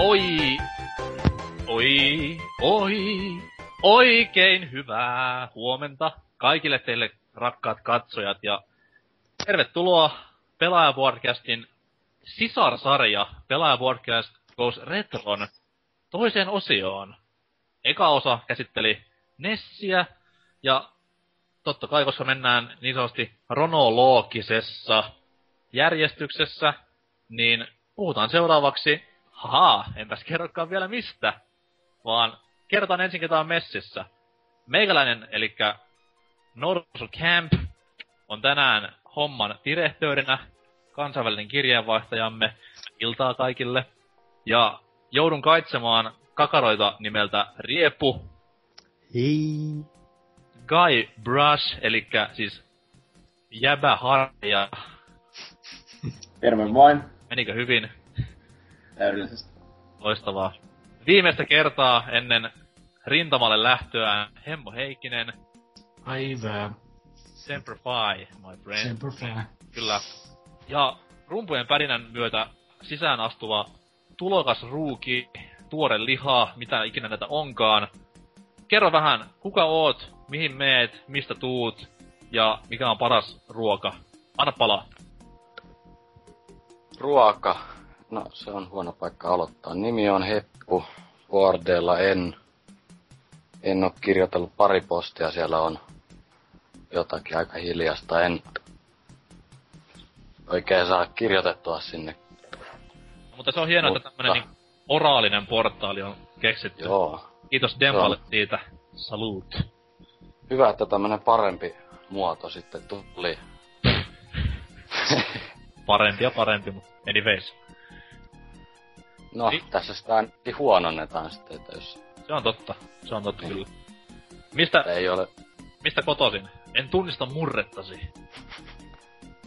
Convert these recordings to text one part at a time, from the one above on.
Oi, oi, oi, oikein hyvää huomenta kaikille teille rakkaat katsojat ja tervetuloa Pelaajavuorcastin sisarsarja Pelaajavuorcast Goes Retron toiseen osioon. Eka osa käsitteli Nessiä ja totta kai, koska mennään niin sanotusti kronologisessa järjestyksessä, niin puhutaan seuraavaksi, haha, enpäs kerrokaan vielä mistä, vaan kerrotaan ensin ketä on messissä. Meikäläinen, eli Norsu Camp, on tänään homman direhtöörinä, kansainvälinen kirjeenvaihtajamme, iltaa kaikille. Ja joudun kaitsemaan kakaroita nimeltä Riepu. Hei. Guy Brush, eli siis jäbä harja. Terve vain. Menikö hyvin? Täydellisesti. Loistavaa. Viimeistä kertaa ennen rintamalle lähtöään Hemmo Heikkinen. Päivää. Semper Fi, my friend. Semper Fi. Kyllä. Ja rumpujen pärinän myötä sisään astuva tulokas ruuki, tuore liha, mitä ikinä näitä onkaan. Kerro vähän, kuka oot, mihin meet, mistä tuut ja mikä on paras ruoka. Anna palaa. Ruoka. No, se on huono paikka aloittaa. Nimi on Heppu. Boardeilla en, en ole kirjoitellut pari postia. Siellä on jotakin aika hiljasta. En oikein saa kirjoitettua sinne. No, mutta se on hienoa, että Mutta- tämmönen niin oraalinen portaali on keksitty. Joo. Kiitos Dempalle Joo. siitä. Salut. Hyvä, että tämmönen parempi muoto sitten tuli. Parempi ja parempi, mutta anyways. No, Niin. tässä sitä ainakin huononnetaan sitten, että jos Se on totta. Se on totta kyllä. Mistä, ei ole mistä kotoisin? En tunnista murrettasi.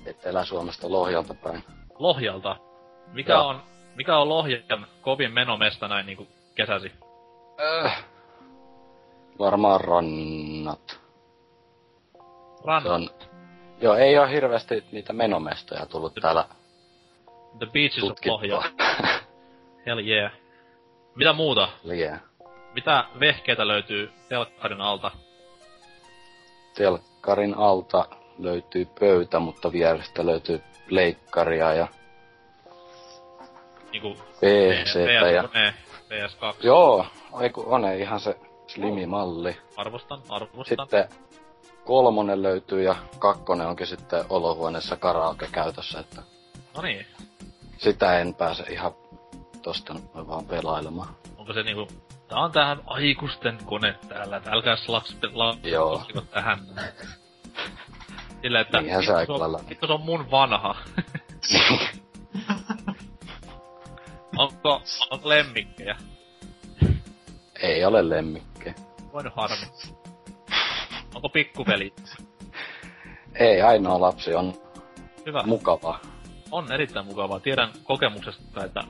Etelä-Suomesta Lohjalta päin. Lohjalta. Mikä Joo. on, mikä on Lohjan kovin menomesta näin niinku kesäsi? Äh. Varmaan rannat. Se on... Joo, ei ole hirveästi niitä menomestoja tullut täällä the beaches of Lohja. Hell yeah. Mitä muuta? Liian. Mitä vehkeitä löytyy telkkarin alta? Telkkarin alta löytyy pöytä, mutta vierestä löytyy leikkaria ja Niinku PCtä ja... PS3, PS2. Joo, aiku on ei ihan se slimimalli. Arvostan, arvostan. Sitten kolmonen löytyy ja kakkonen onkin sitten olohuoneessa karaoke käytössä, että No niin. sitä en pääse ihan tosta noin vaan pelailemaan. Onko se niinku... Tää on tähän aikuisten kone täällä, että älkää slaks Joo. laskiko tähän. Sillä, että Niinhän se aika lailla. vittu se on mun vanha. onko, onko lemmikkejä? ei ole lemmikkejä. Voin harmi. Onko pikkuveli? Ei, ainoa lapsi on Hyvä. mukava. on erittäin mukavaa. Tiedän kokemuksesta, että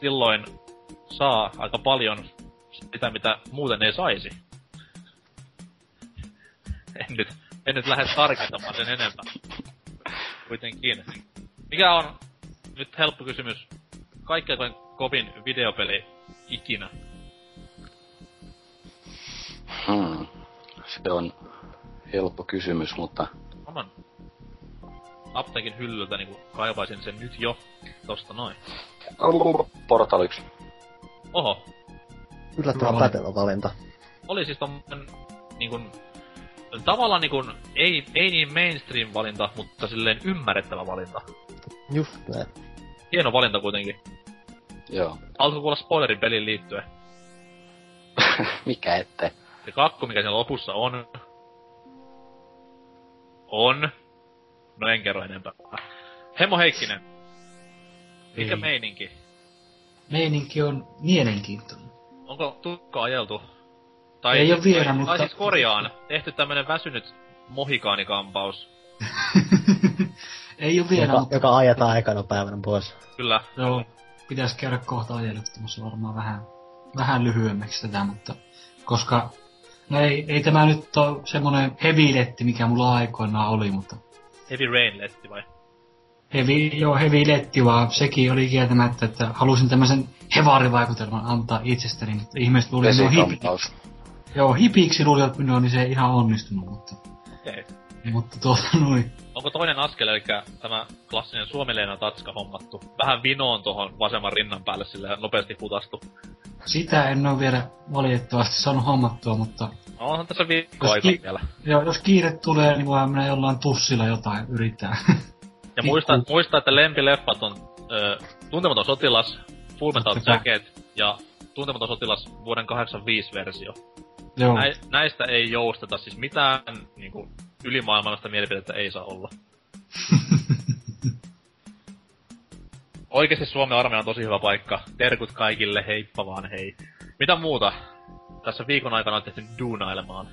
silloin saa aika paljon sitä, mitä muuten ei saisi. En nyt, en nyt lähde tarkentamaan sen enempää. Kuitenkin. Mikä on, nyt helppo kysymys, kaikkein kovin videopeli ikinä? Hmm. Se on helppo kysymys, mutta Oman apteekin hyllyltä niin kaivaisin sen nyt jo tosta noin. Portal 1. Oho, Yllättävän Joo. pätevä valinta. oli siis tommonen niinkun, tavallaan niinkun, ei, ei niin mainstream valinta, mutta silleen ymmärrettävä valinta. Just näin. Hieno valinta kuitenkin. Joo. Alko kuulla spoilerin pelin liittyen. Mikä ettei. Se kakku, mikä siellä lopussa on, on, no en kerro enempää. Hemmo Heikkinen, mikä Ei. meininki? Meininki on mielenkiintoinen. Onko tukka ajeltu? Ei oo vielä, tai, mutta- Tai siis korjaan, tehty tämmönen väsynyt mohikaanikampaus. Ei oo vielä, Joka, mutta joka ajetaan ekana päivänä pois. Kyllä. joo, pitäis käydä kohta ajeluttamassa varmaan vähän, vähän lyhyemmäksi tätä, mutta koska no ei, ei tämä nyt ole semmonen heviletti, mikä mulla aikoinaan oli, mutta Heavy Rain letti vai? Heavy, joo, heavy letti vaan. Sekin oli kieltämättä, että halusin tämmöisen hevarivaikutelman antaa itsestäni, mutta ihmiset luuli, että minun hipi, Vesikampaus. joo, hipiksi luulivat minua, niin se ei ihan onnistunut, mutta, Okei. mutta tuota noin. Onko toinen askel, eli tämä klassinen suomileena tatska hommattu? Vähän vinoon tuohon vasemman rinnan päälle sille nopeasti putastu. Sitä en ole vielä valitettavasti saanut hommattua, mutta No onhan tässä viikko Jos aika ki- vielä. joo, jos kiire tulee, niin voidaan mennä jollain tussilla jotain yrittää. Ja muista, muista, että lempileffat on ö, Tuntematon sotilas, Full Metal. Jacket ja Tuntematon sotilas vuoden 85 versio. joo, Näi, näistä ei jousteta, siis mitään niinku, ylimaailmallista mielipidettä ei saa olla. Oikeesti Suomen armeija on tosi hyvä paikka. Terkut kaikille, heippa vaan hei. Mitä muuta tässä viikon aikana on tehty duunailemaan?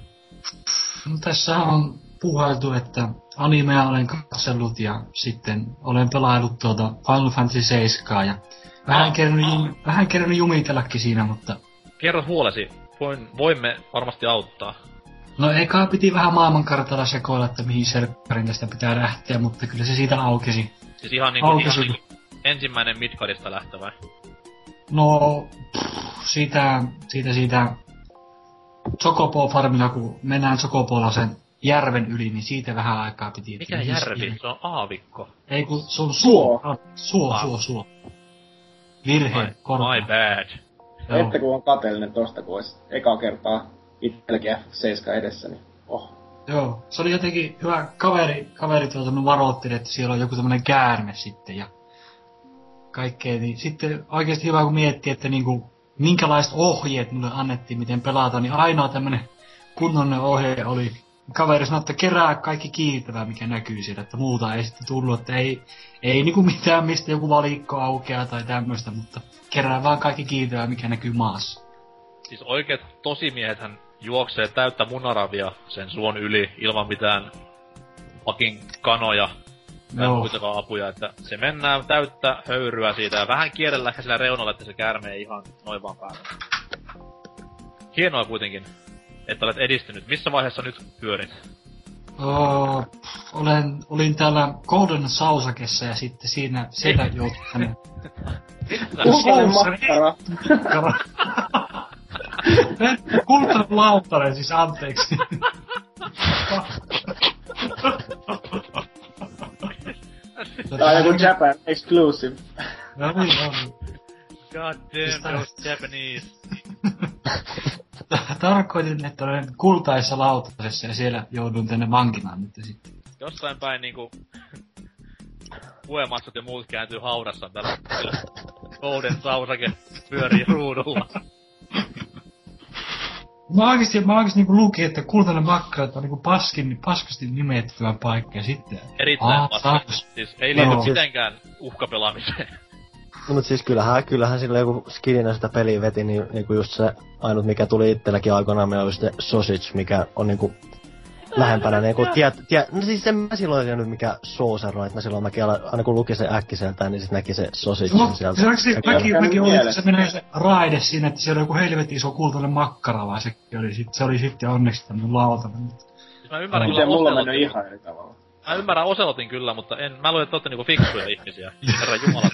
no, tässä on puhailtu, että animea olen katsellut ja sitten olen pelaillut tuota Final Fantasy 7 ja vähän Ah. kerännyt, jum, vähän kerännyt jumitellakin siinä, mutta Kerro huolesi, Voin, voimme varmasti auttaa. No eka piti vähän maailmankartalla sekoilla, että mihin serkkarin tästä pitää lähteä, mutta kyllä se siitä aukesi. Siis ihan niinku, Aukesi. ihan niinku ensimmäinen Midgardista lähtevä. No, pff, siitä, siitä, siitä Chocobo farmilla, kun mennään Chocobolasen järven yli, niin siitä vähän aikaa piti. Mikä mihin järvi? Se on aavikko. Ei kun se on Suo. suo. Suo, Ah. suo, suo. Virhe, My, korjaa. my bad. Joo. Ette kun on kateellinen tosta, kun olisi eka kertaa itselläkin F7 edessä, niin oh. Joo, se oli jotenkin hyvä kaveri, kaveri tuota no varoitti, että siellä on joku tämmönen käärme sitten ja kaikkea, niin sitten oikeasti hyvä kun miettii, että niinku, minkälaiset ohjeet mulle annettiin, miten pelata, niin ainoa tämmönen kunnollinen ohje oli, kaveri sanoi, että kerää kaikki kiiltävää, mikä näkyy siellä, että muuta ei sitten tullut, että ei, ei niinku mitään, mistä joku valikko aukeaa tai tämmöistä, mutta kerää vaan kaikki kiiltävää, mikä näkyy maassa. Siis oikeet tosimiehethän juoksee täyttä munaravia sen suon yli ilman mitään pakin kanoja Joo. muitakaan apuja, että se mennään täyttä höyryä siitä ja vähän kierrellä ehkä sillä reunalla, että se käärme ei ihan noin vaan päällä. Hienoa kuitenkin, että olet edistynyt. Missä vaiheessa nyt pyörit? Oh, olen, olin täällä Golden Sausakessa ja sitten siinä siellä joutui tänne Kultainen makkara. Kultainen siis anteeksi. Tää on joku Japan exclusive. No niin, on. God Siis damn, tää- those Japanese. Tarkoitin, että olen kultaisessa lautasessa ja siellä joudun tänne vankilaan nyt sitten. Jossain päin niinku... Puematsut ja muut kääntyy haudassa tällä. Golden Sausake pyörii ruudulla. Mä oikeesti, mä oikeesti niinku lukin, että kultainen makkara on niinku paskin, paskasti nimettyä paikka ja sitten... Erittäin Ah, paska. taas. Siis ei liity Joo. mitenkään uhkapelaamiseen. No mut siis kyllähän, kyllähän sillä joku skininä sitä peliä veti, niin niinku just se ainut mikä tuli itselläkin aikoinaan, meillä oli se sausage, mikä on niinku lähempänä niinku tiet, tiet, no siis en mä silloin tiennyt mikä saucer on, että mä silloin mäkin ala, aina kun luki sen äkkiseltään, niin sit näki se sausage No, sieltä. se Äkkiä. mäkin, mäkin oli, että se menee se raide siinä, että siellä on joku helvetin iso kultainen makkara, vaan se oli, sit, se oli sitten onneksi tämmönen lautanen. Siis mä ymmärrän Miten mulla on mennyt ihan eri tavalla. Mä ymmärrän Oselotin kyllä, mutta en, mä luulen, että olette niinku fiksuja ihmisiä. Herra Jumala.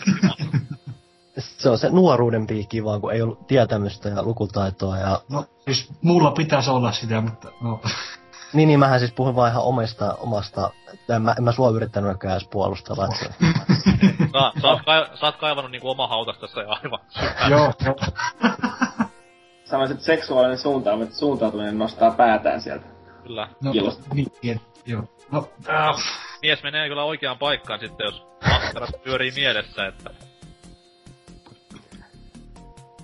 Se on se nuoruuden piikki vaan, kun ei ollut tietämystä ja lukutaitoa ja... No, siis mulla pitäisi olla sitä, mutta no. Niin, niin mähän siis puhun vaan ihan omista, omasta... En mä, en mä sua yrittänytkään edes puolustella, että. Sä, sä, oot kai, sä oot kaivannut niinku oma hautas tässä jo aivan. joo, joo. Sanoisin, että seksuaalinen suuntautuminen, suuntautuminen nostaa päätään sieltä. Kyllä. No, niin, niin, joo. No, äh, Mies menee kyllä oikeaan paikkaan sitten, jos makkarat pyörii mielessä, että...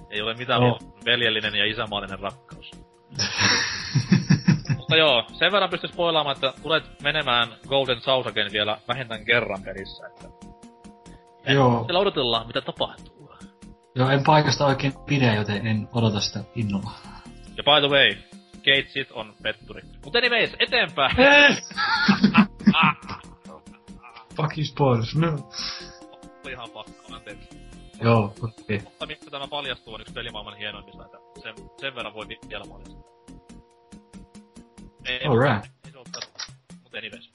Ei ole mitään no. veljellinen ja isämaallinen rakkaus. Mutta joo, sen verran pystys spoilaamaan, että tulet menemään Golden Sausaken vielä vähintään kerran pelissä, että... Joo. Siellä odotellaan, mitä tapahtuu. joo, en paikasta oikein pidä, joten en odota sitä innolla. Ja by the way, Kate Sit on petturi. Mutta anyways, eteenpäin! Fucking spoilers, no. Ihan pakko, anteeksi. Joo, okei. Mutta mistä tämä paljastuu on yksi pelimaailman hienoimmista, että sen, sen verran voi vi- vielä paljastaa. Ei, Alright. Ei se oo perus. Mut anyways.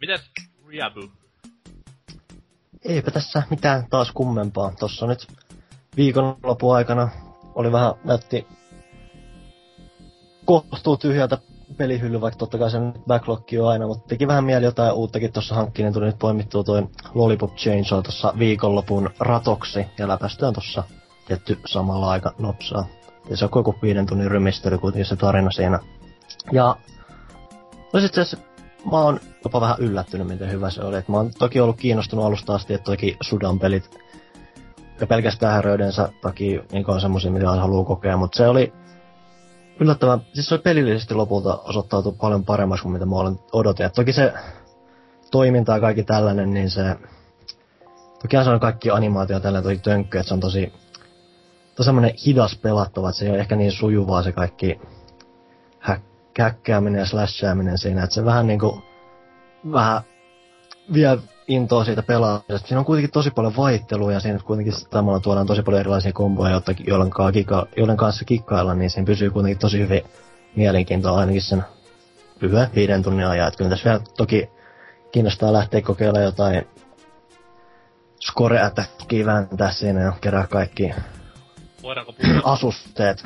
Mites Ryabu? eipä tässä mitään taas kummempaa. Tossa nyt viikonlopun aikana oli vähän, näytti kohtuu tyhjältä pelihylly, vaikka totta kai sen backlogki on aina, mutta teki vähän mieli jotain uuttakin tuossa hankkinen. Tuli nyt poimittua toi Lollipop Chainsaw tuossa viikonlopun ratoksi ja läpästään tuossa tietty samalla aika nopsaa. Ja se on koko viiden tunnin rymistely kuitenkin se tarina siinä. Ja no sit se, mä oon jopa vähän yllättynyt, miten hyvä se oli. Et mä oon toki ollut kiinnostunut alusta asti, että toki Sudan pelit ja pelkästään häröidensä takia niin on semmosia, mitä haluaa kokea, mutta se oli yllättävän, siis se oli pelillisesti lopulta osoittautu paljon paremmaksi kuin mitä mä olen odotin. Et toki se toiminta ja kaikki tällainen, niin se... Toki se on kaikki animaatio tällä tosi tönkky, että se on tosi... Tosi semmonen hidas pelattava, että se ei ole ehkä niin sujuvaa se kaikki häk, häkkääminen ja slashääminen siinä, että se vähän niinku... Vähän vie intoa siitä pelaamisesta. Siinä on kuitenkin tosi paljon vaihtelua ja siinä kuitenkin samalla tuodaan tosi paljon erilaisia komboja, joiden, kika, joiden kanssa kikkailla, niin siinä pysyy kuitenkin tosi hyvin mielenkiintoa ainakin sen lyhyen viiden tunnin ajan. Että kyllä tässä vielä toki kiinnostaa lähteä kokeilemaan jotain score attackia vääntää siinä ja kerää kaikki Voidaanko puhua... asusteet.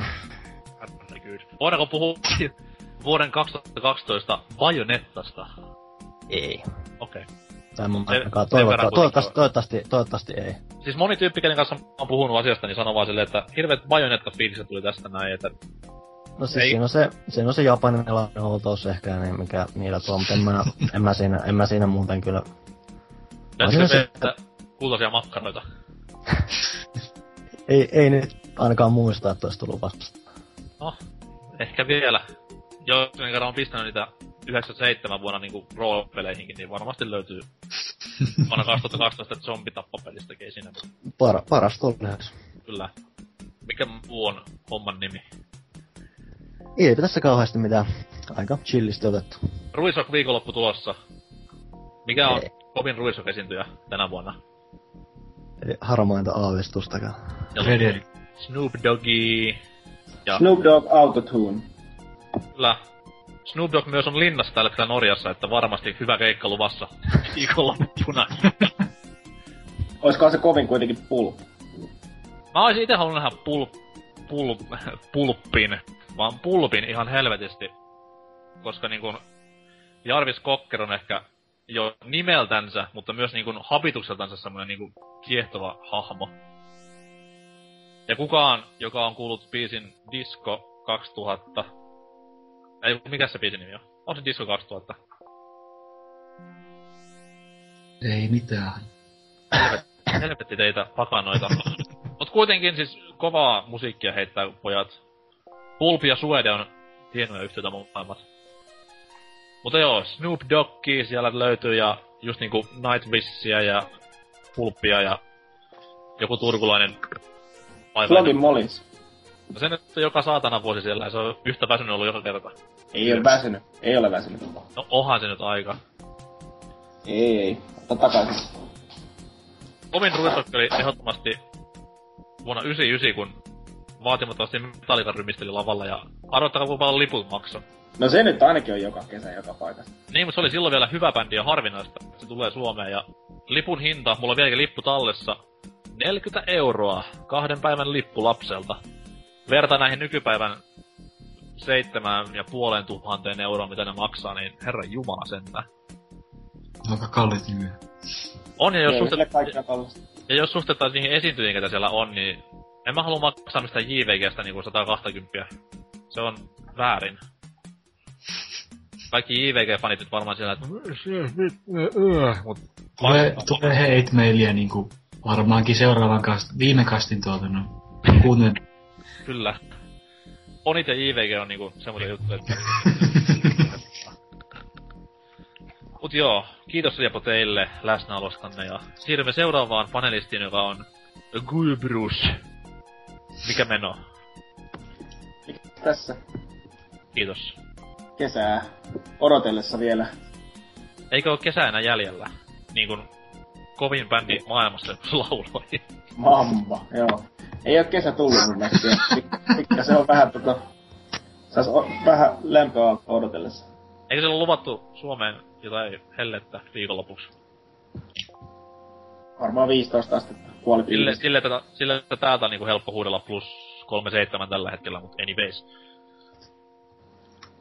Voidaanko puhua vuoden 2012 Bajonettasta? Ei. Okei. Okay. Tai mun ainakaan toivottavasti, toivottavasti, toivottavasti, toivottavasti ei. Siis moni tyyppi, kenen kanssa on puhunut asiasta, niin sanoo vaan silleen, että hirveet bajonetta-fiilikset tuli tästä näin, että... No siis ei. siinä on se, siinä on se japanilainen huoltous ehkä, niin mikä niillä tuo, mutta en mä, en mä siinä, en mä siinä muuten kyllä... Löytyykö se, että kultaisia makkaroita? ei, ei nyt ainakaan muista, että olisi tullut vasta. No, ehkä vielä. Jos kerran on pistänyt niitä 97 vuonna niinku roolipeleihinkin, niin varmasti löytyy vuonna 2012 zombitappopelistäkin ei siinä. Par, paras tolleas. Kyllä. Mikä muu on homman nimi? Ei tässä kauheasti mitään. Aika chillisti otettu. Ruisrock viikonloppu tulossa. Mikä on ei. kovin Ruisrock esiintyjä tänä vuonna? Ei harmainta aavistustakaan. Snoop Doggy. Ja... Snoop Dogg Autotune. Kyllä. Snoop Dogg myös on linnassa täällä Norjassa, että varmasti hyvä keikka luvassa viikonloppuna. Oiskohan se kovin kuitenkin pulp? Mä oisin ite halunnut nähdä pul, pul, pulppin, vaan pulpin ihan helvetisti. Koska niin kun Jarvis Kokker on ehkä jo nimeltänsä, mutta myös niin kun habitukseltansa semmoinen niin kiehtova hahmo. Ja kukaan, joka on kuullut biisin Disco 2000, ei, mikä se biisin nimi on? On se Disco 2000? Ei mitään. Helvetti teitä pakanoita. Mut kuitenkin siis kovaa musiikkia heittää pojat. Pulp ja Suede on hienoja yhtiöitä molemmat. Mutta joo, Snoop Doggi siellä löytyy ja just niinku Nightwishia ja Pulppia ja joku turkulainen Flogging Mollins. No se nyt joka saatana vuosi siellä, se on yhtä väsynyt ollut joka kerta. Ei ole väsynyt. Ei ole väsynyt. No onhan se nyt aika. Ei, ei. Ota takaisin. Kovin ruisokki oli ehdottomasti vuonna 99, kun vaatimattomasti Metallica rymisteli lavalla ja arvottakaa kuinka paljon liput maksoi. No se nyt ainakin on joka kesä joka paikassa. Niin, mutta se oli silloin vielä hyvä bändi ja harvinaista. Se tulee Suomeen ja lipun hinta, mulla on vieläkin lippu tallessa, 40 euroa kahden päivän lippu lapselta verta näihin nykypäivän seitsemään ja puoleen tuhanteen euroa, mitä ne maksaa, niin herra jumala sentä. Aika kallis nimi. On, ja jos, suhteet... ja jos suhteetaan niihin esiintyjiin, ketä siellä on, niin en mä halua maksaa mistään JVGstä niinku 120. Se on väärin. Kaikki JVG-fanit nyt varmaan siellä, että... Mut... Tulee, tulee hate mailia niinku varmaankin seuraavan kast, viime kastin tuotannon. Kuunnen Kyllä. Onit ja JVG on niinku semmoinen juttu, että... Mut joo, kiitos Riepo teille läsnäolostanne ja siirrymme seuraavaan panelistiin, joka on Gulbrus. Mikä meno? Tässä. Kiitos. Kesää odotellessa vielä. Eikö ole kesä enää jäljellä? Niin kun kovin bändi maailmassa lauloi. Mamma, joo. Ei oo kesä tullut mun mielestä. Mikä se on vähän tota... Sais o- vähän lämpöä odotellessa. Eikö se ole luvattu Suomeen jotain hellettä viikonlopuksi? Varmaan 15 astetta puoli Sille, sille, että, sille, että täältä on niinku helppo huudella plus 37 tällä hetkellä, mutta anyways.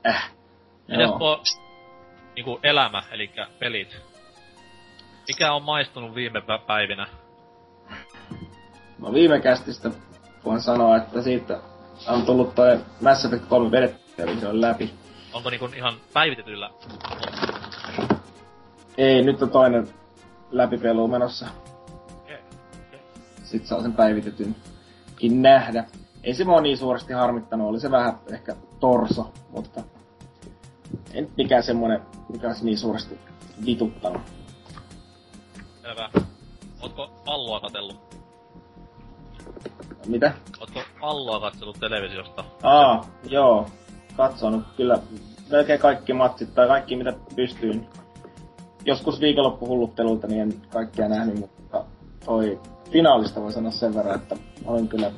Äh. Mites Joo. tuo niinku elämä, eli pelit? Mikä on maistunut viime pä- päivinä? No viime kästistä voin sanoa, että siitä on tullut toi Mass Effect 3 vedettyä vihdoin läpi. Onko niinku ihan päivitetyllä? Ei, nyt on toinen läpipelu menossa. Okei. Sit saa sen päivitetynkin nähdä. Ei se mua niin suuresti harmittanut, oli se vähän ehkä torso, mutta nyt mikään semmonen, mikä olisi niin suuresti vituttanut. Selvä. Ootko palloa katsellut? Mitä? Ootko palloa katsellut televisiosta? Aa, joo. Katsonut kyllä melkein kaikki matsit tai kaikki mitä pystyin. Joskus viikonloppuhulluttelulta niin en kaikkea nähnyt, mutta toi finaalista voi sanoa sen verran, että olin kyllä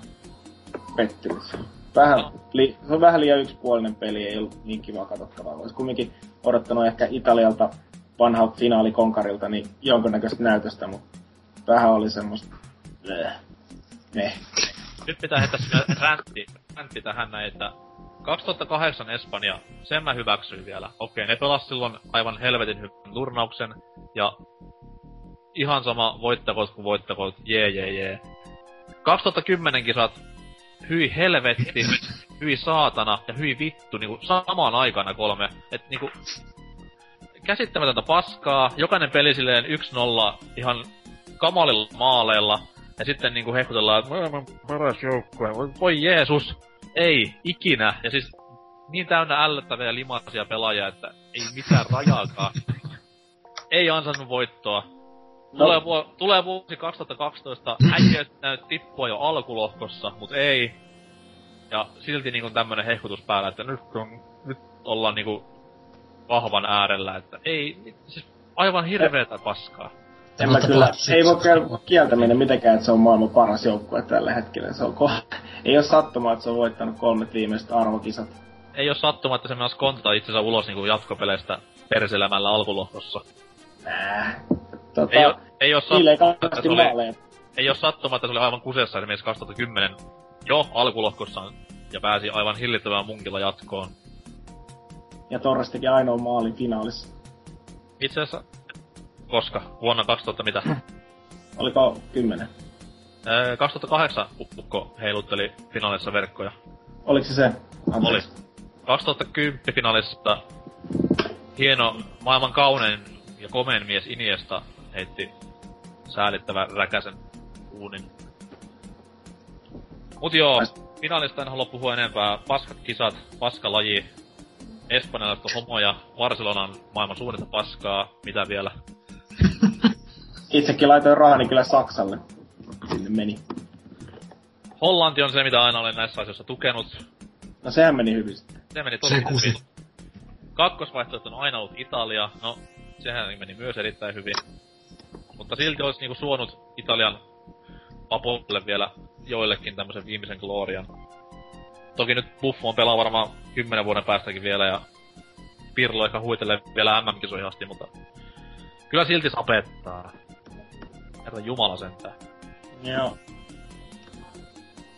pettynyt. Vähän, li, se on vähän liian yksipuolinen peli, ei ollut niin kiva katsottavaa. Olisi kumminkin odottanut ehkä Italialta vanhalta finaalikonkarilta niin jonkinnäköistä näytöstä, mutta vähän oli semmoista... Bleh. Meh. Nyt pitää heittää sinne räntti, räntti tähän näin, että 2008 Espanja, sen mä hyväksyin vielä. Okei, ne pelas silloin aivan helvetin hyvän turnauksen, ja ihan sama voittakot kuin voittakot, jee jee jee. 2010 kisat, hyi helvetti, hyi saatana ja hyi vittu niinku samaan aikana kolme. Et niinku käsittämätöntä paskaa, jokainen peli silleen 1-0 ihan kamalilla maaleilla, ja sitten niinku hehkutellaan, että maailman paras joukkue, voi, Jeesus, ei, ikinä. Ja siis niin täynnä ällöttäviä ja limaisia pelaajia, että ei mitään rajaakaan. ei ansainnut voittoa. Tulee, No. vuo, tulee vuosi 2012, äijät näyt tippua jo alkulohkossa, mut ei. Ja silti niinku tämmönen hehkutus päällä, että nyt, on, nyt ollaan niinku vahvan äärellä, että ei, siis aivan hirveetä paskaa. En mä kyllä, ei voi kieltäminen mitenkään, että se on maailman paras joukkue tällä hetkellä. Se on ko- ei ole sattumaa, että se on voittanut kolmet viimeiset arvokisat. Ei oo sattuma, että se myös kontata itsensä ulos niinku jatkopeleistä perselemällä alkulohkossa. Nää. Tota, Ei oo, ei oo niille ei sattuma, että se oli, ei oo sattuma, että se oli aivan kuseessa esimerkiksi 2010 jo alkulohkossaan ja pääsi aivan hillittävään munkilla jatkoon. Ja Torres teki ainoa maalin finaalissa. Itse asiassa, koska? Vuonna 2000 mitä? Oliko kymmenen? Öö, 2008 Ukko heilutteli finaalissa verkkoja. Oliko se se? Oli. Anteeksi. 2010 finaalissa hieno, maailman kaunein ja komein mies Iniesta heitti säälittävän räkäsen uunin. Mut joo, finaalista en halua puhua enempää. Paskat kisat, paskalaji, espanjalaista homoja, Barcelonan maailman suurinta paskaa, mitä vielä. Itsekin laitoin rahani kyllä Saksalle. Sinne meni. Hollanti on se, mitä aina olen näissä asioissa tukenut. No sehän meni hyvin sitten. Se meni tosi Se kusi. hyvin. Kakkosvaihtoehto on aina ollut Italia. No, sehän meni myös erittäin hyvin. Mutta silti olisi niinku suonut Italian Apolle vielä joillekin tämmösen viimeisen glorian. Toki nyt Buffon pelaa varmaan kymmenen vuoden päästäkin vielä ja Pirlo ehkä huitelee vielä MM-kisoihin asti, mutta kyllä silti sapettaa. Herra Jumala sentään. Joo.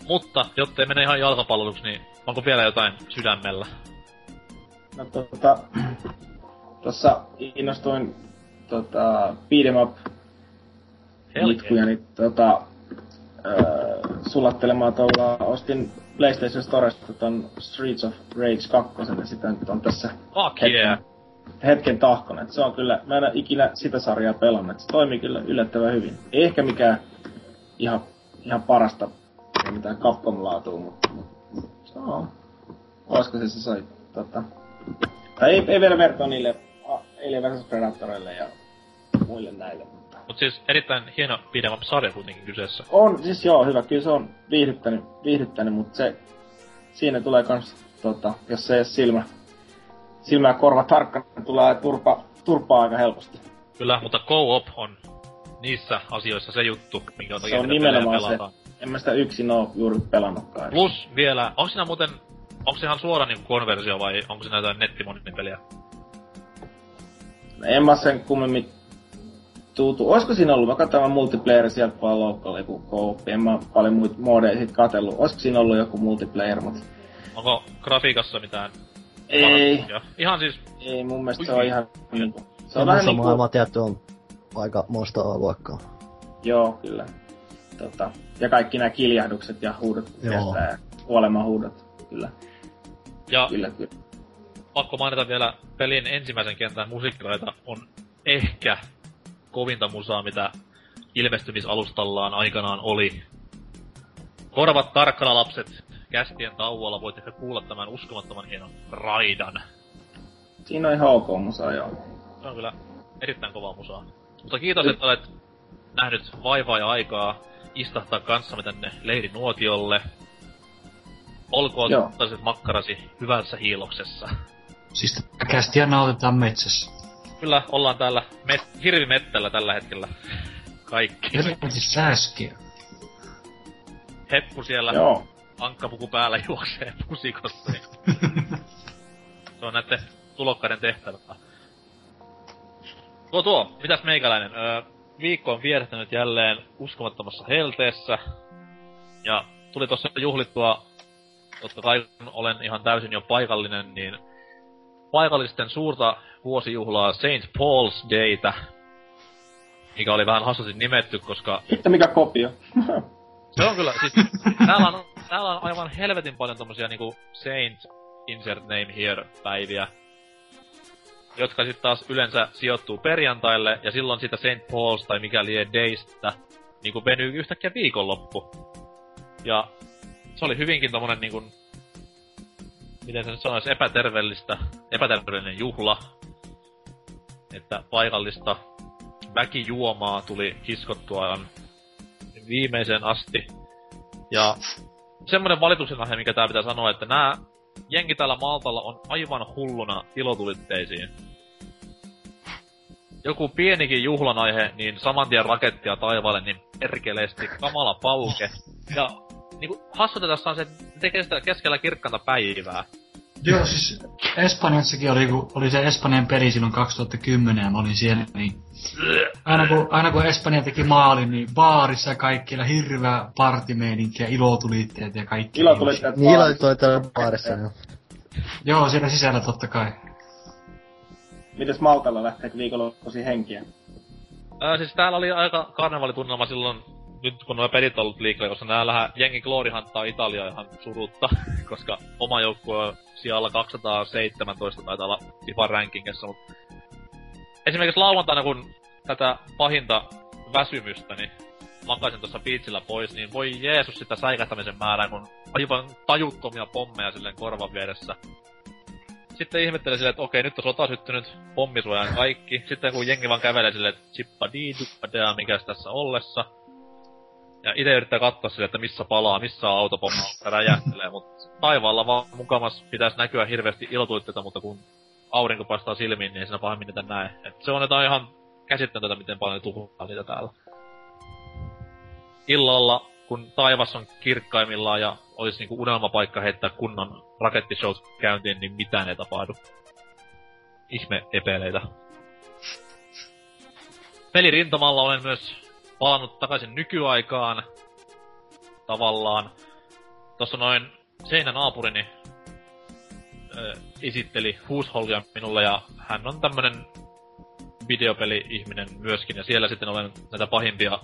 Mutta, jottei mene ihan jalkapallotuksi, niin onko vielä jotain sydämellä? No tota, tossa innostuin tota, beat'em up nitkuja, niin tota, öö, sulattelemaan tuolla, ostin PlayStation Storesta ton Streets of Rage 2, ja sitä nyt on tässä Fuck hetken, yeah! Hetken tahkona. Et se on kyllä, mä en ikinä sitä sarjaa pelannut, se toimii kyllä yllättävän hyvin. Ei ehkä mikään ihan, ihan parasta, ei mitään Capcom-laatua, mutta, mutta se on. Olisiko se se sai, tota, tai ei, ei vielä vertoa niille Alien vs Predatoreille ja muille näille, mutta Mut siis erittäin hieno up sarja kuitenkin kyseessä. on, siis joo, hyvä, kyllä se on viihdyttänyt, viihdyttänyt mutta se, siinä tulee kans, tota, jos se ei ole silmä, silmä ja korva tarkkana, niin tulee turpa, turpaa aika helposti. Kyllä, mutta co-op on niissä asioissa se juttu, minkä takia Se on nimenomaan se. En mä sitä yksin oo juuri pelannutkaan. Plus vielä, onko siinä muuten, onko se ihan suora niinku konversio vai onko siinä jotain nettimonipeliä? En mä sen kummemmin tuutu. Olisiko siinä ollut, mä katsoin multiplayer sieltä vaan local, joku kooppi, en mä paljon muita modeja sit katsellut. Olisiko siinä ollut joku multiplayer, mut... Onko grafiikassa mitään Ei? Ihan siis, ei mun mielestä Ui. se on ihan. Se on vähän niinku... maailma tietty on aika monsta luokkaa. Joo, kyllä. Tota, ja kaikki nämä kiljahdukset ja huudot Joo. kestää ja kuolemahuudot. Kyllä, ja kyllä, kyllä. pakko mainita vielä pelin ensimmäisen kentän musiikkiraita on ehkä kovinta musaa, mitä ilmestymisalustallaan aikanaan oli. Korvat tarkkana lapset, kästien tauolla voit ehkä kuulla tämän uskomattoman hienon raidan. Siinä on ihan ok musa, joo. Se on kyllä erittäin kovaa musaa. Mutta kiitos, että olet nähnyt vaivaa ja aikaa istahtaa kanssamme tänne leirinuotiolle. Olkoon tällaiset makkarasi hyvässä hiiloksessa. Siis kästiä nautetaan metsässä. Kyllä, ollaan täällä met- hirvimettällä tällä hetkellä. Kaikki. Helvetin sääskiä. Heppu siellä Joo. Ankkapuku päällä juoksee pusikossa. niin Se on näiden tulokkaiden tehtävä. Tuo tuo, mitäs meikäläinen? Öö, viikko on vierähtänyt jälleen uskomattomassa helteessä. Ja tuli tossa juhlittua, totta kai kun olen ihan täysin jo paikallinen, niin paikallisten suurta vuosijuhlaa St. Paul's Daytä, mikä oli vähän hassusti nimetty, koska Hitto mikä kopio. se on kyllä, siis täällä on, täällä on aivan helvetin paljon tommosia niinku Saint Insert Name Here päiviä, jotka sitten taas yleensä sijoittuu perjantaille, ja silloin sitä St. Paul's tai mikä lie Daystä niinku venyy yhtäkkiä viikonloppu. Ja se oli hyvinkin tommonen niinku, miten se nyt sanoisi, epäterveellistä, epäterveellinen juhla. Että paikallista väkijuomaa tuli kiskottua aivan viimeiseen asti. Ja semmoinen valituksen aihe, mikä tää pitää sanoa, että nämä jengi täällä Maltalla on aivan hulluna ilotulitteisiin. Joku pienikin juhlan aihe, niin saman tien rakettia taivaalle, niin perkeleesti, kamala pauke. Ja niinku hassuta tässä on se, että tekee sitä keskellä kirkkanta päivää. Joo, siis Espanjassakin oli, kun oli se Espanjan peli silloin 2010 ja mä olin siellä, niin aina kun, aina kun Espanja teki maalin, niin baarissa ja kaikkialla hirveä partimeininki ja ilotulitteet ja kaikki. Ilo tuli täältä Niin vaan. ilo toi täällä baarissa jo. Joo, siellä sisällä totta kai. Mites Maltalla lähteekö viikonloppuisin henkiä? Ää, siis täällä oli aika karnevalitunnelma silloin, nyt kun nuo pelit on ollut liikkeellä, koska nää lähä jengi gloorihantaa Italiaa ihan surutta, koska oma joukkue on sijalla 217 taitaa olla FIFA rankingissa, mutta esimerkiksi lauantaina, kun tätä pahinta väsymystä, niin makasin tuossa biitsillä pois, niin voi Jeesus sitä säikähtämisen määrää, kun aivan tajuttomia pommeja silleen korvan vieressä. Sitten ihmettelin silleen, että okei, nyt on sota syttynyt, pommisuojaan kaikki. Sitten kun jengi vaan kävelee silleen, että chippa dea, mikäs tässä ollessa. Ja itse yrittää katsoa silleen, että missä palaa, missä on autopomma, räjähtelee, mutta taivaalla vaan mukamas pitäisi näkyä hirveästi ilotuitteita, mutta kun aurinko paistaa silmiin, niin ei siinä pahemmin niitä näe. Et se on jotain ihan käsittämätöntä, miten paljon tuhlaa niitä täällä. Illalla, kun taivas on kirkkaimmillaan ja olisi niinku unelmapaikka heittää kunnon rakettishows käyntiin, niin mitään ei tapahdu. Ihme epeleitä. Pelirintamalla olen myös palannut takaisin nykyaikaan. Tavallaan. Tossa noin seinänaapurini ö, esitteli Huushollia minulle ja hän on tämmönen videopeli-ihminen myöskin ja siellä sitten olen näitä pahimpia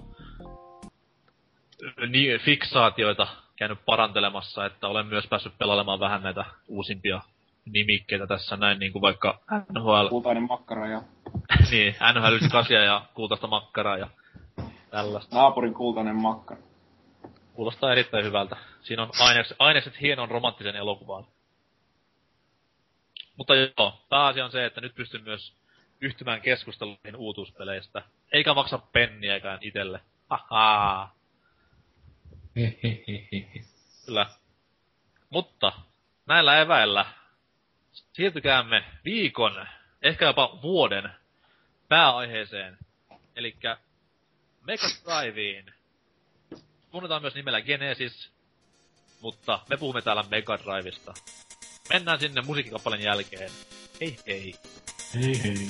ö, ni- fiksaatioita käynyt parantelemassa, että olen myös päässyt pelailemaan vähän näitä uusimpia nimikkeitä tässä näin, niin kuin vaikka NHL, Kultainen makkara ja niin, NHL 98 ja kultaista makkaraa ja tällaista. naapurin kultainen makkara. Kuulostaa erittäin hyvältä. Siinä on ainekset, ainekset hienon romanttisen elokuvaan. Mutta joo, pääasia on se, että nyt pystyn myös yhtymään keskusteluihin uutuuspeleistä. Eikä maksa penniäkään itelle. Haha, Hehehehe. kyllä. Mutta näillä eväillä siirtykäämme viikon, ehkä jopa vuoden pääaiheeseen. Elikkä Mega Driveen. Tunnetaan myös nimellä Genesis, mutta me puhumme täällä Mega Drivesta. Mennään sinne musiikkikappaleen jälkeen. Hei hei. Hei hei.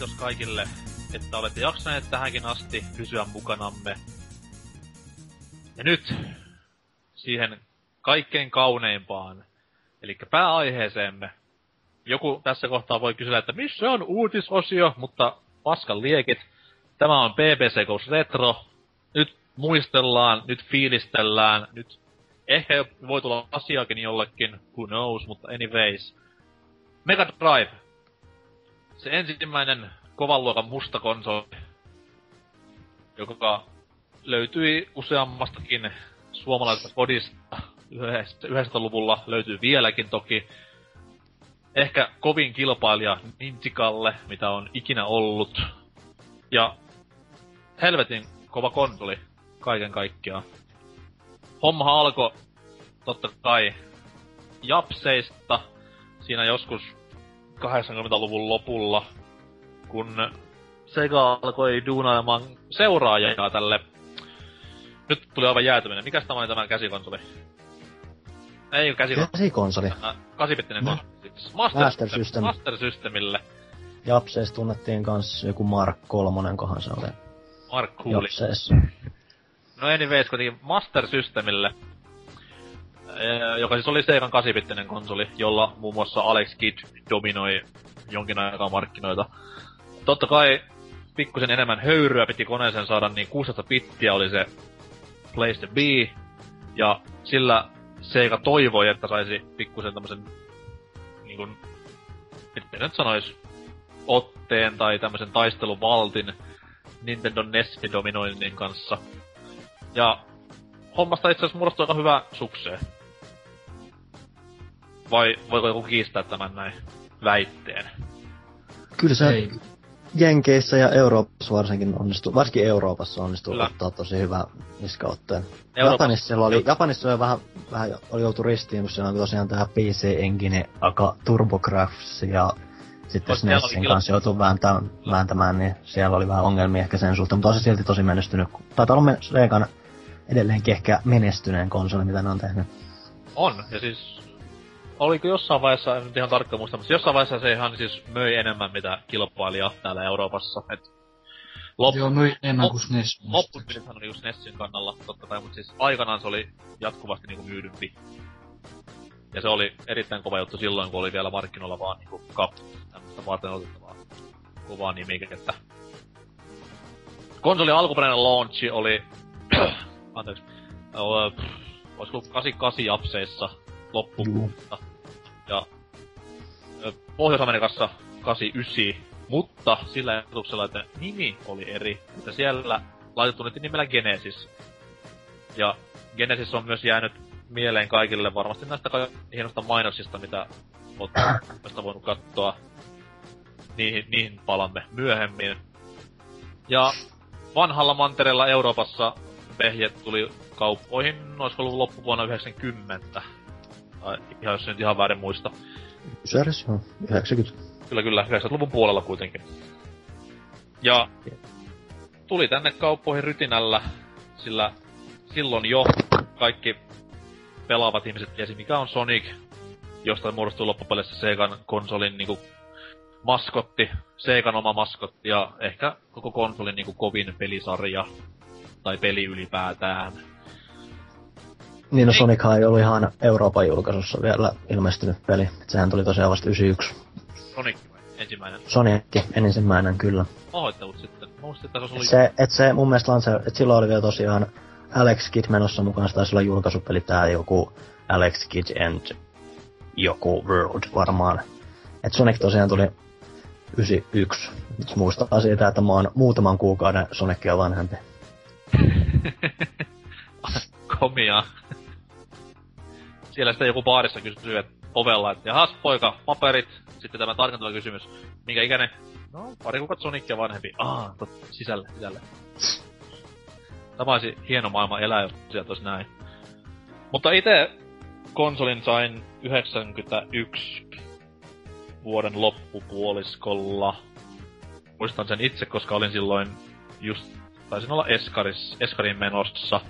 Kiitos kaikille, että olette jaksaneet tähänkin asti pysyä mukanamme. Ja nyt siihen kaikkein kauneimpaan, eli pääaiheeseemme. Joku tässä kohtaa voi kysyä, että missä on uutisosio, mutta paskan liekit. Tämä on BBC Ghost Retro. Nyt muistellaan, nyt fiilistellään, nyt ehkä voi tulla asiakin jollekin, who knows, mutta anyways. Mega Drive. Se ensimmäinen kovan luokan musta konsoli, joka löytyi useammastakin suomalaisesta kodista 90-luvulla, löytyy vieläkin toki. Ehkä kovin kilpailija Nintikalle, mitä on ikinä ollut. Ja helvetin kova konsoli kaiken kaikkiaan. Hommahan alkoi totta kai Japseista siinä joskus 80-luvun lopulla, kun Sega alkoi duunaamaan seuraajaa tälle. Nyt tuli aivan jäätyminen. Mikäs tämä oli tämä käsikonsoli? Ei käsikonsoli. Käsikonsoli. Kasipittinen No. konsoli. Master, Master System. Master Systemille. Japseessa tunnettiin kans joku Mark kolmonen, kohan se oli. Mark Cooli. Japseessa. No anyways, kuitenkin Master Systemille, joka siis oli Segan 8-bittinen konsoli, jolla muun muassa Alex Kidd dominoi jonkin aikaa markkinoita. Totta kai pikkusen enemmän höyryä piti koneeseen saada, niin 16 bittiä oli se place to be, ja sillä Sega toivoi, että saisi pikkusen tämmösen niinkun, miten nyt sanois, otteen tai tämmösen taisteluvaltin Nintendo NESin dominoinnin kanssa. Ja hommasta itse asiassa muodostui aika hyvä sukseen. Vai voiko joku kiistää tämän näin väitteen? Kyllä se Ei. Jenkeissä ja Euroopassa varsinkin onnistuu, varsinkin Euroopassa onnistuu Kyllä. ottaa tosi hyvä niskaotteen. Japanissa oli, Japanissa oli vähän, vähän oli joutu ristiin, kun siellä on tosiaan tää PC Engine, aka TurboGrafx ja sitten oli SNESin kyllä- kanssa joutuu vääntämään, vääntämään, niin siellä oli vähän ongelmia ehkä sen suhteen, mutta on se silti tosi menestynyt. Taitaa olla Segan edelleenkin ehkä menestyneen konsoli, mitä ne on tehnyt. On, ja siis... Oliko jossain vaiheessa, en nyt ihan tarkkaan muista, mutta jossain vaiheessa se ihan siis möi enemmän mitä kilpailija täällä Euroopassa. Et lop, Joo, myi enemmän kuin SNES. loppupelit oli just Nessin kannalla, totta kai, mutta siis aikanaan se oli jatkuvasti niinku myydympi. Ja se oli erittäin kova juttu silloin, kun oli vielä markkinoilla vaan niinku kap, tämmöstä varten otettavaa kovaa nimikettä. Konsolin alkuperäinen launchi oli, anteeksi, olisiko 88 japseissa loppukuusta. Ja ö, Pohjois-Amerikassa 89, mutta sillä ajatuksella, että nimi oli eri. Että siellä laitettu nyt nimellä Genesis. Ja Genesis on myös jäänyt mieleen kaikille varmasti näistä ka- hienosta mainoksista, mitä tästä voinut katsoa. Niihin, niihin palamme myöhemmin. Ja vanhalla mantereella Euroopassa vehjet tuli kauppoihin, olisiko ollut loppuvuonna 90. Tai ihan jos nyt ihan väärin muista. Syödäs, joo, 90. Kyllä, kyllä, 90-luvun puolella kuitenkin. Ja tuli tänne kauppoihin rytinällä, sillä silloin jo kaikki pelaavat ihmiset tiesi mikä on Sonic, josta muodostui loppupeleissä Segan konsolin niinku maskotti, Segan oma maskotti ja ehkä koko konsolin niinku kovin pelisarja tai peli ylipäätään. Niin no. Sonic ei ollut ihan Euroopan julkaisussa vielä ilmestynyt peli. Et sehän tuli tosiaan vasta 91. Sonic ensimmäinen. Sonic ensimmäinen kyllä. Pahoittelut sitten. Muistin, että se oli... se, et se mun mielestä lanse, et silloin oli vielä tosiaan Alex Kidd menossa mukana, se taisi olla julkaisupeli tää joku Alex Kidd and joku World varmaan. Et Sonic tosiaan tuli 91. Nyt muistaa siitä, että mä oon muutaman kuukauden Sonicia vanhempi. komia. Siellä sitten joku baarissa kysyy, että ovella, että jahas poika, paperit. Sitten tämä tarkentava kysymys. Minkä ikäinen? No, pari kuukautta Sonicia vanhempi. Ah, tot, sisälle, sisälle. Tämä olisi hieno maailma elää, jos sieltä olisi näin. Mutta itse konsolin sain 91 vuoden loppupuoliskolla. Muistan sen itse, koska olin silloin just, taisin olla Eskaris, Eskarin menossa.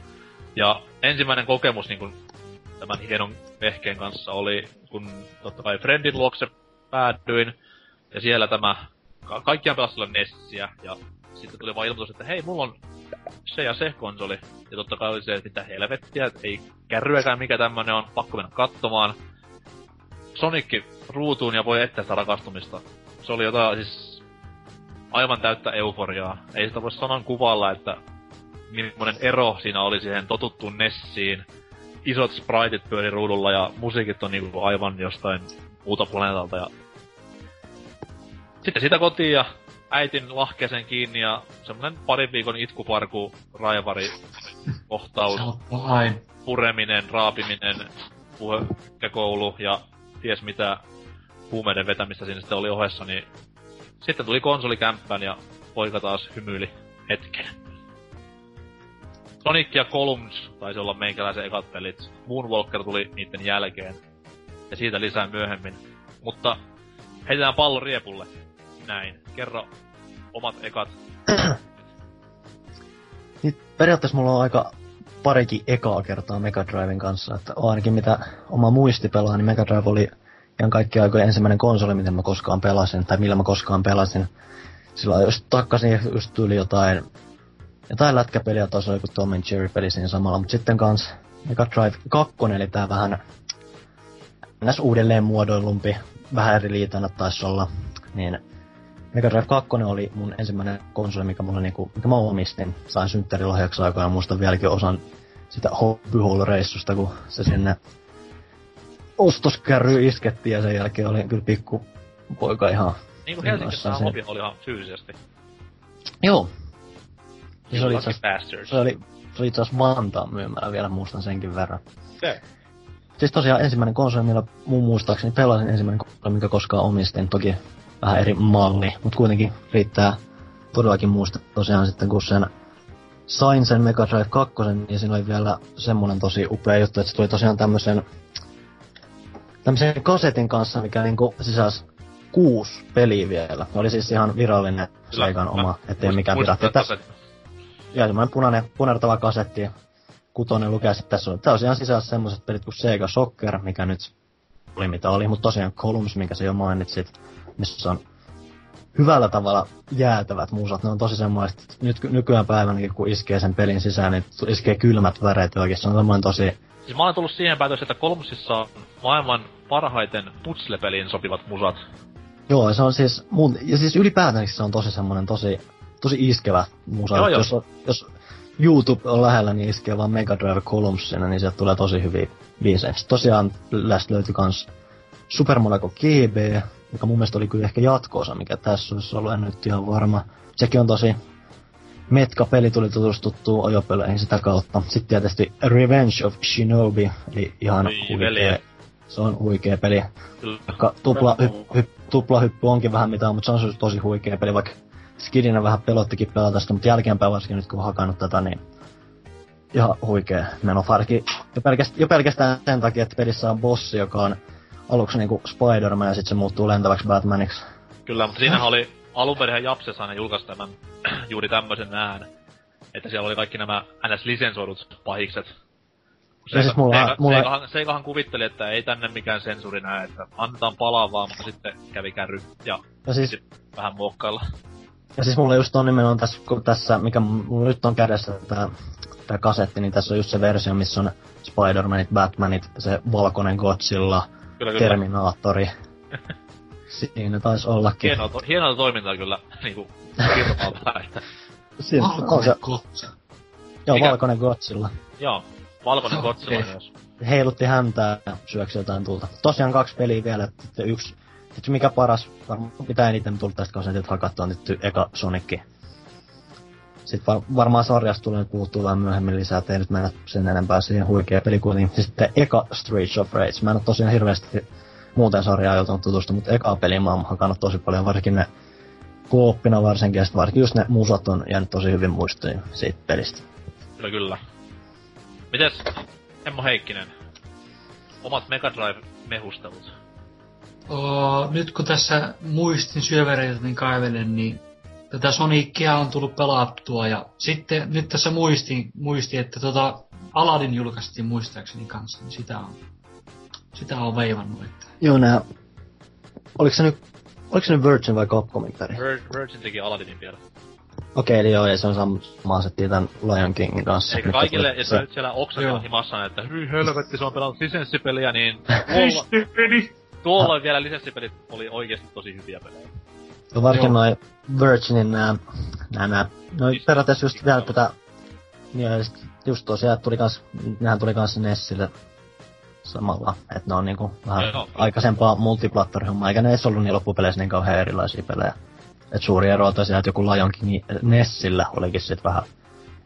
Ja ensimmäinen kokemus niin kun, tämän hienon vehkeen kanssa oli, kun totta kai Friendin luokse päädyin. Ja siellä tämä ka- kaikkiaan pelasi Nessiä, ja sitten tuli vaan ilmoitus, että hei, mulla on se ja se konsoli. Ja totta kai oli se, että mitä helvettiä, että ei kärryäkään mikä tämmönen on, pakko mennä katsomaan. Sonic ruutuun ja voi etsiä sitä rakastumista. Se oli jotain siis aivan täyttä euforiaa. Ei sitä voi sanan kuvalla, että millainen ero siinä oli siihen totuttuun Nessiin. Isot spriteit pyöri ruudulla ja musiikit on niinku aivan jostain muuta planeetalta ja sitten siitä kotiin ja äitin lahkeeseen kiinni ja semmonen parin viikon itkuparku, raivari, kohtaus, pureminen, raapiminen, puhekoulu ja ties mitä huumeiden vetämistä siinä sitten oli ohessa, niin sitten tuli konsoli kämppään ja poika taas hymyili hetken. Sonic ja Columns taisi olla meikäläisen ekat pelit. Moonwalker tuli niiden jälkeen. Ja siitä lisää myöhemmin. Mutta heitetään pallo riepulle. Näin. Kerro omat ekat. Nyt periaatteessa mulla on aika parikin ekaa kertaa Mega Driven kanssa, että ainakin mitä oma muisti pelaa, niin Mega Drive oli ihan kaikki aikojen ensimmäinen konsoli, miten mä koskaan pelasin, tai millä mä koskaan pelasin. Silloin just takkasin just tuli jotain, jotain lätkäpeliä, taas oli joku Tom and Jerry peli siinä samalla, mutta sitten kans Mega Drive 2, eli tää vähän ns. uudelleen muodoillumpi, vähän eri liitänä taisi olla, niin Mega Drive 2 oli mun ensimmäinen konsoli, mikä, mulla niinku, mikä mä omistin. Sain synttärilahjaksi aikaa ja muistan vieläkin osan sitä hobbyhall-reissusta, kun se sinne ostoskärry iskettiin ja sen jälkeen oli kyllä pikku poika ihan... Niin kuin Helsingissä oli ihan fyysisesti. Joo. Ja se oli, bastards. se oli, se oli asiassa Vantaan myymällä vielä, muistan senkin verran. Okei. Siis tosiaan ensimmäinen konsoli, millä mun muistaakseni pelasin ensimmäinen konsoli, mikä koskaan omistin. Toki vähän eri malli, mutta kuitenkin riittää todellakin muista tosiaan sitten, kun sen sain sen Mega Drive 2, niin siinä oli vielä semmonen tosi upea juttu, että se tuli tosiaan tämmösen tämmösen kasetin kanssa, mikä niinku sisälsi kuusi peliä vielä. Se oli siis ihan virallinen Seikan oma, ettei mikään Tässä ja semmoinen punainen, punertava kasetti ja kutonen lukee sitten tässä on. Tosiaan sisällä semmoiset pelit kuin Sega Soccer, mikä nyt oli mitä oli, mutta tosiaan Columns, minkä sä jo mainitsit, missä on hyvällä tavalla jäätävät musat. Ne on tosi semmoiset, että nyt nykyään päivänäkin kun iskee sen pelin sisään, niin iskee kylmät väreet oikeesti. Se on semmoinen tosi, Siis mä olen tullut siihen päätös, että kolmosissa on maailman parhaiten putslepeliin sopivat musat. joo se on siis, mun, ja siis ylipäätään se on tosi semmoinen tosi, tosi iskevä musa. Joo. Jos, jos YouTube on lähellä, niin iskee vaan Mega Drive Columns siinä, niin sieltä tulee tosi hyviä biisejä. Sitten tosiaan tästä löytyi kans Super Monaco GB, joka mun mielestä oli kyllä ehkä jatkoosa, mikä tässä olisi ollut, en nyt ihan varma. Sekin on tosi Metka-peli tuli tutustuttua ajopeleihin sitä kautta. Sitten tietysti Revenge of Shinobi, eli ihan Oi, huikea. Se on huikea peli. Kyllä. Vaikka tupla, hyp, hyp, tupla hyppy onkin vähän mitään, mutta se on tosi huikea peli, vaikka Skidinä vähän pelottikin pelata sitä, mutta jälkeenpäin varsinkin nyt kun on hakannut tätä, niin ihan huikea meno. Varsinkin jo pelkästään, jo pelkästään sen takia, että pelissä on bossi, joka on aluksi niinku Spider-Man ja sitten se muuttuu lentäväksi Batmaniksi. Kyllä, mutta siinähän oli alun perin Japsessa aina julkaisi tämän juuri tämmöisen ään. Että siellä oli kaikki nämä ns. lisensoidut pahikset. Ja siis mulla- Seikahan, mulla- Seikahan, Seikahan kuvitteli, että ei tänne mikään sensuuri näe, että annetaan palaa vaan, mutta sitten kävi kärry ja Ja siis, vähän muokkailla. Ja siis mulla just on nimenomaan tässä, kun tässä, mikä mulla nyt on kädessä tää, tää kasetti, niin tässä on just se versio, missä on Spider-Manit, Batmanit, se valkoinen Godzilla, Kyllä, kyllä. Terminaattori. Siinä taisi ollakin. Hienoa, to, hienoa toimintaa kyllä, niinku, että Siinä on se, kotsa. joo, Mikä? valkoinen Godzilla. joo, valkoinen. Godzilla myös. Heilutti häntää ja syöksi jotain tulta. Tosiaan kaksi peliä vielä, että sitten yksi. Sitten mikä paras, varmaan pitää eniten tulta tästä kasetilta hakattua nyt eka Sonicki. Sitten var, varmaan sarjasta tulee puhuttua vähän myöhemmin lisää, ettei nyt mennä sen enempää siihen huikea peli kuitenkin. Sitten eka Streets of Rage. Mä en oo tosiaan hirveästi muuten sarjaa joutunut tutustua, mutta eka peli mä oon hakannut tosi paljon, varsinkin ne kooppina varsinkin, ja varsinkin just ne musat on jäänyt tosi hyvin muistiin siitä pelistä. Kyllä, kyllä. Mites, Emmo Heikkinen, omat Mega Drive-mehustelut? Nyt kun tässä muistin syövereiltä niin kaivelen, niin tätä Sonicia on tullut pelattua ja sitten nyt tässä muistin, muistin että tota Aladdin julkaistiin muistaakseni kanssa, niin sitä on, sitä on veivannut, että Joo, nää... Oliko se nyt Oliko se nyt Virgin vai Capcomin peli? Vir- Virgin teki Aladdinin vielä. Okei, eli joo, ja se on sama asetti tän Lion Kingin kanssa. Eikä kaikille, jos se- nyt siellä oksan Joo. himassa, että hyi helvetti, se on pelannut lisenssipeliä, niin tuolla, tuolla vielä lisenssipelit oli oikeesti tosi hyviä pelejä. Ja varsinkin Joo. noin Virginin nää, nää, nää, no periaatteessa just vielä tätä, niin ja sit just tosiaan tuli kans, nehän tuli kans Nessille samalla, että ne on niinku vähän Joo. aikaisempaa multiplattari-hommaa, eikä ne edes ollut niin loppupeleissä niin kauhean erilaisia pelejä. Et suuri ero on tosiaan, että joku Lion King Nessillä olikin sit vähän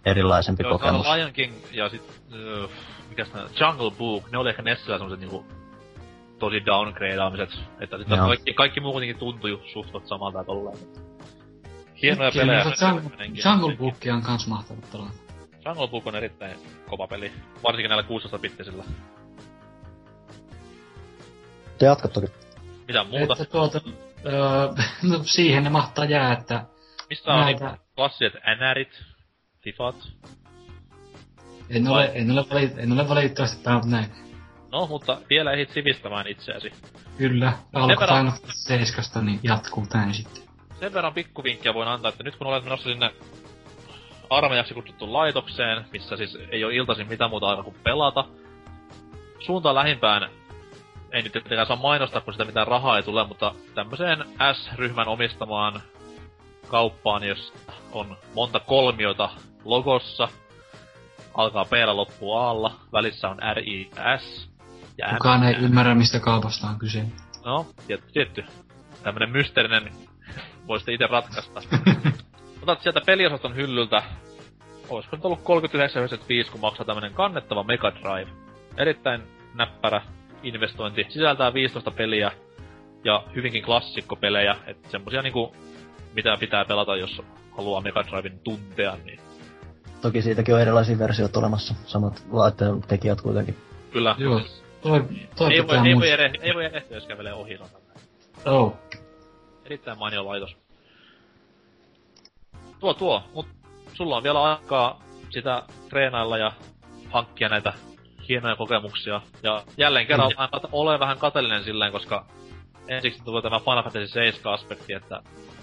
erilaisempi Joo, kokemus. on Lion King ja sit, uh, mikäs nää, Jungle Book, ne oli ehkä Nessillä semmoset niinku tosi downgradeaamiset, että sit Joo. kaikki, kaikki muu kuitenkin tuntui suhtot samalta ja tolleen. Hienoja Kyllä, pelejä. Jungle, Bookia on kans mahtava pelata. Jungle Book on erittäin kova peli, varsinkin näillä 16-bittisillä. Te jatka toki. Mitä muuta? Että tuota, öö, no siihen ne mahtaa jää, että Mistä on näitä- niinku klassiset NRit, Fifat? en ole, en ole, valit, en ole valitettavasti pelannut näin. No, mutta vielä ehdit sivistämään itseäsi. Kyllä, alku verran- 7, niin jatkuu näin sitten. Sen verran pikkuvinkkiä voin antaa, että nyt kun olet menossa sinne armeijaksi kutsuttu laitokseen, missä siis ei ole iltaisin mitään muuta aikaa kuin pelata, suuntaan lähimpään, ei nyt tietenkään saa mainostaa, kun sitä mitään rahaa ei tule, mutta tämmöiseen S-ryhmän omistamaan kauppaan, jos on monta kolmiota logossa, alkaa p loppuu A, välissä on R, Ja Kukaan ei ymmärrä, mistä kaupasta on kyse. No, tietty, tietty. Tämmönen mysteerinen, voisitte itse ratkaista. Otat sieltä peliosaston hyllyltä, olisiko nyt ollut 39,95, kun maksaa tämmönen kannettava Mega Drive. Erittäin näppärä investointi. Sisältää 15 peliä ja hyvinkin klassikkopelejä, että semmosia niinku, mitä pitää pelata, jos haluaa Mega Driven tuntea, niin Toki siitäkin on erilaisia versioita olemassa, samat laitteen tekijät kuitenkin. kyllä. Joo, toi, toi Ei voi, ei voi, ere, ei voi erehtyä, jos kävelee ohi. näin. Oh. Erittäin mainio laitos. Tuo tuo, mut sulla on vielä aikaa sitä treenailla ja hankkia näitä hienoja kokemuksia. Ja jälleen kerran Kyllä. olen, olen vähän kateellinen silleen, koska ensiksi tulee tämä Final Fantasy 7 aspekti, että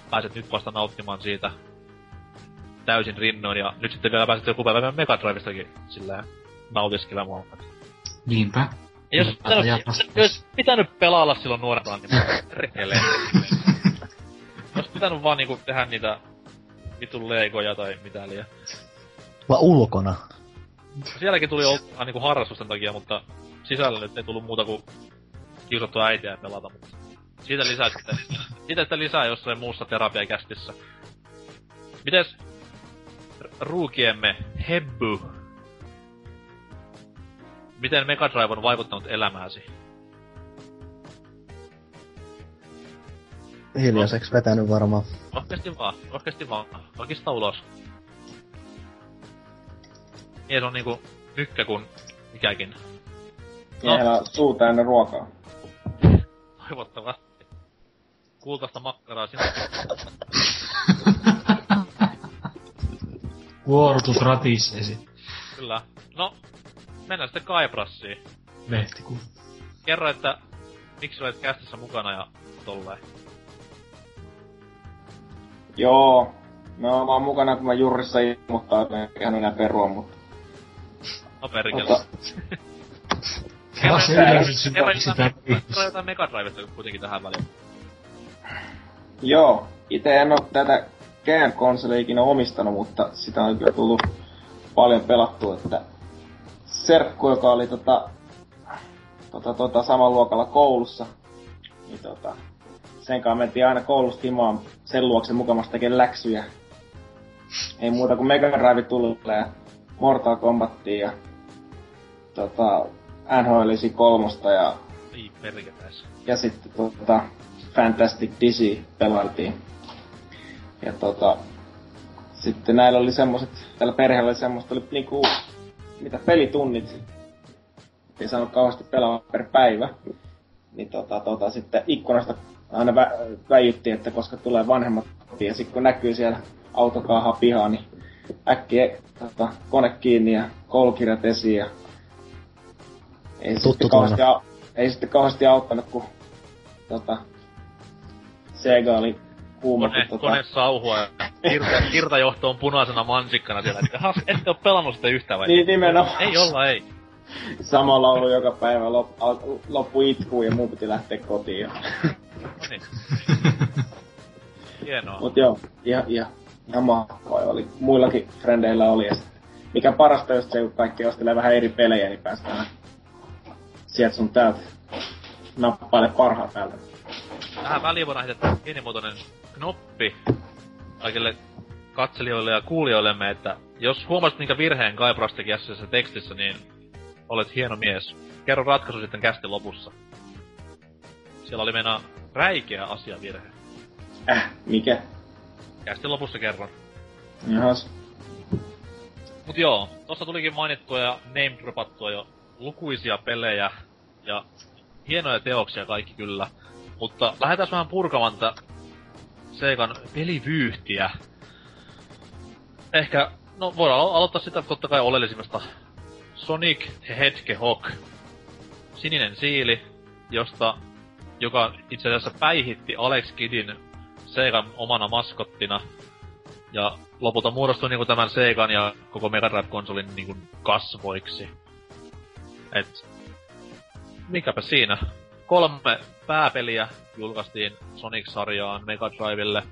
pääset nyt vasta nauttimaan siitä täysin rinnoin, ja nyt sitten vielä pääset joku päivä Mega Drivestakin silleen nautiskelemaan. Niinpä. Ja jos, Kyllä, pitänyt, jatkuvasti. jos pitänyt pelailla silloin nuorempana, niin perkele. Jos pitänyt vaan niinku tehdä niitä vitun leikoja tai mitä liian. Vaan ulkona. Sielläkin tuli oltua niinku harrastusten takia, mutta sisällä nyt ei tullut muuta kuin kiusattua äitiä pelata, mutta siitä lisää sitten, siitä sitten lisää jossain muussa terapiakästissä. Mites ruukiemme Hebbu? Miten Mega Drive on vaikuttanut elämääsi? Hiljaiseksi vetänyt varmaan. Rohkeasti vaan, rohkeasti vaan. Rohkista ulos. Mies on niinku mykkä kun mikäkin. Miehellä on suu täynnä ruokaa. Toivottavasti. Kultaista makkaraa sinä. Vuorotus ratissesi. Kyllä. No, mennään sitten Kaiprassiin. Lehtiku. Kerro, että miksi olet kästissä mukana ja tolleen. Joo. No mä oon mukana, kun mä jurissa ilmoittaa, että eihän enää perua, mutta... No perkele. mutta Kerro, jotain, sitä kerro jotain Mega Drivesta kuitenkin tähän väliin. Joo, itse en oo tätä kään konsolia ikinä omistanut, mutta sitä on kyllä tullut paljon pelattua, että serkku, joka oli tota, tota, tota samalla luokalla koulussa, niin tota, sen kanssa mentiin aina koulusta himaan sen luokse mukamassa tekemään läksyjä. Ei muuta kuin Mega Drive tulee ja Mortal Kombatia ja tota, NHL kolmosta ja Ei perketäis. ja sitten tota, Fantastic Dizzy pelailtiin. Ja tota, sitten näillä oli semmoset, tällä perheellä oli semmoista, oli niinku, mitä pelitunnit, ei saanut kauheasti pelaa per päivä. Niin tota, tota, sitten ikkunasta aina vä- väijyttiin, että koska tulee vanhemmat kotiin, ja sitten kun näkyy siellä autokaaha pihaa, niin äkkiä tota, kone kiinni ja koulukirjat esiin ja ei Tuttu sitten, kauheasti, au- ei sitten kauheasti auttanut, kun tota, Sega oli Kone, tota... kone sauhua ja kirta, kirtajohto on punaisena mansikkana siellä. Että, has, ette oo pelannut sitä yhtään vai? Niin nimenomaan. Ei olla, ei. Sama laulu joka päivä lop, loppu itkuu ja muu piti lähteä kotiin. Niin. Hienoa. Mut joo, ihan, ihan, ihan mahtavaa oli. Muillakin frendeillä oli. Ja sit, mikä parasta just se, kaikki ostelee vähän eri pelejä, niin päästään sieltä sun täältä nappaile parhaat päältä. Tähän väliin voidaan heittää pienimuotoinen knoppi kaikille katselijoille ja kuulijoillemme, että jos huomasit minkä virheen Guybrush teki äskeisessä tekstissä, niin olet hieno mies. Kerro ratkaisu sitten kästin lopussa. Siellä oli mennä räikeä asiavirhe. Äh, mikä? Kästin lopussa kerron. Jahas. Mut joo, tossa tulikin mainittua ja name dropattua jo lukuisia pelejä ja hienoja teoksia kaikki kyllä. Mutta lähdetään vähän purkamaan tätä Seikan pelivyyhtiä. Ehkä, no voidaan alo- aloittaa sitä totta kai oleellisimmasta. Sonic the Hedgehog. Sininen siili, josta, joka itse asiassa päihitti Alex Kidin Seikan omana maskottina. Ja lopulta muodostui niinku tämän Seikan ja koko Mega Drive-konsolin niinku kasvoiksi. Et mikäpä siinä. Kolme pääpeliä julkaistiin Sonic-sarjaan Mega Drivelle.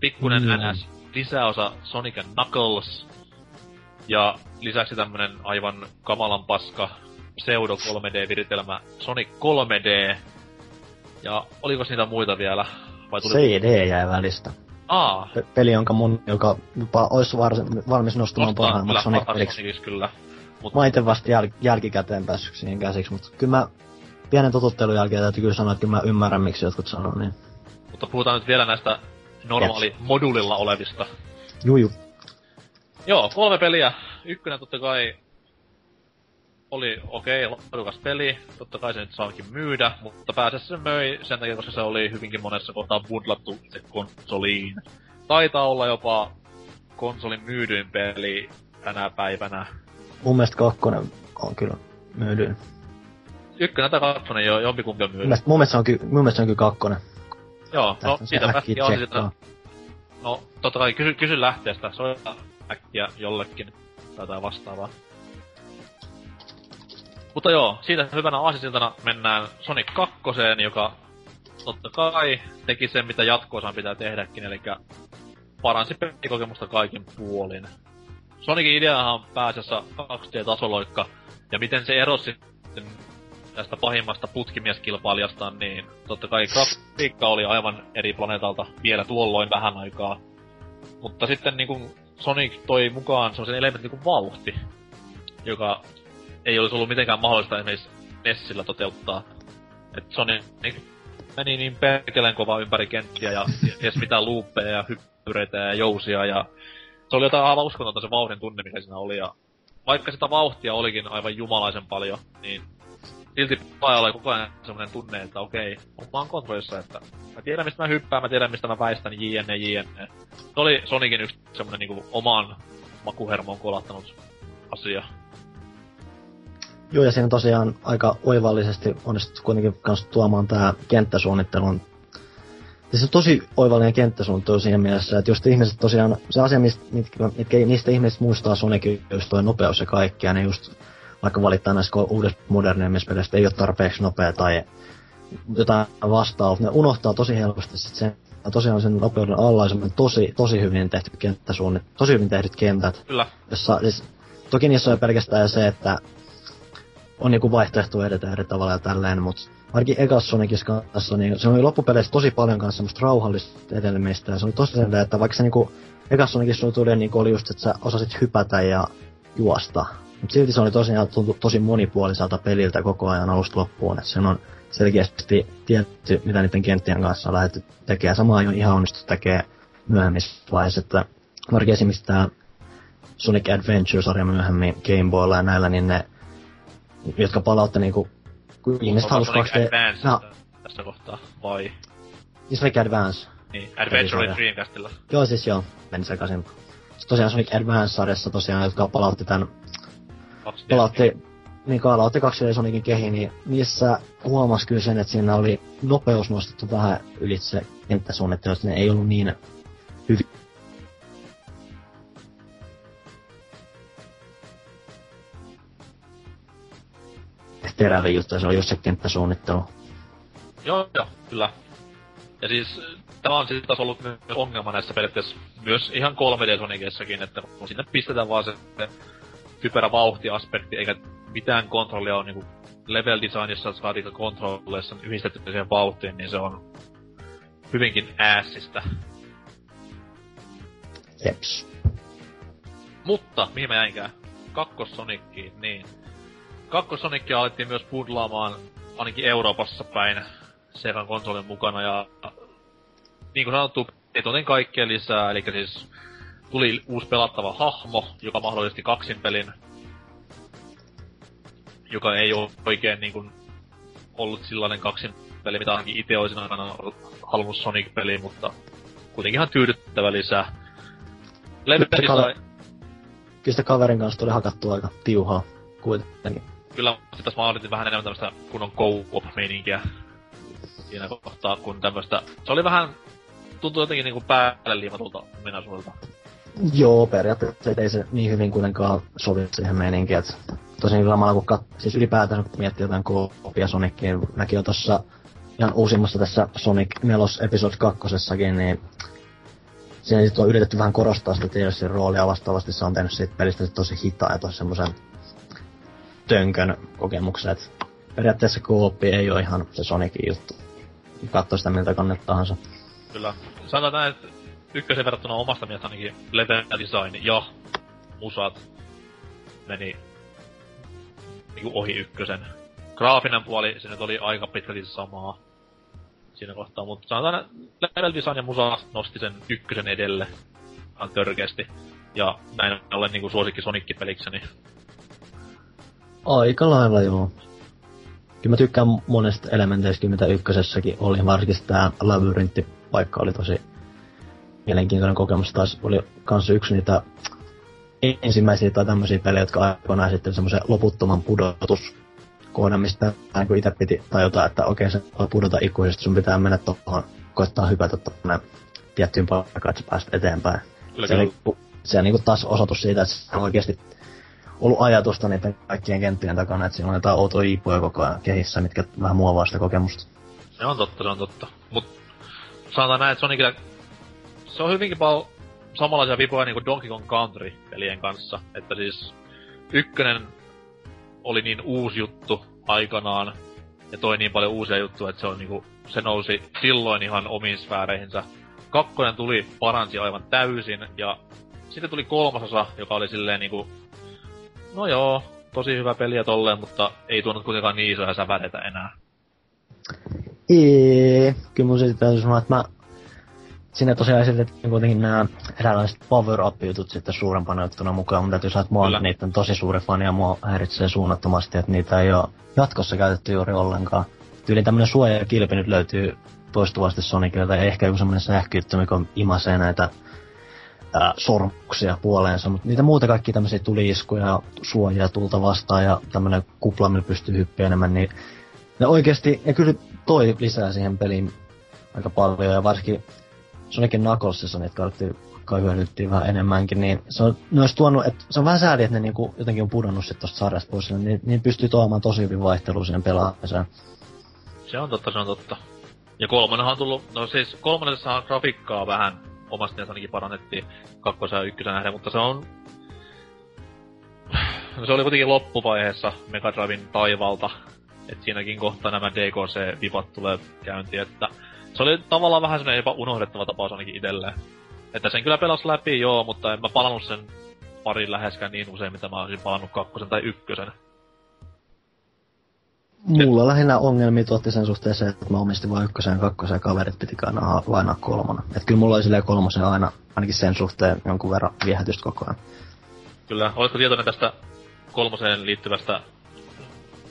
Pikkunen Mm. NS lisäosa Sonic and Knuckles. Ja lisäksi tämmönen aivan kamalan paska pseudo 3D-viritelmä Sonic 3D. Ja oliko niitä muita vielä? Vai tuli... CD jäi välistä. Aa, Pe- peli, jonka mun, joka jopa olisi varsin, valmis nostamaan parhaimmaksi Sonic-peliksi. Kyllä. Mut Mä ite vasta jäl- jälkikäteen päässyt siihen käsiksi, mutta kyllä mä pienen totuttelun jälkeen täytyy kyllä sanoa, että kyllä mä ymmärrän, miksi jotkut sanoo niin. Mutta puhutaan nyt vielä näistä normaali modulilla olevista. Juju. Joo, kolme peliä. Ykkönen totta kai oli okei, okay, laadukas peli. Totta kai se nyt saakin myydä, mutta pääsessä se möi sen takia, koska se oli hyvinkin monessa kohtaa bundlattu itse konsoliin. Taitaa olla jopa konsolin myydyin peli tänä päivänä. Mun mielestä kakkonen on kyllä myydyin. Ykkönen tai kakkonen jo, jompikumpi on myynyt. mun mielestä, se on, ky- mun mielestä on kyllä kakkonen. Joo, no Tästä siitä pätkiä on sitä. No, totta kai kysy, kysy lähteestä, soita äkkiä jollekin tai jotain vastaavaa. Mutta joo, siitä hyvänä aasisiltana mennään Sonic 2, joka totta kai teki sen, mitä jatkoosaan pitää tehdäkin, eli paransi pelikokemusta kaikin puolin. Sonicin ideahan on pääasiassa 2D-tasoloikka, ja miten se erosi sitten tästä pahimmasta putkimieskilpailijastaan, niin totta kai grafiikka oli aivan eri planeetalta vielä tuolloin vähän aikaa. Mutta sitten niinku Sonic toi mukaan sellaisen elementin kuin vauhti, joka ei olisi ollut mitenkään mahdollista esimerkiksi Nessillä toteuttaa. Et Sonic meni niin perkeleen kovaa ympäri kenttiä ja ties mitä luuppeja ja hyppyreitä ja jousia ja se oli jotain aivan uskomatonta se vauhdin tunne, mikä siinä oli ja vaikka sitä vauhtia olikin aivan jumalaisen paljon, niin silti pelaajalla koko ajan semmoinen tunne, että okei, on vaan kontrollissa, että mä tiedän mistä mä hyppään, mä tiedän mistä mä väistän, jne, jne. Se oli Sonicin yksi semmonen niinku oman makuhermoon kolattanut asia. Joo, ja siinä tosiaan aika oivallisesti onnistuttu kuitenkin kanssa tuomaan tää kenttäsuunnittelun. Ja se on tosi oivallinen kenttäsuunnittelu siinä mielessä, että just ihmiset tosiaan, se asia, mistä, mitkä, mitkä niistä ihmiset muistaa Sonicin, just toi nopeus ja kaikkea, niin just vaikka valittaa uudessa moderneimmissa peleissä, että ei ole tarpeeksi nopea tai jotain vastaavaa, ne unohtaa tosi helposti sit sen, tosiaan sen nopeuden alla on tosi, tosi hyvin tehty kenttäsuunnittelu, tosi hyvin tehdyt kentät, Kyllä. jossa siis, toki niissä on pelkästään se, että on niinku vaihtoehto edetä eri tavalla ja tälleen, mut ainakin ekas Sonicissa kanssa, niin se oli loppupeleissä tosi paljon kanssa semmoista rauhallista etenemistä, ja se oli tosi silleen, että vaikka se niinku, ekas Sonicissa sulla tuli niinku oli just, että sä osasit hypätä ja juosta, silti se oli tosiaan tuntui tosi monipuoliselta peliltä koko ajan alusta loppuun, että sen on selkeästi tietty, mitä niiden kenttien kanssa on lähdetty tekemään. Samaa on ihan onnistuttu tekemään myöhemmissä vaiheissa, että varsinkin esimerkiksi tää Sonic Adventure-sarja myöhemmin Game Boylla ja näillä, niin ne, jotka palautti niinku, kun ihmiset halus Sonic 2D... Advance No, tässä kohtaa, vai? niin Sonic Advance. Niin, Adventure sarja. Dreamcastilla. Joo, siis joo, meni sekaisin. Tosiaan Sonic Advance-sarjassa tosiaan, jotka palautti tän, 2D. palautti niin Kaala otti kaksi Sonicin kehi, niin niissä huomasi kyllä sen, että siinä oli nopeus nostettu vähän ylitse kenttäsuunnittelusta, ne ei ollut niin hyvin terävä juttu, se on just se kenttäsuunnittelu. Joo, joo, kyllä. Ja siis tämä on sitten taas ollut myös ongelma näissä periaatteessa myös ihan 3D Sonicissakin, että kun sinne pistetään vaan se, se typerä vauhtiaspekti, eikä mitään kontrollia on niinku level designissa saatika kontrolleissa yhdistetty siihen vauhtiin, niin se on hyvinkin äässistä. Jeps. Mutta, mihin mä jäinkään? Kakkossonikkiin, niin. Kakkossonikkia alettiin myös budlaamaan ainakin Euroopassa päin Segan konsolin mukana ja niin kuin sanottu, etoten kaikkea lisää, eli siis tuli uusi pelattava hahmo, joka mahdollisti kaksin pelin, joka ei ole oikein niin kuin ollut sellainen kaksin peli, mitä ainakin itse olisin aikana halunnut Sonic-peliin, mutta kuitenkin ihan tyydyttävä lisää. Level design... Kyllä sitä kaverin kanssa tuli hakattu aika tiuhaa kuitenkin. Kyllä, tässä mä odotin vähän enemmän tämmöstä kunnon co-op-meininkiä siinä kohtaa, kun tämmöstä... Se oli vähän... Tuntui jotenkin niinku päälle liimatulta ominaisuudelta. Joo, periaatteessa ei se niin hyvin kuitenkaan sovi siihen meininkiin, että tosin samalla kun kat... siis ylipäätään kun miettii jotain koopia Soniciin, mäkin on tossa ihan uusimmassa tässä Sonic 4 Episode 2 niin siinä sitten on yritetty vähän korostaa sitä TLCn roolia vastaavasti se on tehnyt siitä pelistä tosi hitaa ja tosi semmoisen tönkön kokemuksen, että periaatteessa kooppi ei ole ihan se Sonicin juttu. Katso sitä miltä kannetta tahansa. Kyllä. Sanotaan että ykkösen verrattuna omasta mielestä ainakin level design ja musat meni niinku ohi ykkösen. Graafinen puoli, nyt oli aika pitkälti samaa siinä kohtaa, mutta sanotaan, level design ja musa nosti sen ykkösen edelle ihan törkeästi. Ja näin ollen niinku suosikki Sonic-peliksi, niin... Aika lailla joo. Kyllä mä tykkään monesta elementeistä, mitä ykkösessäkin oli, varsinkin tää labyrintti-paikka oli tosi mielenkiintoinen kokemus. Taas oli kans yksi niitä ensimmäisiä tai tämmöisiä pelejä, jotka aikoinaan sitten semmoisen loputtoman pudotuskohdan, mistä niin itse piti tajuta, että okei, se voi pudota ikuisesti, sun pitää mennä tuohon, koittaa hypätä tuonne tiettyyn paikkaan, että sä pääset eteenpäin. Kyllä, se, kyllä. Oli, se on niin taas osoitus siitä, että se on oikeasti ollut ajatusta niiden kaikkien kenttien takana, että siinä on jotain outoja iipuja koko ajan kehissä, mitkä vähän muovaa sitä kokemusta. Se on totta, se on totta. Mut sanotaan näin, että Sonicilla se on hyvinkin paljon samanlaisia vipoja niinku Donkey Kong Country-pelien kanssa. Että siis ykkönen oli niin uusi juttu aikanaan, ja toi niin paljon uusia juttuja, että se on niinku, se nousi silloin ihan omiin sfääreihinsä. Kakkonen tuli, paransi aivan täysin, ja sitten tuli kolmasosa, joka oli silleen niinku, no joo, tosi hyvä peli ja tolleen, mutta ei tuonut kuitenkaan niin isoja säväreitä enää. Ei, kyllä mun täytyy sanoa, että mä Siinä tosiaan esitettiin kuitenkin nämä eräänlaiset power up jutut sitten suurempana juttuna mukaan, mutta täytyy sanoa, että mua niitä on tosi suuri fani ja mua häiritsee suunnattomasti, että niitä ei ole jatkossa käytetty juuri ollenkaan. Tyyli tämmönen suojakilpi nyt löytyy toistuvasti Sonicilta ja ehkä joku semmonen sähkyyttö, mikä imasee näitä ää, sormuksia puoleensa, mutta niitä muuta kaikki tämmöisiä tuliiskuja, suojaa tulta vastaan ja tämmönen kupla, millä pystyy hyppiä enemmän, niin ne oikeesti, ja kyllä toi lisää siihen peliin aika paljon ja varsinkin Sonicin Knucklesissa niitä kartteja kai hyödyttiin vähän enemmänkin, niin se on, olisi tuonut, että se on vähän sääli, että ne niinku jotenkin on pudonnut sit tosta sarjasta pois, niin, niin pystyy tuomaan tosi hyvin vaihtelua siihen pelaamiseen. Se on totta, se on totta. Ja kolmonenhan on tullut, no siis kolmannessahan grafiikkaa vähän omasta ainakin parannettiin kakkosen ja ykkösen nähden, mutta se on... No se oli kuitenkin loppuvaiheessa Mega Driven taivalta, että siinäkin kohtaa nämä DKC-vipat tulee käyntiin, että se oli tavallaan vähän sellainen jopa unohdettava tapaus ainakin itselleen. Että sen kyllä pelas läpi, joo, mutta en mä palannut sen parin läheskään niin usein, mitä mä olisin palannut kakkosen tai ykkösen. Mulla Et... lähinnä ongelmia tuotti sen suhteen se, että mä omistin vain ykkösen ja kakkosen ja kaverit piti aina lainaa kolmonen. Et kyllä mulla oli silleen kolmosen aina, ainakin sen suhteen jonkun verran viehätystä koko ajan. Kyllä, oletko tietoinen tästä kolmoseen liittyvästä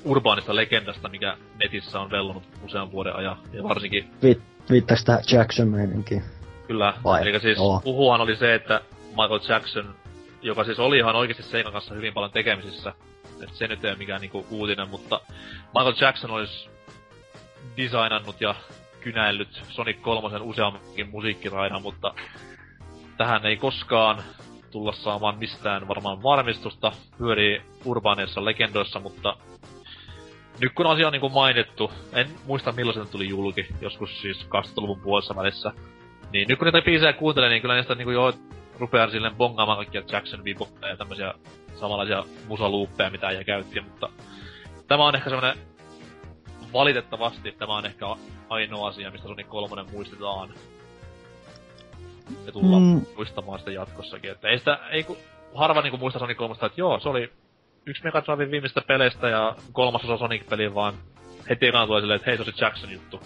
urbaanista legendasta, mikä netissä on vellonut usean vuoden ajan, ja varsinkin... Vi- viittaaks tää jackson meininki Kyllä, Vai? eli siis oh. puhuhan oli se, että Michael Jackson, joka siis oli ihan oikeasti Seikan kanssa hyvin paljon tekemisissä, Et se nyt ei ole mikään niinku uutinen, mutta Michael Jackson olisi designannut ja kynäillyt Sonic 3 useammankin musiikkiraidan, mutta tähän ei koskaan tulla saamaan mistään varmaan varmistusta. Pyörii urbaaneissa legendoissa, mutta nyt kun asia on niin mainittu, en muista milloin se tuli julki, joskus siis 2000-luvun puolessa välissä. Niin nyt kun niitä biisejä kuuntelee, niin kyllä niistä niinku jo rupeaa silleen bongaamaan kaikkia Jackson viboja ja tämmösiä samanlaisia musaluuppeja, mitä ei käytti, mutta tämä on ehkä semmonen valitettavasti tämä on ehkä ainoa asia, mistä Sonic 3 muistetaan. Ja tullaan mm. muistamaan sitä jatkossakin. Että ei sitä, ei ku, harva niinku muista Sonic 3, että joo, se oli yksi Megatravin viimeistä peleistä ja kolmasosa Sonic-peliä, vaan heti ekana tulee silleen, että hei, se on se Jackson juttu.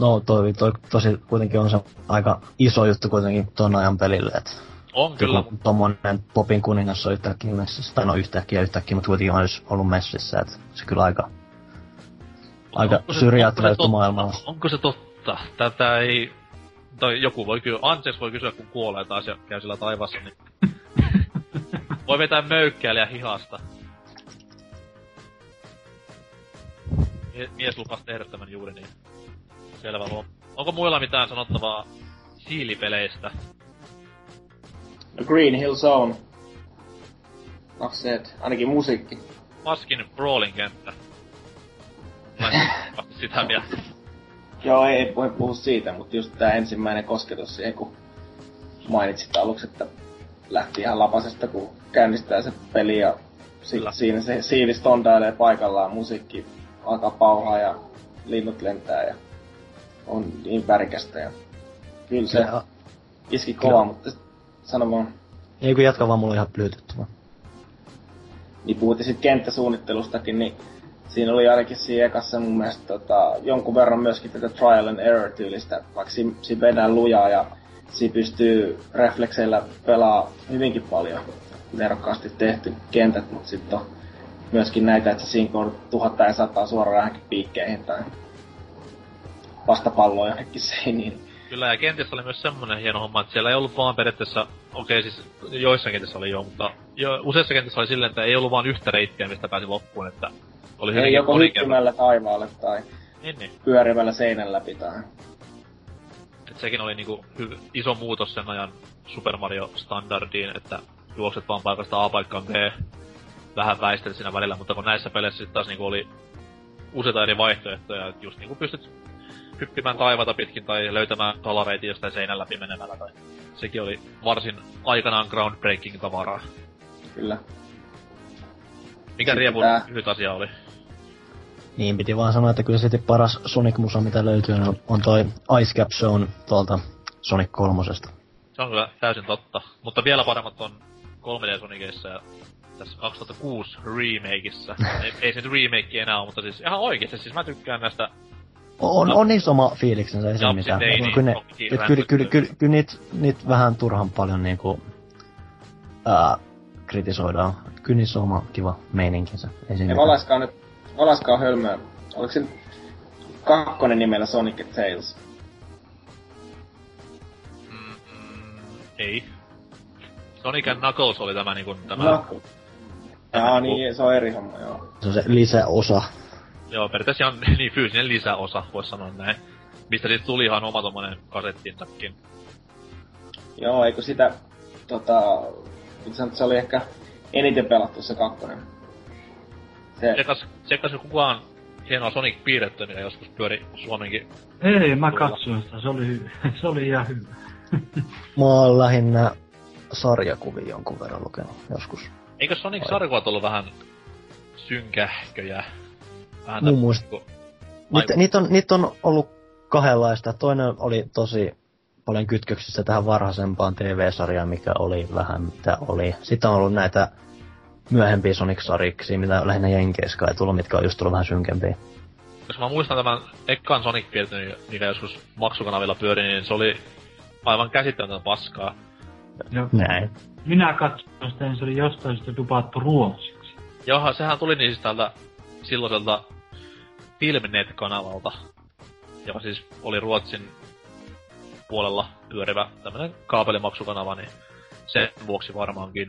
No toi, toi tosi kuitenkin on se aika iso juttu kuitenkin ton ajan pelille, että on kyllä. Tommonen Popin kuningas on yhtäkkiä messissä, tai no yhtäkkiä yhtäkkiä, mutta kuitenkin olisi ollut messissä, että se kyllä aika, aika syrjäyttävä maailmalla. Onko se totta? Tätä ei... Tai joku voi kyllä, Anses voi kysyä kun kuolee taas ja käy sillä taivassa, niin... voi vetää möykkäilijä hihasta. Mies lupas tehdä tämän juuri niin. Selvä luo. Onko muilla mitään sanottavaa siilipeleistä? No Green Hill Zone. No se, et, ainakin musiikki. Maskin Brawling kenttä. sitä vielä. Joo, ei, ei voi puhua siitä, mutta just tää ensimmäinen kosketus siihen, kun mainitsit aluksi, että lähti ihan lapasesta, kun käynnistää se peli ja si- siinä se siivis tondailee paikallaan, musiikki alkaa pauhaa ja linnut lentää ja on niin värikästä ja kyllä se ja, iski kova, kyllä. mutta sano vaan. Ei kun jatka vaan, mulla ihan plyytytty vaan. Niin puhuttiin sit kenttäsuunnittelustakin, niin siinä oli ainakin siinä ekassa mun mielestä tota, jonkun verran myöskin tätä trial and error tyylistä, vaikka siinä, siinä vedään lujaa ja siinä pystyy reflekseillä pelaa hyvinkin paljon nerokkaasti tehty kentät, mutta sitten on myöskin näitä, että siinä kun tuhatta ja sataa suoraan johonkin piikkeihin tai vastapalloa johonkin seiniin. Kyllä, ja kentissä oli myös semmonen hieno homma, että siellä ei ollut vaan periaatteessa, okei okay, siis joissain kentissä oli jo, mutta jo, useissa kentissä oli silleen, että ei ollut vaan yhtä reittiä, mistä pääsi loppuun, että oli Ei joko hyppimällä taivaalle tai niin, niin. pyörimällä seinän läpi tai... Sekin oli niinku hy- iso muutos sen ajan Super Mario standardiin, että juokset vaan paikasta A paikkaan B vähän väistelit siinä välillä, mutta kun näissä peleissä sitten taas niinku oli useita eri vaihtoehtoja, että just niinku pystyt hyppimään taivata pitkin tai löytämään salareitin jostain seinän läpi menemällä tai sekin oli varsin aikanaan groundbreaking tavaraa. Kyllä. Mikä riepun tää... lyhyt asia oli? Niin, piti vaan sanoa, että kyllä sitten paras Sonic-musa, mitä löytyy, on toi Ice Cap Zone tuolta Sonic 3. Se on kyllä täysin totta. Mutta vielä paremmat on 3D Sonicissa ja tässä 2006 remakeissa. ei, ei se nyt remake enää ole, mutta siis ihan oikeesti, siis mä tykkään näistä on, no. on niissä oma fiiliksensä, ei se mitään. Niin, kyllä, ne, kyllä, kyllä, kyllä, kyllä, kyllä niitä, niitä vähän turhan paljon niinku, ää, kritisoidaan. Kyllä niissä on oma kiva meininkinsä. Ei, ei valaiskaa nyt, valaiskaa hölmöä. Oliko se kakkonen nimellä Sonic Tales? Mm, mm, ei. Sonic and Knuckles oli tämä niinku tämä... Knuckles. Jaa, niin, se on eri homma, joo. Se on se lisäosa. Joo, periaatteessa ihan niin fyysinen lisäosa, vois sanoa näin. Mistä siitä tuli ihan oma tommonen kasettinsakin. Joo, eikö sitä, tota, se oli ehkä eniten pelattu se kakkonen. Se... Sekas, sekas kukaan hienoa Sonic piirretty, mikä joskus pyöri Suomenkin. Ei, mä katsoin sitä, se oli, se oli ihan hyvä. mä oon lähinnä sarjakuvia jonkun verran lukenut joskus. Eikö Sonic sarjakuvat ollut vähän synkähköjä? Vähän Mun muista. Niitä, niit on, niit on ollut kahdenlaista. Toinen oli tosi paljon kytköksissä tähän varhaisempaan TV-sarjaan, mikä oli vähän mitä oli. Sitten on ollut näitä myöhempiä Sonic-sariksi, mitä lähinnä Jenkeissä ei tullut, mitkä on just tullut vähän synkempiä. Jos mä muistan tämän ekkaan sonic mikä joskus maksukanavilla pyöri, niin se oli aivan käsittämätöntä paskaa. No, Näin. Minä katsoin sitä, niin se oli jostain sitä dupattu ruotsiksi. Joo, sehän tuli niin siis täältä silloiselta Filmnet-kanavalta, joka siis oli Ruotsin puolella pyörivä tämmönen kaapelimaksukanava, niin sen vuoksi varmaankin.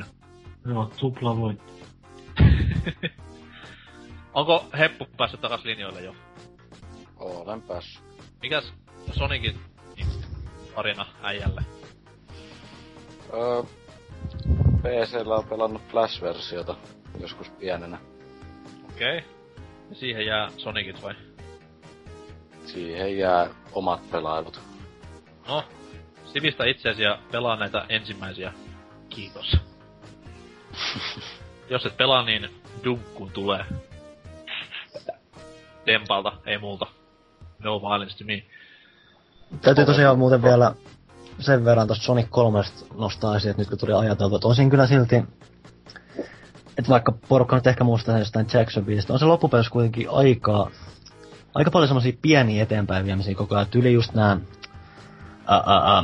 Joo, tupla voitti. Onko Heppu päässyt takas linjoille jo? Olen päässyt. Mikäs Sonicin tarina äijälle? Öö, PCllä on pelannut Flash-versiota joskus pienenä. Okei. Okay. Ja siihen jää Sonicit vai? Siihen jää omat pelailut. No, sivistä itseäsi ja pelaa näitä ensimmäisiä. Kiitos. Jos et pelaa, niin dunkkuun tulee. Dempalta, ei multa. No violence to me. Täytyy tosiaan muuten vielä sen verran tosta Sonic 3 nostaa esiin, että nyt kun tuli ajateltu, että siinä kyllä silti, että vaikka porukka nyt ehkä muistaa jostain Jackson on se loppupeleissä kuitenkin aika, aika paljon semmosia pieniä eteenpäin viemisiä koko ajan. Tyli just nää, ää, ää,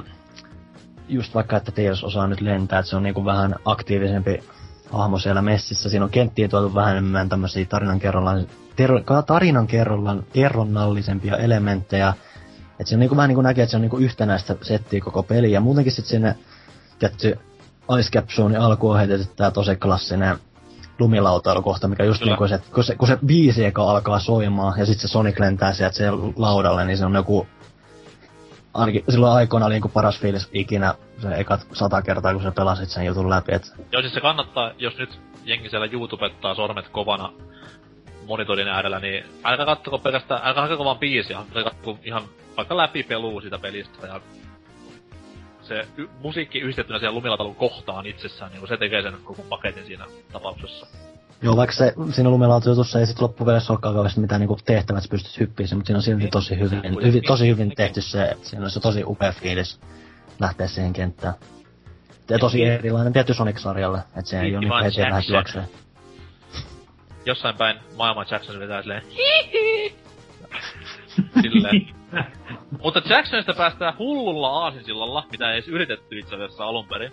just vaikka, että Tails osaa nyt lentää, että se on niinku vähän aktiivisempi hahmo siellä messissä. Siinä on kenttiin tuotu vähän enemmän tämmösiä tarinan kerrallaan, ter, tarinan kerrallaan, kerronnallisempia elementtejä. Et se on niinku vähän niinku näkee, että se on niinku yhtenäistä settiä koko peli. Ja muutenkin sit sinne tietty Ice Cap alkuun heitetty tää tosi klassinen lumilautailukohta, mikä just niinku se, kun se, kun se biisi eka alkaa soimaan ja sitten se Sonic lentää sieltä se laudalle, niin se on joku ainakin silloin aikoina oli niinku paras fiilis ikinä se ekat sata kertaa, kun sä pelasit sen jutun läpi. Et... Joo, siis se kannattaa, jos nyt jengi siellä YouTubettaa sormet kovana monitorin äärellä, niin älkää kattoko pelkästään, älkää hakeko vaan biisiä, kattoko ihan vaikka läpi peluu siitä pelistä ja se y- musiikki yhdistettynä siihen lumilautalun kohtaan itsessään, niin se tekee sen koko paketin siinä tapauksessa. Joo, vaikka se siinä lumilautajutussa ei sit loppupeleissä olekaan kauheasti mitään niinku tehtävät, että pystyt hyppiin, mutta siinä on silti tosi hyvin, hyvin, tosi hyvin tehty se, että siinä on se tosi upea fiilis lähteä siihen kenttään. Ja tosi erilainen tietty Sonic-sarjalle, että se ei ole niin heti lähde juokseen. Jossain päin maailman Jackson vetää silleen Silleen. Mutta Jacksonista päästään hullulla aasinsillalla, mitä ei edes yritetty itse asiassa alun perin.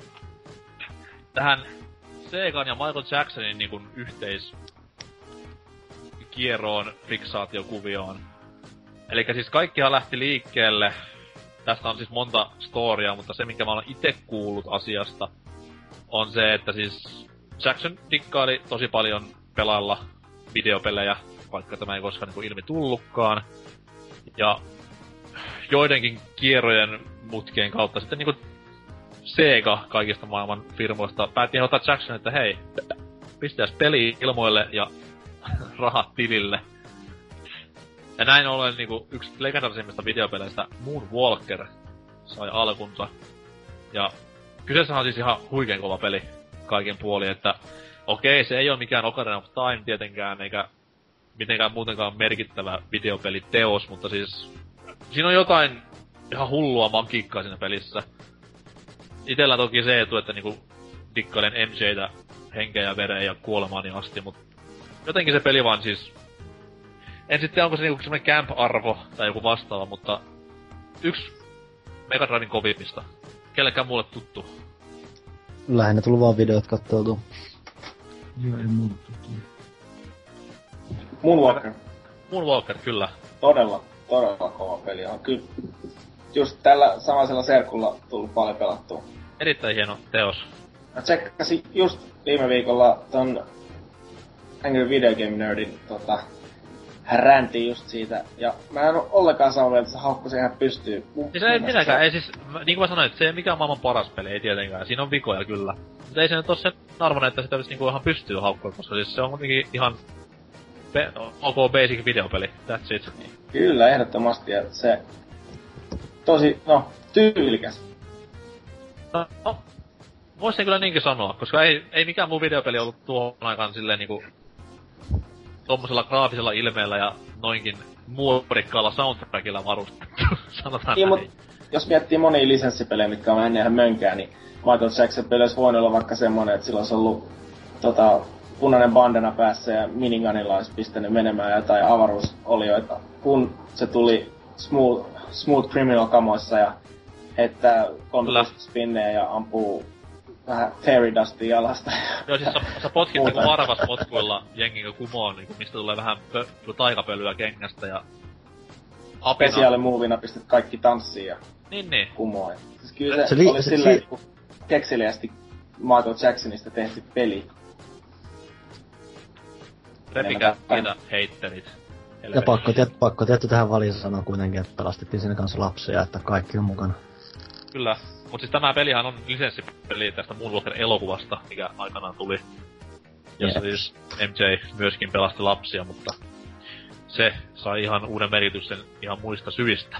Tähän Segan ja Michael Jacksonin niin kuin yhteis kierroon, fiksaatiokuvioon. Eli siis kaikkihan lähti liikkeelle. Tästä on siis monta storia, mutta se minkä mä olen itse kuullut asiasta on se, että siis Jackson dikkaili tosi paljon pelailla videopelejä, vaikka tämä ei koskaan niin ilmi tullutkaan. Ja joidenkin kierrojen mutkien kautta sitten niinku Sega kaikista maailman firmoista päätti ottaa Jackson, että hei, pistäis peli ilmoille ja rahat tilille. Ja näin ollen niinku yksi legendarisimmista videopeleistä Moonwalker sai alkunsa. Ja kyseessä on siis ihan huikein kova peli kaiken puoli, että okei, se ei ole mikään Ocarina of Time tietenkään, eikä mitenkään muutenkaan merkittävä videopeliteos, mutta siis siinä on jotain ihan hullua magiikkaa siinä pelissä. Itellä toki se etu, että niinku dikkailen MJtä henkeä ja vereä ja kuolemaani asti, mutta jotenkin se peli vaan siis... En sitten onko se niinku semmonen camp-arvo tai joku vastaava, mutta yksi Mega Driven kovimmista. Kellekään mulle tuttu. Lähinnä tullut vaan videot katteltu. Joo, ei mulle tuttu. Moonwalker. Moonwalker, kyllä. Todella, todella kova peli on. Kyllä just tällä samaisella serkulla tullut paljon pelattua. Erittäin hieno teos. Mä tsekkasin just viime viikolla ton Angry Video Game Nerdin tota, ränti just siitä. Ja mä en oo ollenkaan samaa mieltä, että se haukku se ihan pystyy. Siis ei minäkään, ei siis, niin kuin mä sanoin, että se ei mikään maailman paras peli, ei tietenkään. Siinä on vikoja kyllä. Mutta ei se nyt oo sen arvoinen, että sitä niinku ihan pystyy haukkua, koska siis se on kuitenkin ihan be- ok basic videopeli. That's it. Kyllä, ehdottomasti. Ja se tosi, no, tyylikäs. No, no voisin kyllä niinkin sanoa, koska ei, ei mikään muu videopeli ollut tuohon aikaan silleen niinku tommosella graafisella ilmeellä ja noinkin muorikkaalla soundtrackilla varustettu, sanotaan Niin, näin. mut jos miettii monia lisenssipelejä, mitkä on mennyt ihan mönkää, niin Michael Jackson peli olisi voinut olla vaikka semmonen, että sillä olisi ollut tota, punainen bandana päässä ja minigunilla olisi pistänyt menemään jotain avaruusolioita, kun se tuli Smooth, smooth Criminal kamoissa ja heittää Kyllä. 13 spinnejä ja ampuu vähän fairy dustia jalasta. Joo, siis sä, sä potkit niinku varvas potkuilla jengin kumoon, niinku, mistä tulee vähän pö, taikapölyä kengästä ja... Apina. Spesiaali movina pistät kaikki tanssiin ja Niin, niin. kumoon. Ja Siis kyllä se, Se li- oli se- silleen, si- kun kekseliästi Michael Jacksonista tehty peli. Repikää niitä heittelit. Ja pakko, tiet, pakko tietty tähän väliin sanoa kuitenkin, että pelastettiin siinä kanssa lapsia, että kaikki on mukana. Kyllä. Mut siis tämä pelihän on lisenssipeli tästä Moonwalker-elokuvasta, mikä aikanaan tuli. Jossa Jep. siis MJ myöskin pelasti lapsia, mutta se sai ihan uuden merkityksen ihan muista syistä.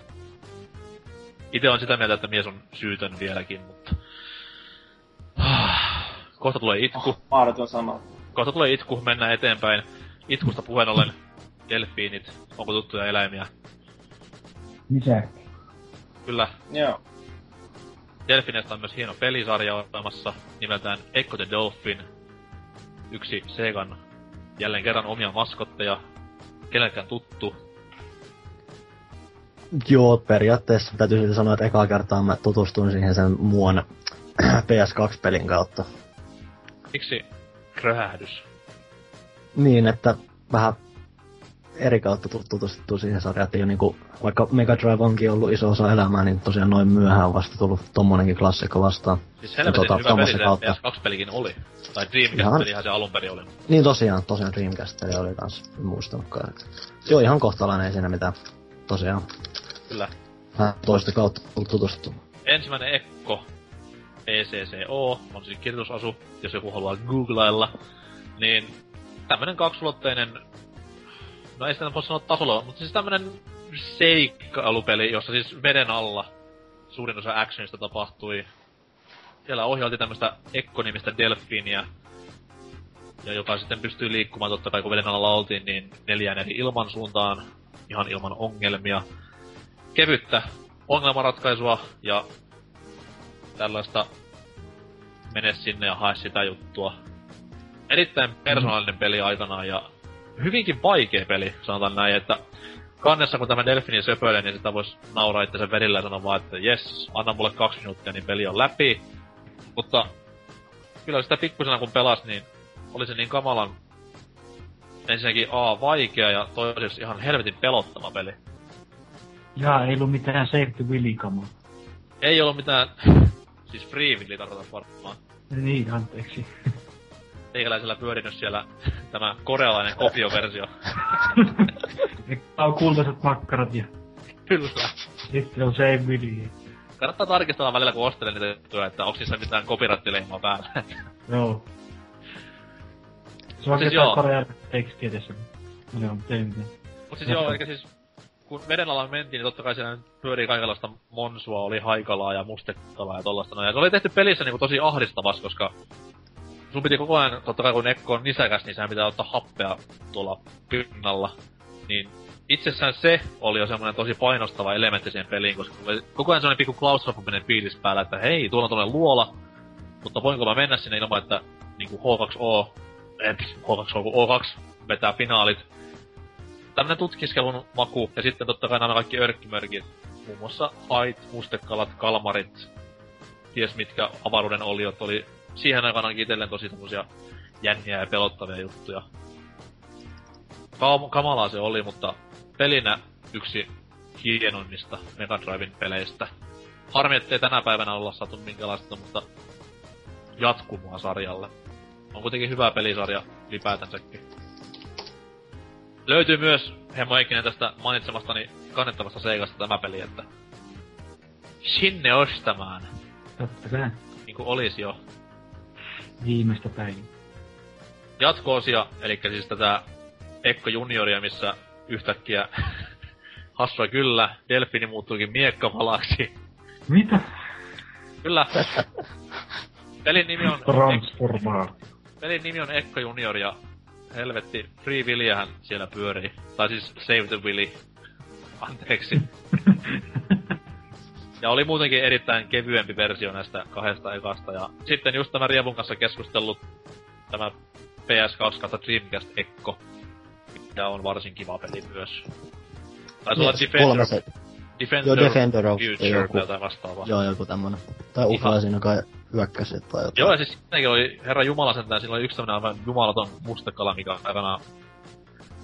Itse on sitä mieltä, että mies on syytön vieläkin, mutta... Kohta tulee itku. Mahdoton sanoa. Kohta tulee itku, mennään eteenpäin. Itkusta puheen ollen delfiinit, onko tuttuja eläimiä? Misäkki. Kyllä, Joo. Delfinestä on myös hieno pelisarja olemassa nimeltään Echo the Dolphin. Yksi Segan jälleen kerran omia maskotteja. Kenellekään tuttu. Joo, periaatteessa täytyy silti sanoa, että ekaa kertaa mä tutustuin siihen sen muun PS2-pelin kautta. Miksi kröhähdys? Niin, että vähän eri kautta tu- tutustuttu siihen sarjaan, että ei ole niinku, vaikka Mega Drive onkin ollut iso osa elämää, niin tosiaan noin myöhään vasta tullut tommonenkin klassikko vastaan. Siis helvetin Tota, hyvä peli kautta. PS2-pelikin oli. Tai Ihan- Dreamcast-pelihän se alun perin oli. Niin tosiaan, tosiaan Dreamcast oli kans, en muistanutkaan. Joo, ihan kohtalainen, ei siinä mitään. Tosiaan, Kyllä. vähän toista kautta tullut tutustuttu. Ensimmäinen Ekko ECCO on siis kirjoitusasu, jos joku haluaa googlailla. Niin tämmönen kaksulotteinen, no ei sitä voi sanoa tasolla, mutta siis tämmönen seikkailupeli, jossa siis veden alla suurin osa actionista tapahtui. Siellä ohjailtiin tämmöstä Ekko-nimistä delfiiniä, ja joka sitten pystyy liikkumaan totta kai kun veden alla oltiin, niin neljään eri ilmansuuntaan, ihan ilman ongelmia. Kevyttä ongelmanratkaisua ja tällaista mene sinne ja hae sitä juttua. Erittäin persoonallinen peli aikanaan ja hyvinkin vaikea peli, sanotaan näin, että kannessa kun tämä delfini söpöilee, niin sitä voisi nauraa itse sen verillä ja sanoa vaan, että jes, anna mulle kaksi minuuttia, niin peli on läpi. Mutta kyllä sitä pikkusena kun pelas, niin oli se niin kamalan ensinnäkin A, vaikea ja toiseksi ihan helvetin pelottava peli. Jaa, ei ollut mitään Save the Willy-kamaa. Ei ollut mitään, siis freevilli tarkoitan varmaan. Niin, anteeksi. Teikäläisellä pyörinyt siellä tämä korealainen kopioversio. On kultaiset makkarat ja Kyllä. sitten on Save Willy. Kannattaa tarkistaa välillä, kun ostelee niitä juttuja, että onko niissä mitään copyright-leimaa päällä. Joo. Se on Siis joo. korean tekstiä tässä. No joo, ei mitään. Mut siis joo, eikä siis... Kun veden alla mentiin, niin totta kai siellä pyörii kaikenlaista monsua, oli haikalaa ja mustekalaa ja tollaista. No, ja se oli tehty pelissä niinku tosi ahdistavas, koska sun piti koko ajan, totta kai kun Nekko on nisäkäs, niin sehän pitää ottaa happea tuolla pinnalla. Niin itsessään se oli jo semmoinen tosi painostava elementti siihen peliin, koska koko ajan semmoinen pikku klaustrofobinen fiilis päällä, että hei, tuolla on tuollainen luola, mutta voinko mä mennä sinne ilman, että niinku H2O, et H2O, kun O2 vetää finaalit. Tämmönen tutkiskelun maku, ja sitten totta kai nämä kaikki örkkimörkit, muun muassa hait, mustekalat, kalmarit, ties mitkä avaruuden oliot oli siihen aikaan itselleen tosi semmosia jänniä ja pelottavia juttuja. Kam- kamalaa se oli, mutta pelinä yksi hienoimmista Mega Driven peleistä. Harmi, ettei tänä päivänä olla saatu minkälaista mutta jatkumoa sarjalle. On kuitenkin hyvä pelisarja ylipäätänsäkin. Löytyy myös Hemmo Heikkinen tästä mainitsemastani kannettavasta seikasta tämä peli, että sinne ostamaan, Totta kai. niin kuin olisi jo Viimeistä päivää. jatko-osia, eli siis tätä Ekko Junioria, missä yhtäkkiä hassua kyllä, Delfini muuttuukin miekkavalaksi. Mitä? Kyllä. Pelin nimi on, Transformaatio. pelin nimi on Ekko Junior ja helvetti Free Willyhän siellä pyörii. Tai siis Save the Willy. Anteeksi. Ja oli muutenkin erittäin kevyempi versio näistä kahdesta ekasta. Ja sitten just tämä Rievun kanssa keskustellut tämä PS2 kautta Dreamcast Ekko. Mikä on varsin kiva peli myös. Taisi olla Niin, Defender, se, Defender, Joo, Defender of Future joku. tai vastaavaa. joo, joku tämmönen. Tai Ufla siinä kai hyökkäsi tai jotain. Joo, ja siis siinäkin oli herra Jumala sentään, sillä oli yksi tämmönen aivan jumalaton mustekala, mikä aikanaan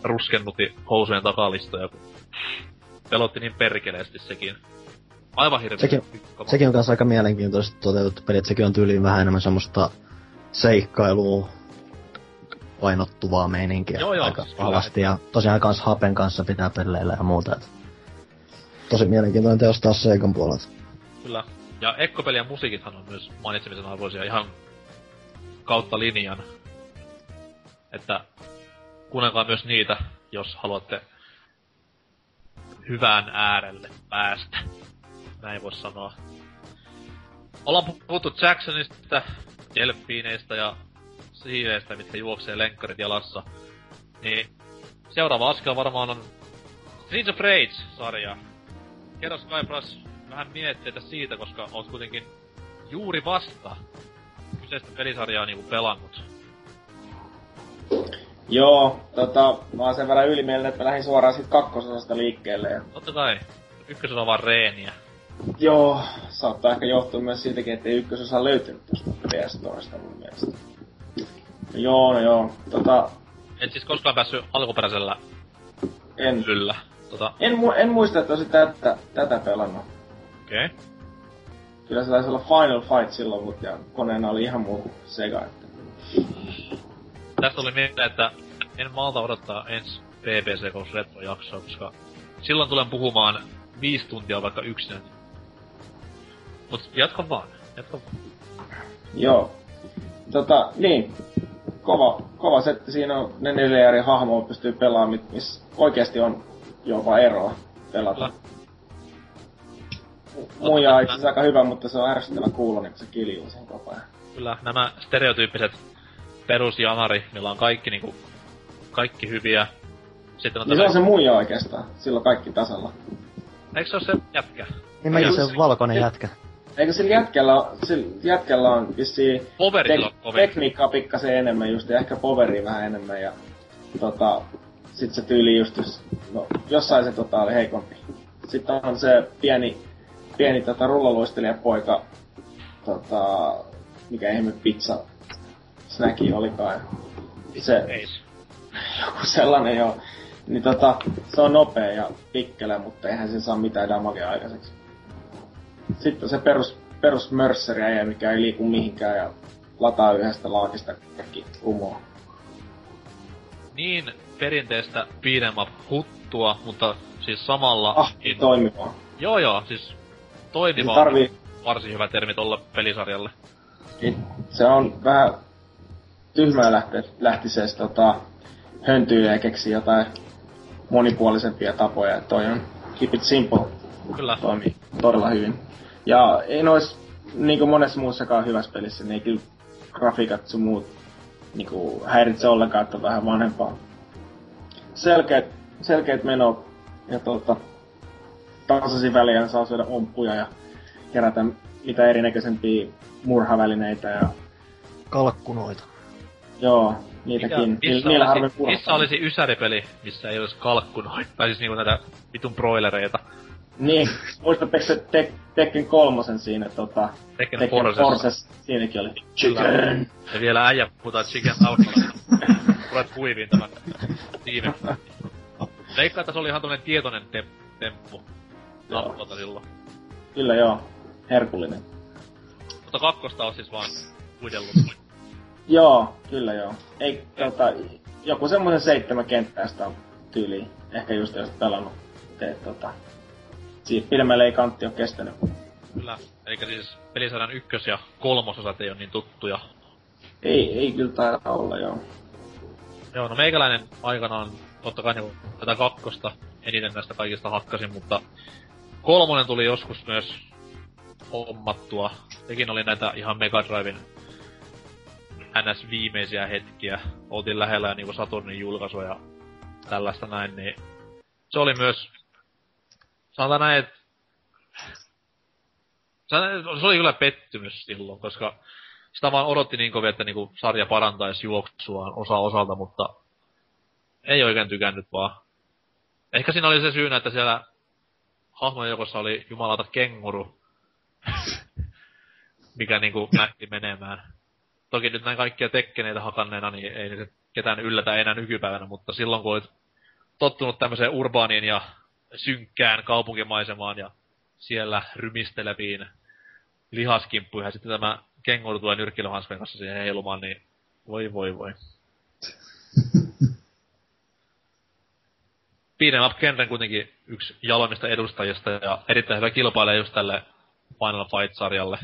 ruskennutti housujen takalistoja, kun pelotti niin perkeleesti sekin. Aivan hirveä. Sekin- Sekin on kanssa aika mielenkiintoisesti toteutettu peli, että sekin on tyyliin vähän enemmän semmoista seikkailua painottuvaa meininkiä Joo, joo, aika vahvasti. Ja tosiaan kans Hapen kanssa pitää pelleillä ja muuta. Et tosi mielenkiintoinen teos taas Seikan puolelta. Kyllä. Ja Ekkopelien musiikithan on myös mainitsemisen arvoisia ihan kautta linjan. Että kuunnelkaa myös niitä, jos haluatte hyvään äärelle päästä. Näin voisi sanoa. Ollaan puhuttu Jacksonista, delfiineistä ja siiveistä, mitkä juoksee lenkkarit jalassa. Niin seuraava askel varmaan on Streets of Rage-sarja. Kerro Skypras vähän mietteitä siitä, koska oot kuitenkin juuri vasta kyseistä pelisarjaa niinku pelannut. Joo, tota, mä oon sen verran ylimielinen, että mä lähdin suoraan sit kakkososasta liikkeelle. Ja... Totta kai, ykkösellä on vaan reeniä. Joo, saattaa ehkä johtua myös siitäkin, että ei ykkösosa löytynyt tuosta PS Storesta mun mielestä. No joo, no joo. Tota, Et siis koskaan päässyt alkuperäisellä en, kyllä. Tota, en, mu- en muista, että olisin tätä, tätä pelannut. okei. Okay. Kyllä se taisi olla Final Fight silloin, mutta ja koneena oli ihan muu kuin Sega. Että... Tästä oli mieltä, että en malta odottaa ensi BBC Ghost Retro-jaksoa, koska silloin tulen puhumaan viisi tuntia vaikka yksinä. Mut jatka vaan, jatka vaan. Joo. Tota, niin. Kova, kova setti. Siinä on ne neljä eri hahmoa pystyy pelaamaan, missä oikeasti on jopa eroa pelata. Muija on itse aika hyvä, mutta se on ärsyttävän kuulonen, kun se kiljuu sen koko ajan. Kyllä nämä stereotyyppiset perusjanari, millä on kaikki niinku, kaikki hyviä. Sitten on Niin se on se muija oikeastaan. Silloin kaikki tasalla. eikö se ole se jätkä? Niin mäkin se valkoinen jätkä. Eikö sillä jätkällä, on- sillä jätkällä on vissiin Poveri on kovin. tekniikkaa pikkasen enemmän just, ja ehkä poveria vähän enemmän, ja tota, sit se tyyli just, jos, no, jossain se tota oli heikompi. Sitten on se pieni, pieni tota, rullaluistelijapoika, tota, mikä ihme pizza snacki olikaan. Se, joku sellainen joo. Niin tota, se on nopea ja pikkelä, mutta eihän se saa mitään damagea aikaiseksi. Sitten se perus, perus mörsseri mikä ei liiku mihinkään ja lataa yhdestä laakista kaikki kumoa. Niin perinteistä beat'em up huttua, mutta siis samalla... Ah, niin- toimivaa. Joo joo, siis toimiva on tarvii, varsin hyvä termi tolle pelisarjalle. niin se on vähän tyhmää lähteä, lähtisees tota, höntyillä ja keksiä jotain monipuolisempia tapoja. Et Toi on keep it simple Kyllä. toimii todella hyvin. Ja ei nois, niinku monessa muussakaan hyvässä pelissä, niin ei kyllä grafiikat sun muut niinku häiritse ollenkaan, että on vähän vanhempaa. Selkeät, selkeät meno ja tota, tasaisin väliä saa syödä omppuja ja kerätä mitä erinäköisempiä murhavälineitä ja Kalkkunoita. joo, niitäkin. Niillä, missä, niillä olisi, missä olisi ysäripeli, missä ei olisi kalkkunoita? Tai siis niinku näitä vitun broilereita. Niin, muistatteko se Tek- Tekken kolmosen siinä tota, Tekken Tekken Forces. Forces, siinäkin oli chicken. Ja vielä äijä puhutaan chicken alkoholista. Tulet kuiviin tämän tiimin. Veikkaa, että se oli ihan tämmönen tietoinen te- temppu. Joo. Nappota silloin. Kyllä joo, herkullinen. Mutta kakkosta on siis vaan kuidellut. Joo, kyllä joo. Ei, tota, joku semmoisen seitsemän kenttää sitä on tyyliin. Ehkä just jos pelannut. Et, tota, siitä pidemmälle ei kantti ole kestänyt. Kyllä. Eikä siis pelisarjan ykkös- ja kolmososat ei ole niin tuttuja. Ei, ei kyllä taida olla, joo. Joo, no meikäläinen aikanaan totta kai niinku tätä kakkosta eniten näistä kaikista hakkasin, mutta kolmonen tuli joskus myös hommattua. Sekin oli näitä ihan Mega Driven NS viimeisiä hetkiä. Oltiin lähellä ja niinku Saturnin julkaisua ja tällaista näin, niin se oli myös, sanotaan näin, että se oli kyllä pettymys silloin, koska sitä vaan odotti niin kovin, että niinku sarja parantaisi juoksuaan osa osalta, mutta ei oikein tykännyt vaan. Ehkä siinä oli se syynä, että siellä hahmojen joukossa oli jumalata kenguru, mikä niinku lähti menemään. Toki nyt näin kaikkia tekkeneitä hakanneena, niin ei ketään yllätä enää nykypäivänä, mutta silloin kun olit tottunut tämmöiseen urbaaniin ja synkkään kaupunkimaisemaan ja siellä rymisteleviin lihaskimppuihin. Ja sitten tämä kenguru tulee nyrkkilöhanskojen kanssa siihen heilumaan, niin voi voi voi. Beat'em up Kenren kuitenkin yksi jaloimmista edustajista ja erittäin hyvä kilpailija just tälle Final Fight-sarjalle.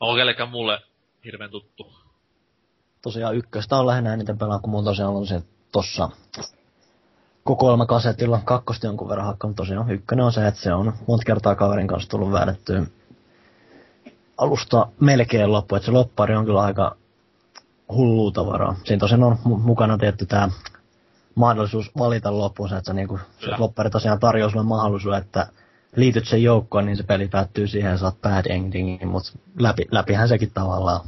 Onko kellekään mulle hirveän tuttu? Tosiaan ykköstä on lähinnä eniten pelaa, kun mun tosiaan on se tossa kokoelmakasetilla. Kakkosti jonkun verran hakkanut tosiaan. Ykkönen on se, että se on monta kertaa kaverin kanssa tullut väännettyä alusta melkein loppu. Että se loppari on kyllä aika hullua tavaraa. Siinä tosiaan on mukana tietty tämä mahdollisuus valita loppuunsa, että se, niinku, se loppari tosiaan tarjoaa sulle mahdollisuuden, että liityt sen joukkoon, niin se peli päättyy siihen ja saat bad endingin, mutta läpi, läpihän sekin tavallaan.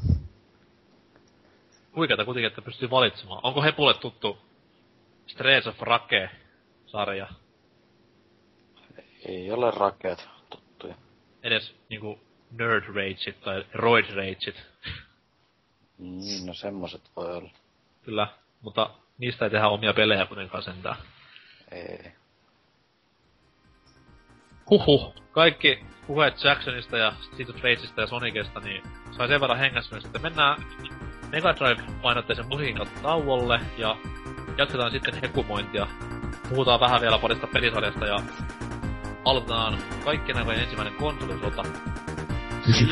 Huikeeta kuitenkin, että pystyy valitsemaan. Onko Hepulle tuttu Streets of Rake-sarja? Ei ole rakeet tuttuja. Edes niinku Nerd Rageit tai Roid Rageit. Niin, no semmoset voi olla. Kyllä, mutta niistä ei tehdä omia pelejä kuitenkaan sentään. Ei. Huhhuh. Kaikki puheet Jacksonista ja Street of Rageista ja Sonicista, niin sai sen verran hengästyä. Sitten mennään Mega Drive-painotteisen musiikin tauolle ja jatketaan sitten hekumointia. Puhutaan vähän vielä parista pelisarjasta ja aloitetaan kaikkien aikojen ensimmäinen konsolisota. You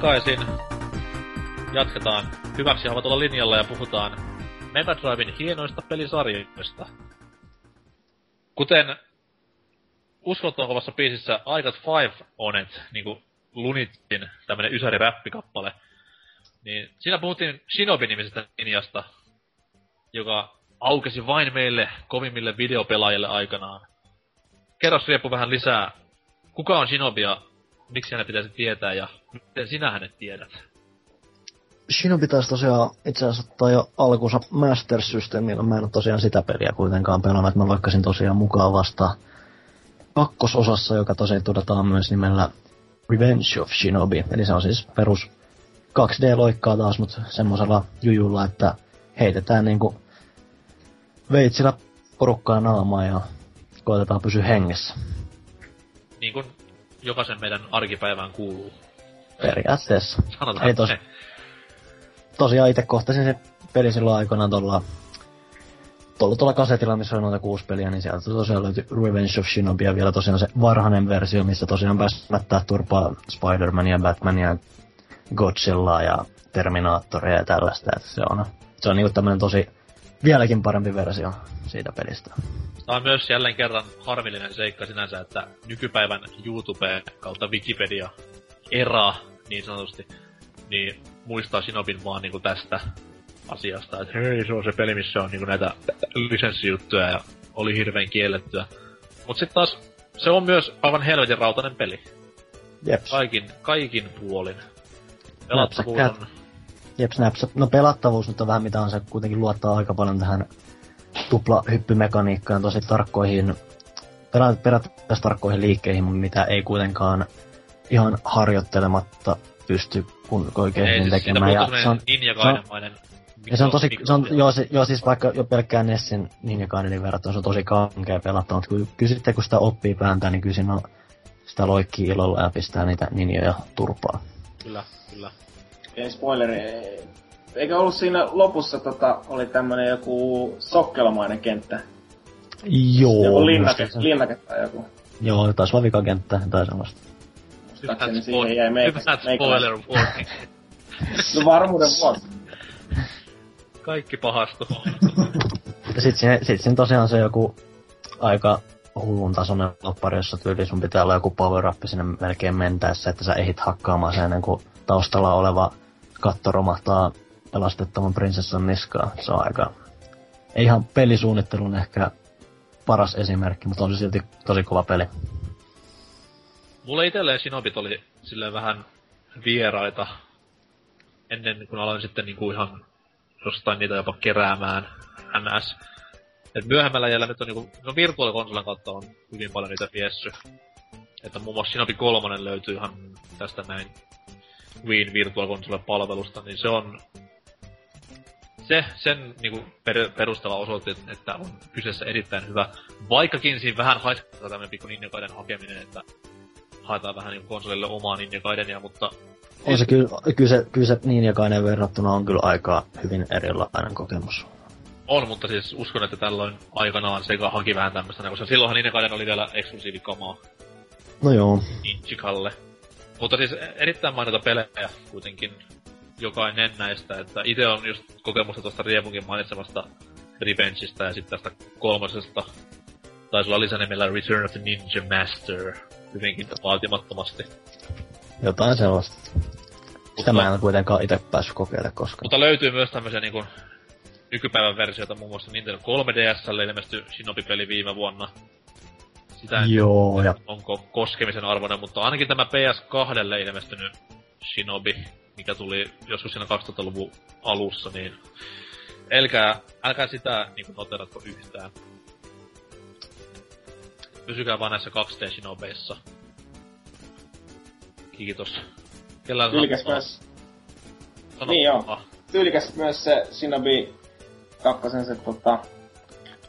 takaisin. Jatketaan hyväksi havaitulla linjalla ja puhutaan Mega Driven hienoista pelisarjoista. Kuten uskottavan kovassa biisissä I Got Five On It, niinku Lunitin tämmönen ysäri räppikappale, niin siinä puhuttiin Shinobi-nimisestä linjasta, joka aukesi vain meille kovimmille videopelaajille aikanaan. Kerro Riepu vähän lisää, kuka on Shinobi ja miksi hänet pitäisi tietää ja miten sinä hänet tiedät? Shinobi taisi tosiaan itse asiassa ottaa jo alkuunsa Master Systemillä. Mä en ole tosiaan sitä peliä kuitenkaan pelannut, että mä vaikkasin tosiaan mukaan vasta kakkososassa, joka tosiaan todetaan myös nimellä Revenge of Shinobi. Eli se on siis perus 2D-loikkaa taas, mutta semmoisella jujulla, että heitetään niinku veitsillä porukkaa naamaa ja koitetaan pysyä hengessä. Niin kuin jokaisen meidän arkipäivään kuuluu. Periaatteessa. Sanotaan Ei tos, tosiaan itse kohtasin se peli silloin aikoinaan tuolla tuolla, tuolla kasetilla, missä on noita kuusi peliä, niin sieltä tosiaan löytyi Revenge of Shinobi ja vielä tosiaan se varhainen versio, missä tosiaan pääsi mättää turpaa Spider-Mania, Batmania, Godzillaa ja Terminaattoria ja tällaista, että se on, se on niinku tämmönen tosi vieläkin parempi versio siitä pelistä. Tämä on myös jälleen kerran harmillinen seikka sinänsä, että nykypäivän YouTube kautta Wikipedia era niin sanotusti, niin muistaa Sinobin vaan niinku tästä asiasta, että hei, se on se peli, missä on niinku näitä lisenssijuttuja ja oli hirveän kiellettyä. Mut sit taas se on myös aivan helvetin rautainen peli. Jeps. Kaikin, kaikin puolin. Pelattavuus on... Jep, Snaps. No pelattavuus nyt on vähän mitä on se kuitenkin luottaa aika paljon tähän tuplahyppymekaniikkaan tosi tarkkoihin, periaatteessa tarkkoihin liikkeihin, mitä ei kuitenkaan ihan harjoittelematta pysty kun oikein ei, siis tekemään. Ja se on, ja se on tosi, se on, joo, se, joo, siis vaikka jo pelkkään Nessin Ninja Gaidenin verrattuna se on tosi kankea pelattava, mutta kun, kyllä sitten kun sitä oppii pääntää, niin kyllä siinä on, sitä loikkii ilolla ja pistää niitä ninjoja turpaa. Kyllä, kyllä. Ei spoileri, eikö ollut siinä lopussa tota, oli tämmönen joku sokkelamainen kenttä? Joo. Joku linnake, linnake tai joku. Joo, taisi olla vikakenttä tai sellaista. Muistaakseni siihen jäi meikä. spoiler warning. no varmuuden vuoksi. Kaikki pahastu. ja sit siinä, sit siinä tosiaan se joku aika hullun tasoinen loppari, jossa tyyli sun pitää olla joku power up sinne melkein mentäessä, että sä ehit hakkaamaan sen ennen kuin taustalla oleva katto romahtaa pelastettavan prinsessan niskaa. Se on aika... Ei ihan pelisuunnittelun ehkä paras esimerkki, mutta on se silti tosi kova peli. Mulle itselleen Sinobit oli silleen vähän vieraita ennen kuin aloin sitten niinku ihan jostain niitä jopa keräämään NS. Et myöhemmällä jäljellä nyt on niinku, no kautta on hyvin paljon niitä viessy. Että muun muassa Shinobi 3 löytyy ihan tästä näin Wien Virtual palvelusta, niin se on se, sen niinku per, perustella osoitti, että on kyseessä erittäin hyvä. Vaikkakin siinä vähän haiskaa tämmönen pikku Ninja hakeminen, että haetaan vähän niinku konsolille omaa Ninja Gaidenia, mutta... On se kyllä, kyllä se, kyllä se Ninja Gaiden verrattuna on kyllä aika hyvin erilainen kokemus. On, mutta siis uskon, että tällöin aikanaan Sega haki vähän tämmöstä, koska silloinhan Ninja Gaiden oli vielä eksklusiivikamaa. No joo. Ninjikalle. Mutta siis erittäin mainita pelejä kuitenkin jokainen näistä, että itse on just kokemusta tuosta Riemunkin mainitsemasta Revengeista ja sitten tästä kolmosesta taisi olla lisänimellä Return of the Ninja Master hyvinkin vaatimattomasti. Jotain sellaista. Sitä mä en kuitenkaan itse päässyt kokeilemaan koskaan. Mutta löytyy myös tämmöisiä niinku nykypäivän versioita, muun muassa Nintendo 3DSlle ilmestyi Shinobi-peli viime vuonna. Sitä en Joo, ja... onko koskemisen arvoinen, mutta ainakin tämä PS2 ilmestynyt Shinobi, mikä tuli joskus siinä 2000-luvun alussa, niin älkää, älkää sitä niin noteratko yhtään. Pysykää vaan näissä 2D Shinobeissa. Kiitos. Kellä Tyylikäs myös... Sano niin joo. Tyylikäs myös se Shinobi kakkosen se tota,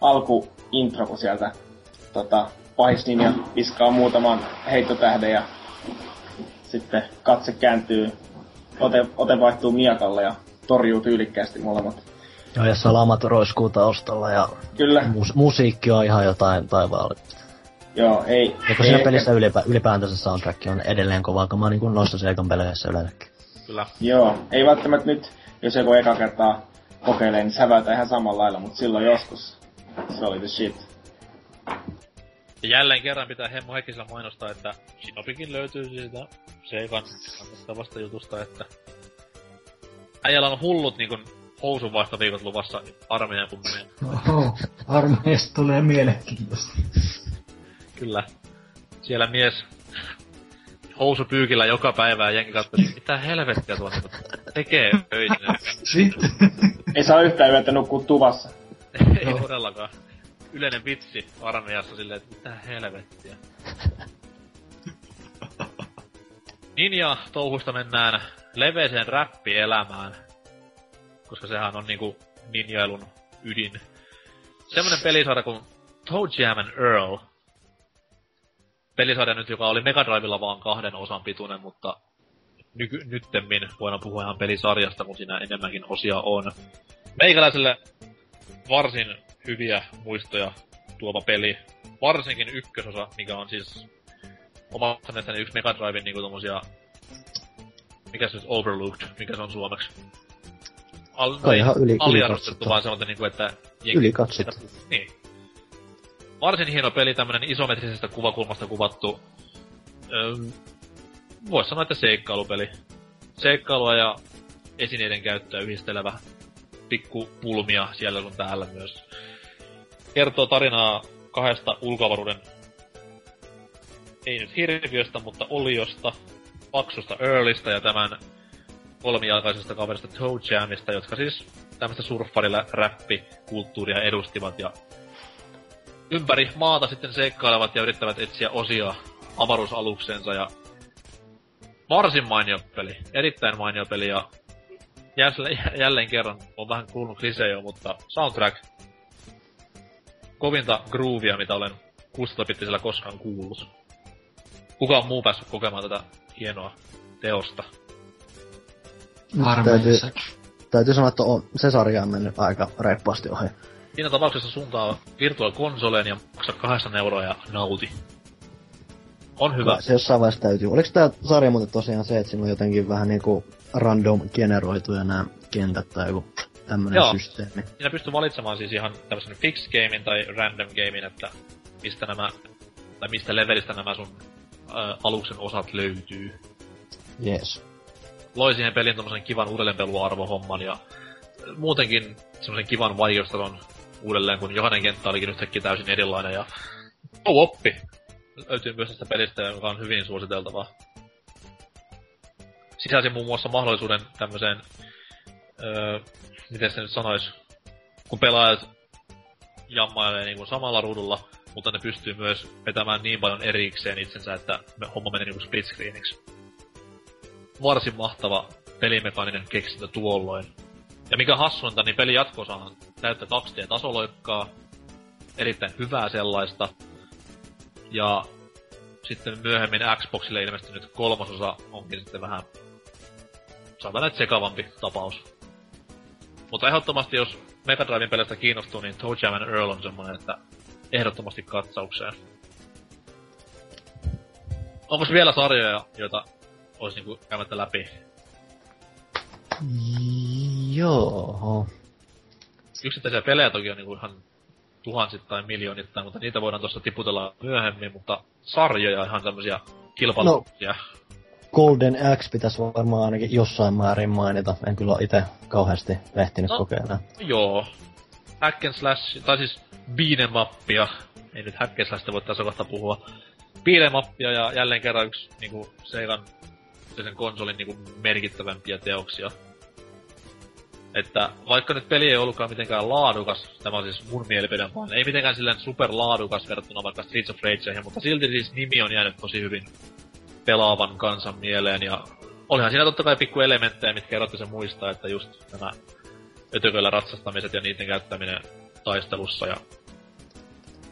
alku intro, kun sieltä tota, pahis ninja piskaa muutaman heittotähden ja sitten katse kääntyy, ote, ote vaihtuu miakalle ja torjuu tyylikkäästi molemmat. Joo, ja salamat roiskuu taustalla ja Kyllä. Mus- musiikki on ihan jotain taivaallista. Joo, ei... Ja kun siinä pelissä ylipä, ylipäätänsä soundtrack on edelleen kovaa kamaa niin kuin noissa Seikan peleissä yleensäkin. Kyllä. Joo, ei välttämättä nyt, jos joku eka kertaa kokeilee, niin säväytä ihan samalla lailla, mutta silloin joskus se oli the shit. Ja jälleen kerran pitää Hemmo Heikkisellä mainostaa, että Shinobikin löytyy siitä Seikan kannattavasta jutusta, että äijällä on hullut niinku housunvaihtoviikot luvassa armeijan kunniaan. Oho, armeijasta tulee mielenkiintoista. Kyllä. Siellä mies housupyykillä joka päivä ja jenki katsoo, mitä helvettiä tuolla niinku tekee öisin. Ei saa yhtään yötä nukkua tuvassa. Ei todellakaan. Yleinen vitsi armeijassa silleen, että mitä helvettiä. Ninja touhuista mennään leveeseen räppielämään. Koska sehän on niinku ninjailun ydin. Semmonen pelisarja kuin Toe Jam and Earl. Pelisarja nyt, joka oli Mega Drivella vaan kahden osan pituinen, mutta nyky- nyttemmin voidaan puhua ihan pelisarjasta, kun siinä enemmänkin osia on. Meikäläiselle varsin hyviä muistoja tuova peli. Varsinkin ykkösosa, mikä on siis omasta mielestäni yksi Mega Driven niinku tommosia... Mikä se on Overlooked, mikä se on suomeksi? Al, Kai ihan yli- aliarvostettu, vaan semmoinen niinku, että... Ylikatsottu. Niin. Varsin hieno peli, tämmönen isometrisestä kuvakulmasta kuvattu... Öö, Voisi sanoa, että seikkailupeli. Seikkailua ja esineiden käyttöä yhdistelevä pikku pulmia siellä sun täällä myös. Kertoo tarinaa kahdesta ulkoavaruuden, ei nyt hirviöstä, mutta oliosta, paksusta Earlista ja tämän kolmijalkaisesta kaverista Toe Jamista, jotka siis tämmöistä surffarilla räppikulttuuria edustivat ja ympäri maata sitten seikkailevat ja yrittävät etsiä osia avaruusaluksensa ja varsin mainio peli, erittäin mainio peli ja jälleen, jälleen kerran on vähän kuulunut klisee jo, mutta soundtrack kovinta groovia, mitä olen 16-bittisellä koskaan kuullut. Kuka on muu päässyt kokemaan tätä hienoa teosta? Armeijassa. Täytyy sanoa, että on, se sarja on mennyt aika reippaasti ohi. Siinä tapauksessa suuntaa Virtual Consoleen ja maksa 8 euroa ja nauti. On hyvä. Se jossain vaiheessa täytyy. Oliko tää sarja muuten tosiaan se, että siinä on jotenkin vähän niinku random generoituja nämä kentät tai joku tämmönen Joo. systeemi? Siinä pystyy valitsemaan siis ihan tämmöisen fix gamein tai random gamein, että mistä nämä, tai mistä levelistä nämä sun ä, aluksen osat löytyy. Jees. Loi siihen pelin tommosen kivan uudelleenpeluarvohomman ja muutenkin semmosen kivan vaikeustason uudelleen, kun jokainen kenttä olikin yhtäkkiä täysin erilainen ja oh, oppi. Löytyy myös tästä pelistä, joka on hyvin suositeltavaa. Sisälsi muun muassa mahdollisuuden tämmöiseen, öö, miten se nyt sanois, kun pelaajat jammailee niin kuin samalla ruudulla, mutta ne pystyy myös vetämään niin paljon erikseen itsensä, että homma menee niin kuin split screeniksi. Varsin mahtava pelimekaaninen keksintö tuolloin. Ja mikä hassuinta, niin peli jatkoosahan täyttä 2D tasoloikkaa, erittäin hyvää sellaista. Ja sitten myöhemmin Xboxille ilmestynyt kolmasosa onkin sitten vähän, sanotaan sekavampi tapaus. Mutta ehdottomasti, jos Mega Driven pelistä kiinnostuu, niin Toe Jam and Earl on semmonen, että ehdottomasti katsaukseen. Onko vielä sarjoja, joita olisi niinku käymättä läpi? Joo. Yksittäisiä pelejä toki on niinku ihan tuhansittain, miljoonittain, mutta niitä voidaan tuossa tiputella myöhemmin, mutta sarjoja ihan tämmösiä kilpailutuksia. Golden Axe pitäisi varmaan ainakin jossain määrin mainita. En kyllä ole itse kauheasti ehtinyt No. kokeilla. Joo. Hack and slash, tai siis beat'em upia. Ei nyt hack and slashista voi tässä kohta puhua. Beat'em upia ja jälleen kerran yksi niinku Segan sen konsolin niinku merkittävämpiä teoksia. Että vaikka nyt peli ei ollutkaan mitenkään laadukas, tämä on siis mun mielipide vaan, ei mitenkään silleen superlaadukas verrattuna vaikka Streets of Rageihin, mutta silti siis nimi on jäänyt tosi hyvin pelaavan kansan mieleen ja olihan siinä totta kai pikku elementtejä, mitkä erotti sen muistaa, että just nämä ötököillä ratsastamiset ja niiden käyttäminen taistelussa ja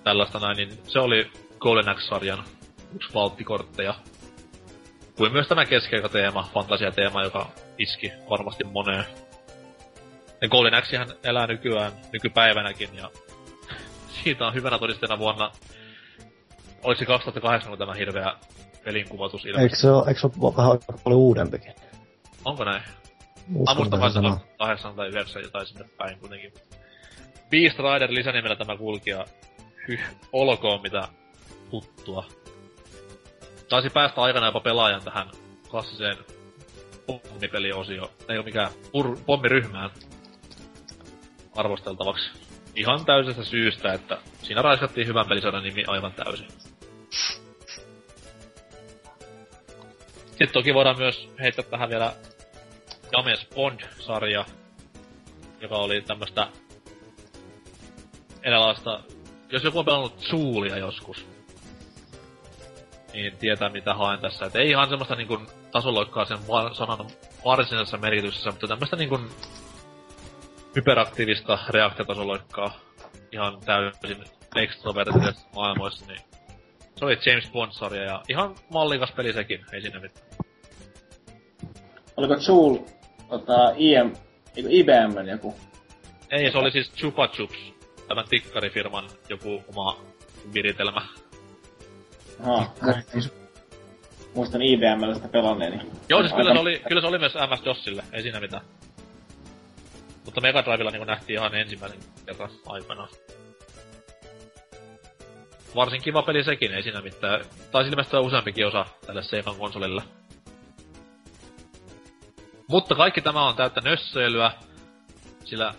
tällaista näin, niin se oli Golden Axe-sarjan yksi valttikortteja. Kuin myös tämä keskeikateema, fantasiateema, joka iski varmasti moneen. Ja Golden Axehan elää nykyään, nykypäivänäkin, ja siitä on hyvänä todisteena vuonna... Oliko se 2008, kun tämä hirveä pelinkuvatus ilmestyi? Eikö se ole, eikö se ole vähän paljon uudempikin? Onko näin? Että vai sanoo. 8 tai 9 jotain sinne päin kuitenkin. Beast Rider lisänimellä tämä kulki ja hyh, olkoon mitä tuttua. Taisi päästä aikana jopa pelaajan tähän klassiseen pommipeliosio, ei ole mikään pur, pommiryhmään arvosteltavaksi. Ihan täysestä syystä, että siinä raiskattiin hyvän pelisarjan nimi aivan täysin. Sitten toki voidaan myös heittää tähän vielä James Bond-sarja, joka oli tämmöstä eräänlaista... Jos joku on pelannut Zoolia joskus, niin tietää mitä haen tässä. Et ei ihan semmoista niinku tasoloikkaa sen va- sanan varsinaisessa merkityksessä, mutta tämmöstä niinku hyperaktiivista reaktiotasoloikkaa ihan täysin extrovertisessa maailmoissa, niin se oli James Bond-sarja ja ihan mallikas peli sekin, ei siinä mitään. Oliko Joule tota, IM, IBM joku? Ei, se oli siis Chupa Chups tämän tikkarifirman joku oma viritelmä. Aha, muistan, IBMllä sitä pelanneeni. Joo, siis kyllä se oli, kyllä se oli myös MS-DOSille, ei siinä mitään. Mutta Mega Drivella niin nähtiin ihan ensimmäisen kerran aikana. Varsin kiva peli sekin, ei siinä mitään. Taisi ilmestyä useampikin osa tälle Segan konsolille. Mutta kaikki tämä on täyttä nössöilyä, sillä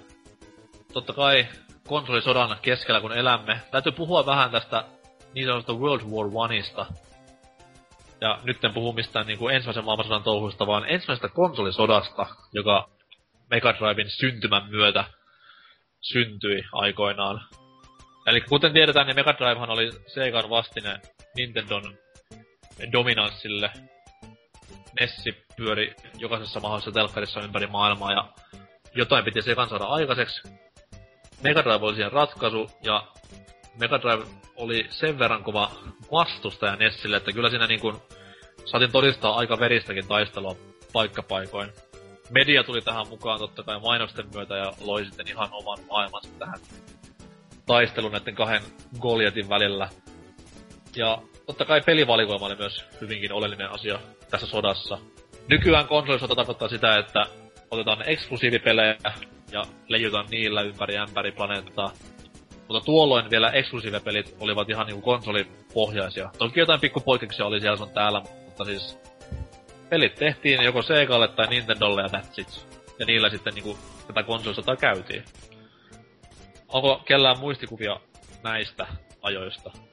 totta kai konsolisodan keskellä kun elämme, täytyy puhua vähän tästä niin sanotusta World War Oneista. Ja nyt en puhu mistään niin kuin ensimmäisen maailmansodan touhuista, vaan ensimmäisestä konsolisodasta, joka Mega Driven syntymän myötä syntyi aikoinaan. Eli kuten tiedetään, niin Mega Drivehan oli Segan vastine Nintendon dominanssille. Nessi pyöri jokaisessa mahdollisessa telkkarissa ympäri maailmaa ja jotain piti Segan saada aikaiseksi. Mega Drive oli siihen ratkaisu ja Mega Drive oli sen verran kova vastustaja Nessille, että kyllä siinä niin kuin saatiin todistaa aika veristäkin taistelua paikkapaikoin. Media tuli tähän mukaan totta kai mainosten myötä ja loi sitten ihan oman maailmansa tähän taistelun näiden kahden Goliatin välillä. Ja totta kai pelivalikoima oli myös hyvinkin oleellinen asia tässä sodassa. Nykyään konsolisota tarkoittaa sitä, että otetaan eksklusiivipelejä ja leijutaan niillä ympäri ämpäri planeettaa. Mutta tuolloin vielä eksklusiivipelit olivat ihan niinku konsolipohjaisia. Toki jotain pikkupoikkeuksia oli siellä sun täällä, mutta siis pelit tehtiin joko Segalle tai Nintendolle ja that's it. Ja niillä sitten niinku tätä konsolisota käytiin. Onko kellään muistikuvia näistä ajoista?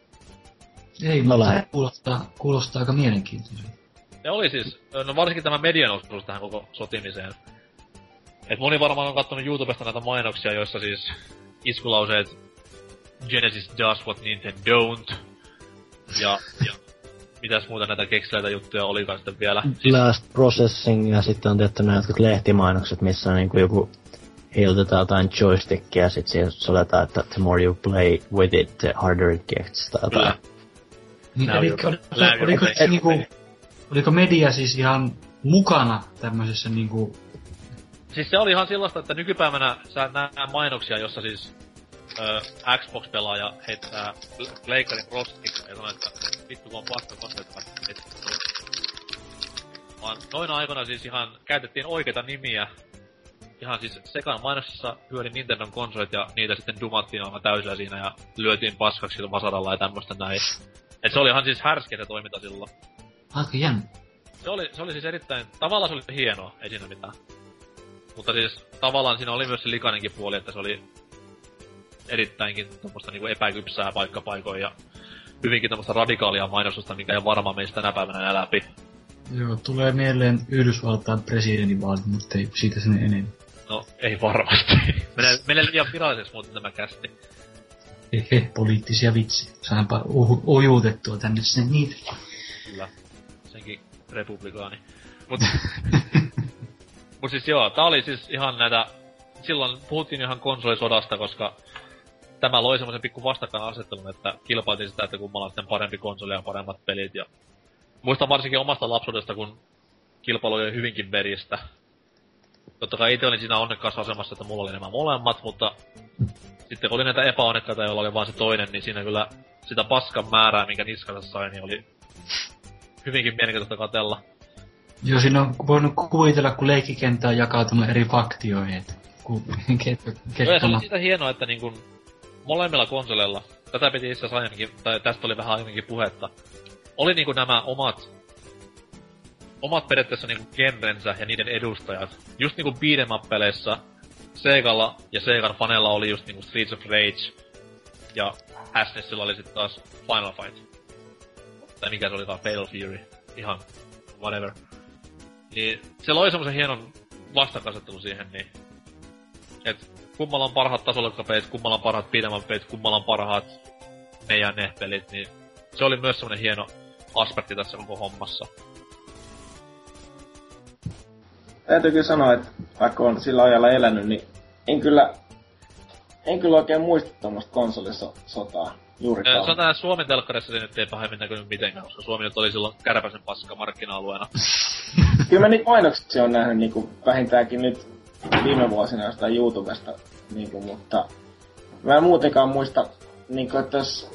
Ei, No lähde. kuulostaa, kuulostaa aika mielenkiintoiselta. Ja oli siis, no varsinkin tämä median osuus tähän koko sotimiseen. Et moni varmaan on kattonut YouTubesta näitä mainoksia, joissa siis iskulauseet Genesis does what Nintendo don't. Ja, ja mitäs muuta näitä keksiläitä juttuja olikaan sitten vielä. Siis, Last Processing ja sitten on tehty nämä jotkut lehtimainokset, missä on niinku joku heilutetaan jotain joystickia ja sit siihen soletaan, että the more you play with it, the harder it gets tai jotain. Niin, Nää eli, on oliko, oliko, niinku, oliko media siis ihan mukana tämmöisessä niinku... siis se oli ihan sellaista, että nykypäivänä sä näet mainoksia, jossa siis ö, Xbox-pelaaja heittää pleikkarin roskiin ja sanoo, että vittu kun on paska konsolit, vaan noina aikoina siis ihan käytettiin oikeita nimiä. Ihan siis sekan mainoksissa pyöri Nintendon konsolit ja niitä sitten dumattiin aivan täysillä siinä ja lyötiin paskaksi sillä vasaralla ja tämmöstä näin. Et se oli ihan siis härskeä se toiminta silloin. Aika jännä. Se oli, se oli siis erittäin, tavallaan se oli hienoa, ei siinä mitään. Mutta siis tavallaan siinä oli myös se likainenkin puoli, että se oli erittäinkin tommoista niinku epäkypsää paikkapaikoin ja hyvinkin tämmöistä radikaalia mainostusta, mikä ei varmaan meistä tänä päivänä enää läpi. Joo, tulee mieleen Yhdysvaltain presidentinvaalit, mutta ei siitä sen enemmän. No, ei varmasti. menee, menee liian viralliseksi muuten tämä kästi. Hehe, poliittisia vitsejä. Saanpa ujutettua tänne sen niitä. Kyllä. Senkin republikaani. Mut, mut siis joo, tää oli siis ihan näitä... Silloin puhuttiin ihan konsolisodasta, koska tämä loi semmoisen pikku vastakkainasettelun, että kilpailtiin sitä, että kummalla on sitten parempi konsoli ja paremmat pelit. Ja muistan varsinkin omasta lapsuudesta, kun kilpailu oli hyvinkin veristä. Totta kai itse olin siinä onnekkaassa asemassa, että mulla oli nämä molemmat, mutta sitten kun oli näitä epäonnekkaita, joilla oli vaan se toinen, niin siinä kyllä sitä paskan määrää, minkä niskansa sai, niin oli hyvinkin mielenkiintoista katella. Joo, siinä on voinut kuvitella, kun leikkikenttä on jakautunut eri faktioihin, että ku, ketkä, Joo, se oli ma- siitä hienoa, että niin kun molemmilla konsoleilla, tätä piti itse asiassa aiemminkin, tai tästä oli vähän aiemminkin puhetta, oli niinku nämä omat, omat periaatteessa niinku genrensä ja niiden edustajat. Just niinku beat'em Segalla ja Segan fanella oli just niinku Streets of Rage, ja SNESillä oli sitten taas Final Fight. Tai mikä se olikaan, Fatal Fury. Ihan whatever. Niin se loi semmosen hienon vastakkainasettelun siihen, niin et kummalla on parhaat tasolokkapelit, kummalla on parhaat pidemmät pelit, kummalla on parhaat ne ja ne pelit, niin se oli myös semmonen hieno aspekti tässä koko hommassa. Täytyy kyllä sanoa, että vaikka on sillä ajalla elänyt, niin en kyllä, en kyllä oikein muista tuommoista konsolisotaa juurikaan. On tää Suomen telkkarissa se nyt ei pahemmin näkynyt mitenkään, koska Suomi nyt oli silloin kärpäsen paska markkina-alueena. Kyllä mä niitä mainoksia on nähnyt niinku vähintäänkin nyt viime vuosina jostain YouTubesta, niinku, mutta Mä en muutenkaan muista, niin kuin, että jos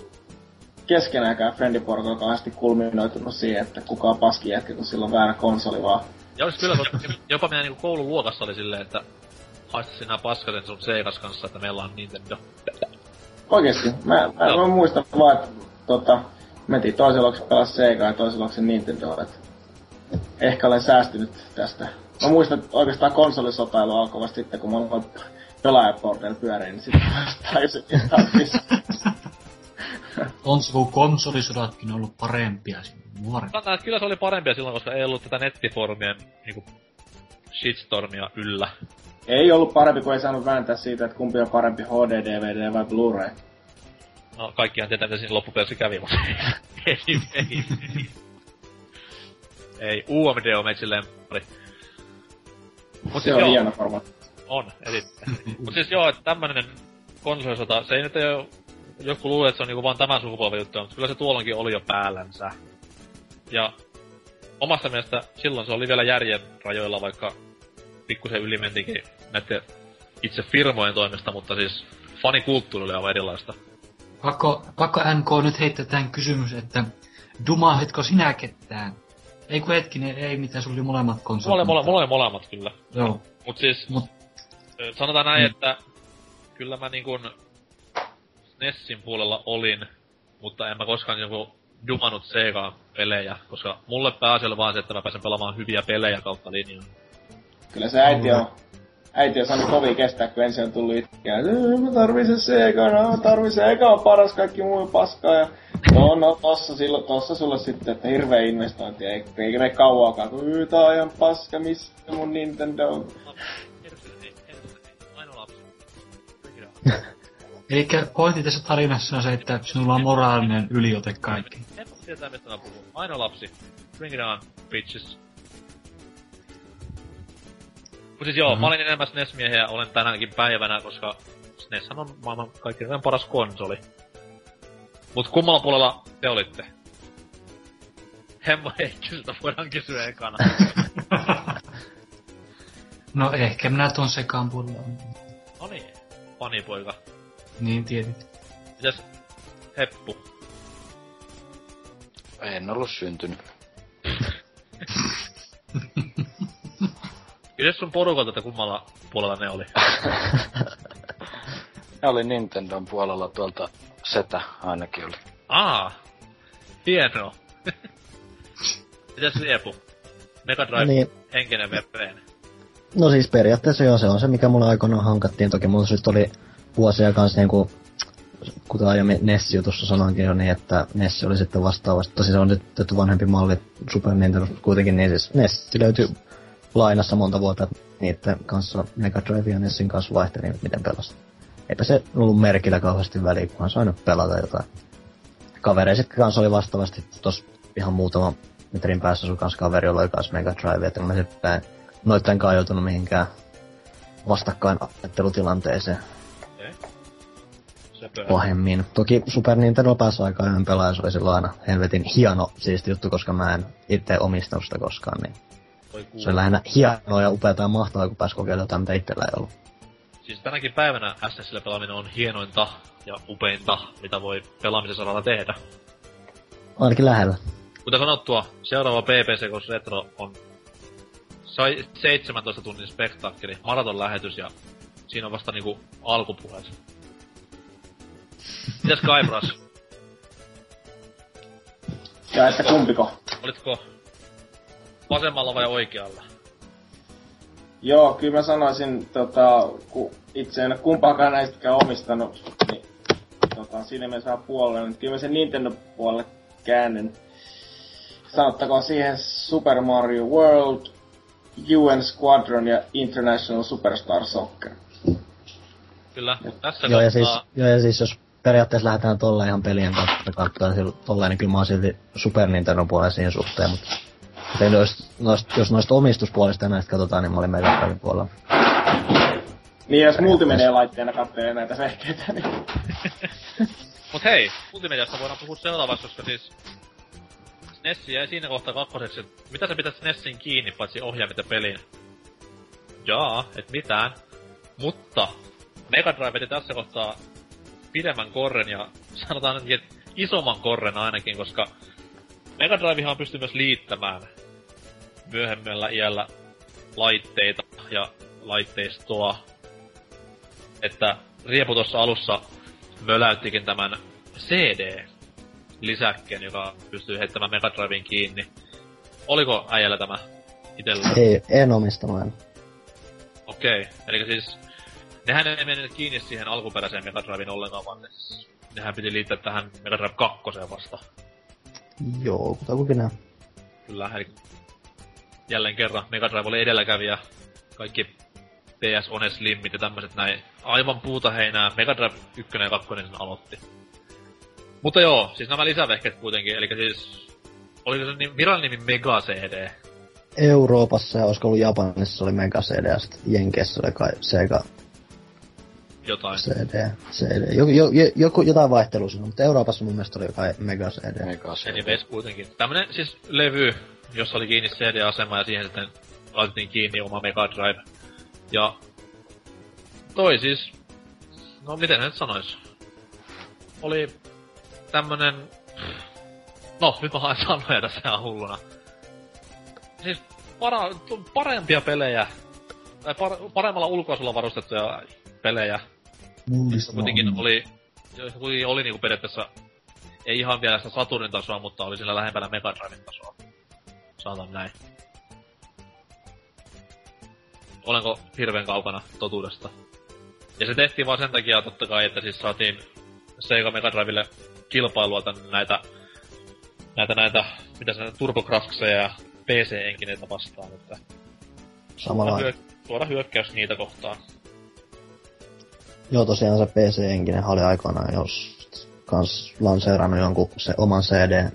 keskenäänkään friendiporukalla kauheasti kulminoitunut siihen, että kuka on paski jätkä, kun sillä on väärä konsoli vaan. Ja olisi kyllä, koska jopa meidän niinku koululuokassa oli silleen, että haista sinä paskasen sun Seikas kanssa, että meillä on Nintendo. Oikeesti, mä, mä, mä muistan vaan, että tota, mentiin toisella luokse pelaa Sega ja toisella luokse Nintendo, että ehkä olen säästynyt tästä. Mä muistan, että oikeastaan konsolisotailu alkoi vasta sitten, kun mä aloin pelaajaporteilla pyöriin, niin sitten tajusin, että On konsolisodatkin ollut parempia siinä että kyllä se oli parempia silloin, koska ei ollut tätä nettifoorumien niinku shitstormia yllä. ei ollut parempi, kun ei saanut vääntää siitä, että kumpi on parempi HD, DVD vai Blu-ray. No, kaikkihan tietää, mitä siinä loppupeleissä kävi, mutta ei, ei, ei. ei, UMD on meitsin lemppari. Mut Se siis on joo, hieno formaatti. on, erittäin. Mut siis joo, että tämmönen konsolisota, se ei nyt oo, joku luulee, että se on niinku vaan tämän sukupolven juttu, mutta kyllä se tuolloinkin oli jo päällänsä. Ja omasta mielestä silloin se oli vielä järjen rajoilla, vaikka pikkusen ylimentikin näiden itse firmojen toimesta, mutta siis fanikulttuuri oli aivan erilaista. Pakko, pakko NK nyt heittää tähän kysymys, että dumaahitko sinä ketään? Ei kun hetkinen, ei mitään, sulla oli molemmat konsolit. Mulla oli, mulla, mutta- mulla oli molemmat kyllä. Joo. Mut siis, Mut- sanotaan näin, Mm. että kyllä mä niinkun SNESin puolella olin, mutta en mä koskaan joku dumannut Sega pelejä, koska mulle pääasia oli vaan se, että mä pääsen pelaamaan hyviä pelejä kautta linjan. Kyllä se äiti on, äiti on saanut kovin kestää, kun ensin on tullut itkää. "Ee, Mä tarvin sen Sega, no mä tarvin Sega on paras, kaikki muu on paskaa. Ja no, no tossa, silloin, tossa sulle sitten, että hirveä investointi, ei, eikä ne kauaakaan, kun "Yy, tää on ihan paska, missä mun Nintendo on. Eli pointti tässä tarinassa on se, että sinulla on moraalinen yliote kaikki. En tietää, mistä mä puhun. Ainoa lapsi. Bring it on, bitches. Mut siis joo, Mhm. mä olin enemmän SNES-miehiä ja olen tänäkin päivänä, koska SNES on maailman kaikkein paras konsoli. Mut kummalla puolella te olitte? Hemmo Heikkiltä voidaan kysyä ekana. No ehkä minä tuon sekaan puolella. no niin, fanipoika. Niin tietyt. Mitäs Heppu? En ollut syntynyt. Kysy sun porukalta, että kummalla puolella ne oli. Ne oli Nintendon puolella tuolta Setä ainakin oli. Aa, hienoa. Mitäs Liepu? Mega Drive, Niin. henkinen vereen. No siis periaatteessa joo, se on se, mikä mulla aikoinaan hankattiin. Toki mulla oli vuosia kanssa niinku, kuten aiemmin Nessi-jutussa sanoinkin jo niin, että Nessi oli sitten vastaavasti. Tosi se on nyt tehty vanhempi malli Super Nintendo kuitenkin, niin siis Nessi löytyi lainassa monta vuotta, niiden kanssa Mega Drive ja Nessin kanssa vaihteli, miten pelasi. Eipä se ollut merkillä kauheasti väliä, kunhan sai nyt pelata jotain. Kavereissa kanssa oli vastaavasti tos ihan muutama metrin päässä sun kanssa kaveri, jolla oli kanssa Mega Drive, että mä sitten noitten kai joutunut mihinkään vastakkainasettelutilanteeseen Okei. Pahemmin. Toki Super Nintendo pääsi aika ajan pelaaja, se oli silloin aina helvetin hieno siisti juttu, koska mä en itse omistanut sitä koskaan, niin se oli lähinnä hienoa ja upeata ja mahtavaa, kun pääsi kokeilemaan jotain, mitä itsellä ei ollut. Siis tänäkin päivänä SNESillä pelaaminen on hienointa ja upeinta, mitä voi pelaamisen saralla tehdä. Ainakin lähellä. Kuten sanottua, seuraava PPC Ghost Retro on sai 17 tunnin spektaakkeli, maraton lähetys ja siinä on vasta niinku alkupuheet. Mitäs Kaibras? Ja että kumpiko? Olitko vasemmalla vai oikealla? Joo, kyllä mä sanoisin, tota, kun itse en ole kumpaakaan näistäkään omistanut, niin tota, siinä me saa puolelle, niin kyllä mä sen Nintendo-puolelle käännyn. Sanottakoon siihen Super Mario World, UN Squadron ja International Superstar Soccer. Kyllä, tässä Joo ja, siis, joo, ja siis jos periaatteessa lähdetään tolleen ihan pelien kautta katsoa, niin silloin tolleen, niin kyllä mä oon silti Super Nintendo puolella siihen suhteen, mutta mutta jos, noista, jos noista omistuspuolista näistä katsotaan, niin mä olin Mega Driven puolella. Niin jos multimedia-laitteena katselee näitä vehkeitä, niin Mut hei, multimediasta voidaan puhua seuraavaksi, koska siis Nessi jäi siinä kohtaa kakkoseksi, mitä sä pidät Nessin kiinni, paitsi ohjaimet ja pelin? Jaa, et mitään. Mutta Mega Drive veti tässä kohtaa pidemmän korren ja sanotaan ainakin, että isomman korren ainakin, koska Mega Drivehan pystyy myös liittämään myöhemmällä iällä laitteita ja laitteistoa. Että Riepu tuossa alussa möläyttikin tämän CD-lisäkkeen, joka pystyy heittämään Mega Drivein kiinni. Oliko äijällä tämä itellä? Ei, en omistanut Okei, okay. eli siis nehän ei mennyt kiinni siihen alkuperäiseen Mega Drivein ollenkaan, vaan ne, nehän piti liittää tähän Mega Drive 2 vasta. Joo, kutakuinkin näin. Kyllä, eli jälleen kerran Mega Drive oli edelläkävijä. Kaikki PS One Slimmit ja tämmöset näin. Aivan puuta heinää. Mega Drive 1 ja 2 sen aloitti. Mutta joo, siis nämä lisävehket kuitenkin, eli siis... Oli se niin virallinen nimi Mega CD. Euroopassa ja olisiko ollut Japanissa oli Mega CD ja sitten Jenkeissä oli kai Sega jotain. CD, CD. Joku, jo, jo, joku, jotain vaihtelua sinun, mutta Euroopassa mun mielestä oli kai Mega CD. Mega CD. Anyways kuitenkin. Tämmönen siis levy, jossa oli kiinni CD-asema ja siihen sitten laitettiin kiinni oma Mega Drive. Ja toi siis, no miten nyt sanois? Oli tämmönen, no nyt mä haen sanoja tässä ihan hulluna. Siis para, parempia pelejä, tai par, paremmalla ulkoasulla varustettuja pelejä. Mullista Kuitenkin oli, kuitenkin oli niinku periaatteessa, ei ihan vielä sitä Saturnin tasoa, mutta oli sillä lähempänä Mega Driven tasoa. Saatan näin. Olenko hirveän kaukana totuudesta? Ja se tehtiin vaan sen takia totta kai, että siis saatiin Sega Mega Drivelle kilpailua tänne näitä, näitä, näitä, mitä se TurboGrafxeja ja PC-enkineitä vastaan, että Samalla... tuoda hyökkäys niitä kohtaan. Joo, tosiaan se PC-henkinen oli aikoinaan jos kans lanseerannut jonkun se oman CD,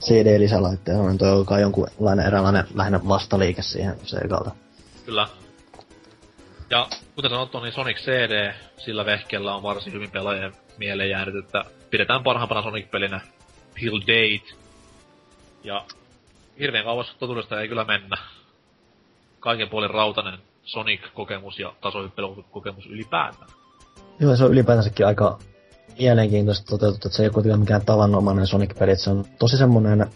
CD-lisälaitteen. On toi kai jonkunlainen eräänlainen lähinnä vastaliike siihen Segalta. Kyllä. Ja kuten sanottu, niin Sonic CD sillä vehkeellä on varsin hyvin pelaajien mieleen jäänyt, että pidetään parhaimpana Sonic-pelinä Till Date. Ja hirveän kauas totuudesta ei kyllä mennä. Kaiken puolin rautanen Sonic-kokemus ja tasohyppelykokemus ylipäätään. Joo, se on ylipäätänsäkin aika mielenkiintoista toteutettu, että se ei ole kuitenkaan mikään tavanomainen Sonic-peli, se on tosi semmonen...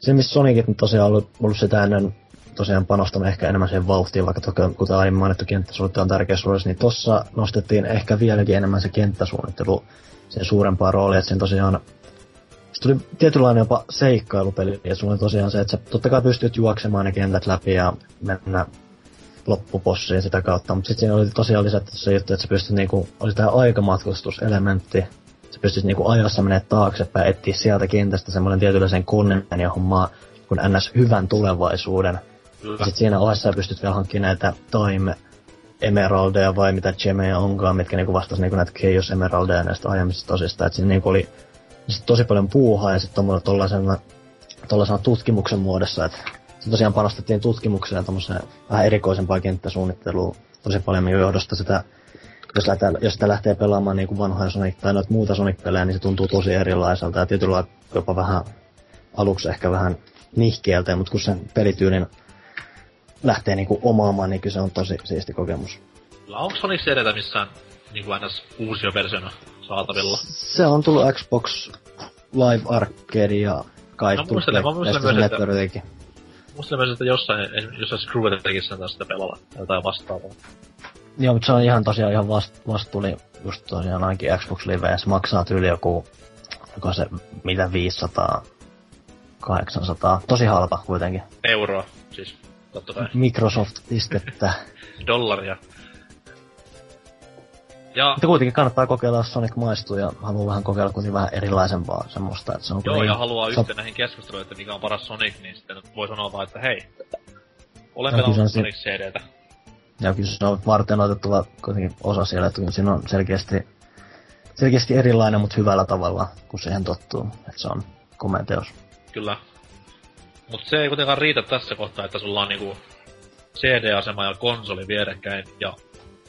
Se, missä Sonicit nyt tosiaan ollut, ollut sitä ennen tosiaan panostanut ehkä enemmän siihen vauhtiin, vaikka toki, kuten aiemmin mainittu kenttäsuunnittelu on tärkeä suoritus, niin tossa nostettiin ehkä vieläkin enemmän se kenttäsuunnittelu sen suurempaa roolia, että sen tosiaan se tuli tietynlainen jopa seikkailupeli, ja sulla on tosiaan se, että sä totta kai pystyt juoksemaan ne kentät läpi ja mennä loppupossiin sitä kautta, mutta sitten siinä oli tosiaan lisätty se juttu, että sä pystyt niinku, oli tää aikamatkustuselementti, sä pystyt niinku ajassa menee taaksepäin, etsiä sieltä kentästä semmoinen tietynlaisen kunnian ja hommaa kun ns. hyvän tulevaisuuden. Kyllä. Ja sit siinä ohessa pystyt vielä hankkimaan näitä Time Emeraldeja vai mitä Gemejä onkaan, mitkä niinku vastas niinku näitä Chaos Emeraldeja näistä aiemmista tosista. Et siinä niinku oli sit tosi paljon puuhaa ja sitten tollasena, tollasena tutkimuksen muodossa, että tosiaan panostettiin tutkimukseen ja tommoseen vähän erikoisempaa kenttäsuunnitteluun tosi paljon johdosta sitä jos, lähtee, jos sitä lähtee pelaamaan niin kuin vanhoja Sonic tai noita muuta Sonic-pelejä, niin se tuntuu tosi erilaiselta ja tietyllä jopa vähän aluksi ehkä vähän nihkeältä, mutta kun sen pelityylin lähtee niin kuin omaamaan, niin kyllä se on tosi siisti kokemus. Onko Sonic edetä missään niin kuin ns. uusia versiona saatavilla? Se on tullut Xbox Live Arcade ja kai no, muistelen, mä muistelen myös, että, Musta myös, että jossain, jossain Screwed tekisi sen sitä pelata jotain vastaavaa. Joo, mutta se on ihan tosiaan ihan vast, vast tuli just tosiaan ainakin Xbox Live, ja se maksaa tyyli joku, onko se mitä 500, 800, tosi halpa kuitenkin. Euroa, siis totta kai. Microsoft-pistettä. Dollaria. Ja... Mutta kuitenkin kannattaa kokeilla, jos Sonic maistuu ja haluaa vähän kokeilla kuitenkin vähän erilaisempaa semmoista, että se on Joo, niin... ja haluaa so... yhteen näihin keskusteluihin, että mikä on paras Sonic, niin sitten voi sanoa vaan, että hei, olen pelannut Sonic CDtä. Ja kyllä se on varten otettava kuitenkin osa siellä, että siinä on selkeästi, selkeästi erilainen, mutta hyvällä tavalla, kun siihen tottuu. Että se on komea teos. Kyllä. Mutta se ei kuitenkaan riitä tässä kohtaa, että sulla on niinku CD-asema ja konsoli vierekkäin, ja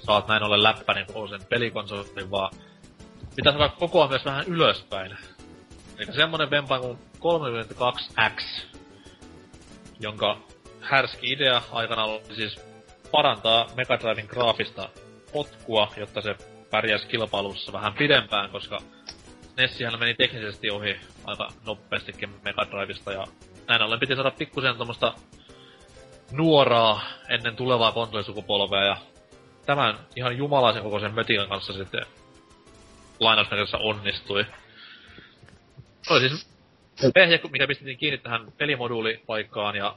saat näin ollen läppärin koko sen pelikonsolin, vaan pitää saada kokoa myös vähän ylöspäin. Eli semmonen vempa kuin 32X, jonka härski idea aikana oli siis parantaa Mega Driven graafista potkua, jotta se pärjäs kilpailussa vähän pidempään, koska Nessihän meni teknisesti ohi aika nopeastikin Mega Drivesta ja näin ollen piti saada pikkusen tuommoista nuoraa ennen tulevaa konsolisukupolvea ja tämän ihan jumalaisen kokoisen mötikan kanssa sitten lainausmerkissä onnistui. Oli siis pehjä, mikä pistettiin kiinni tähän pelimoduulipaikkaan ja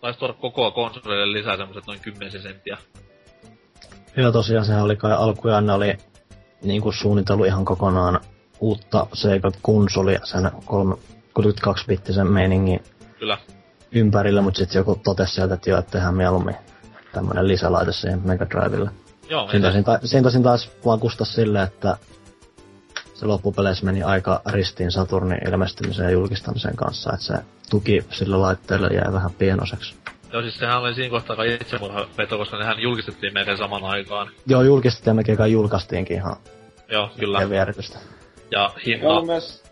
taisi tuoda kokoa konsolille lisää semmoset noin 10 senttiä. Joo, tosiaan sehän oli kai alkujaan oli niinku suunnitellut ihan kokonaan uutta Sega-konsolia sen 32-bittisen meiningin Kyllä. ympärillä, mutta sitten joku totesi sieltä, että joo, että tehdään mieluummin tämmönen lisälaite siihen Mega Drivelle. Joo, Siinä tosin, ta- siinä tosin taas sille, että se loppupeleissä meni aika ristiin Saturnin ilmestymisen ja julkistamisen kanssa, että se tuki sille laitteelle jäi vähän pienoseksi. Joo, siis sehän oli siinä kohtaa kai itsemurha veto, koska nehän julkistettiin melkein saman aikaan. Joo, julkistettiin ja mekin kai julkaistiinkin ihan Joo, kyllä. ja vieritystä. Ja Joo, hinta, myös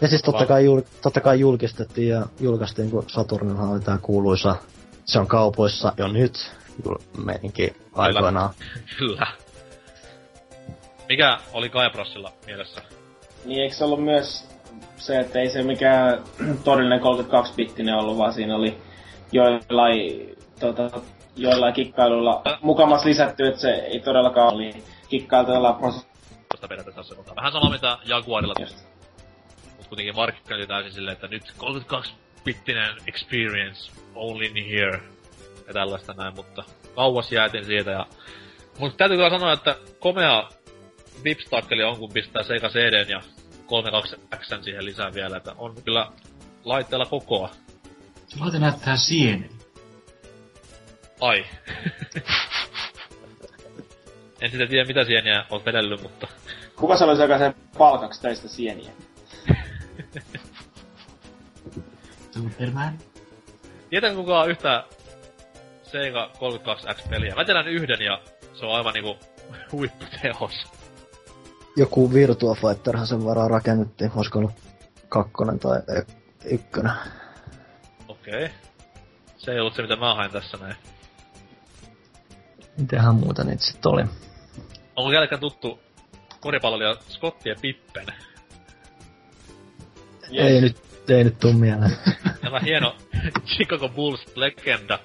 Ja siis totta kai, jul, totta kai julkistettiin ja julkaistiin, kun Saturnillahan oli tää kuuluisa, se on kaupoissa jo nyt, meininki aikoinaan. kyllä. Mikä oli Kaiprosilla mielessä? Niin eikö se ollut myös se, että ei se mikään todellinen 32-bittinen ollut, vaan siinä oli joillain, tota, joillain kikkailuilla mukamas lisätty, että se ei todellakaan oli kikkailtu jollain prosessilla. Periaatteessa se Vähän sama mitä Jaguarilla, Just. mutta kuitenkin markkinointi täysin silleen, että nyt 32-bittinen experience, only in here. Ja tällaista näin, mutta kauas jäätin siitä ja... Mutta täytyy kyllä sanoa, että komea vipstakkeli on, kun pistää Sega CDn ja 32X siihen lisää vielä, että on kyllä laitteella kokoa. Se laite näyttää sienen. Ai. en sitä tiedä mitä sieniä on vedellyt, mutta Kuka sanoisi joka sen palkaksi teistä sieniä? Superman. Tietääkö kukaan yhtä Sega 32X-peliä? Mä tiedän yhden ja se on aivan niinku huipputeos. Joku Virtua Fighterhan sen varaa rakennettiin, olisiko ollut kakkonen tai y- ykkönen. Okei. Okay. Se ei ollut se, mitä mä hain tässä näin. Mitähän muuta niitä sitten oli? Onko kellekään tuttu koripalloilija Scotti ja Pippen? Ei nyt, ei nyt tuu mieleen. Tämä hieno Chicago Bulls legenda,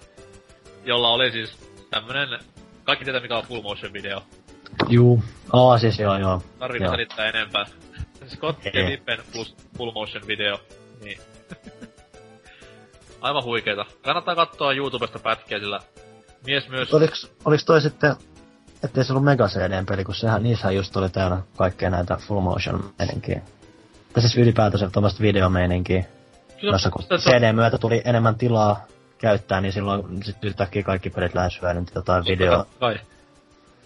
jolla oli siis tämmönen, kaikki tietää mikä on full motion video. Juu. Aa, siis joo joo. Tarviiko Joo. selittää enempää? Scott ja Ei. Pippen plus full motion video. Niin. Aivan huikeeta. Kannattaa katsoa YouTubesta pätkiä, sillä mies myös... Oliks, oliks toi sitten, ettei se ollut Mega CDn peli, kun sehän, niissähän just oli täynnä kaikkea näitä full motion meininkiä. Tai siis ylipäätänsä tämmöistä videomeininkiä. Kyllä, Jossa kun CD myötä tuli enemmän tilaa käyttää, niin silloin sit yhtäkkiä kaikki pelit lähes hyödynti jotain videoa. Kai.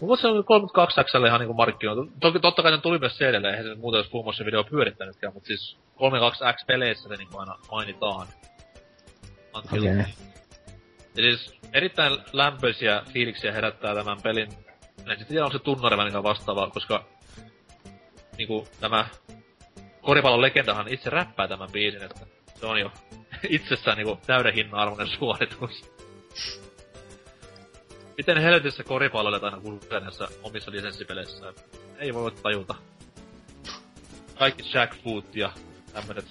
Mutta se oli 32 XL ihan niinku markkinoitu. Toki totta kai ne tuli myös CDlle, eihän se muuten full motion video pyörittänytkään, mutta siis 32X peleissä se niinku aina mainitaan. Okei. Ja siis erittäin lämpöisiä fiiliksiä herättää tämän pelin. En sitten tiedä, onko se mikä vastaava, koska niinku tämä koripallon legendahan itse räppää tämän biisin, että se on jo itsessään niinku täyden hinnan arvoinen suoritus. Miten helvetissä koripalloilijat aina kulkee näissä omissa lisenssipeleissä? Ei voi tajuta. Kaikki Jackfoot ja tämmönet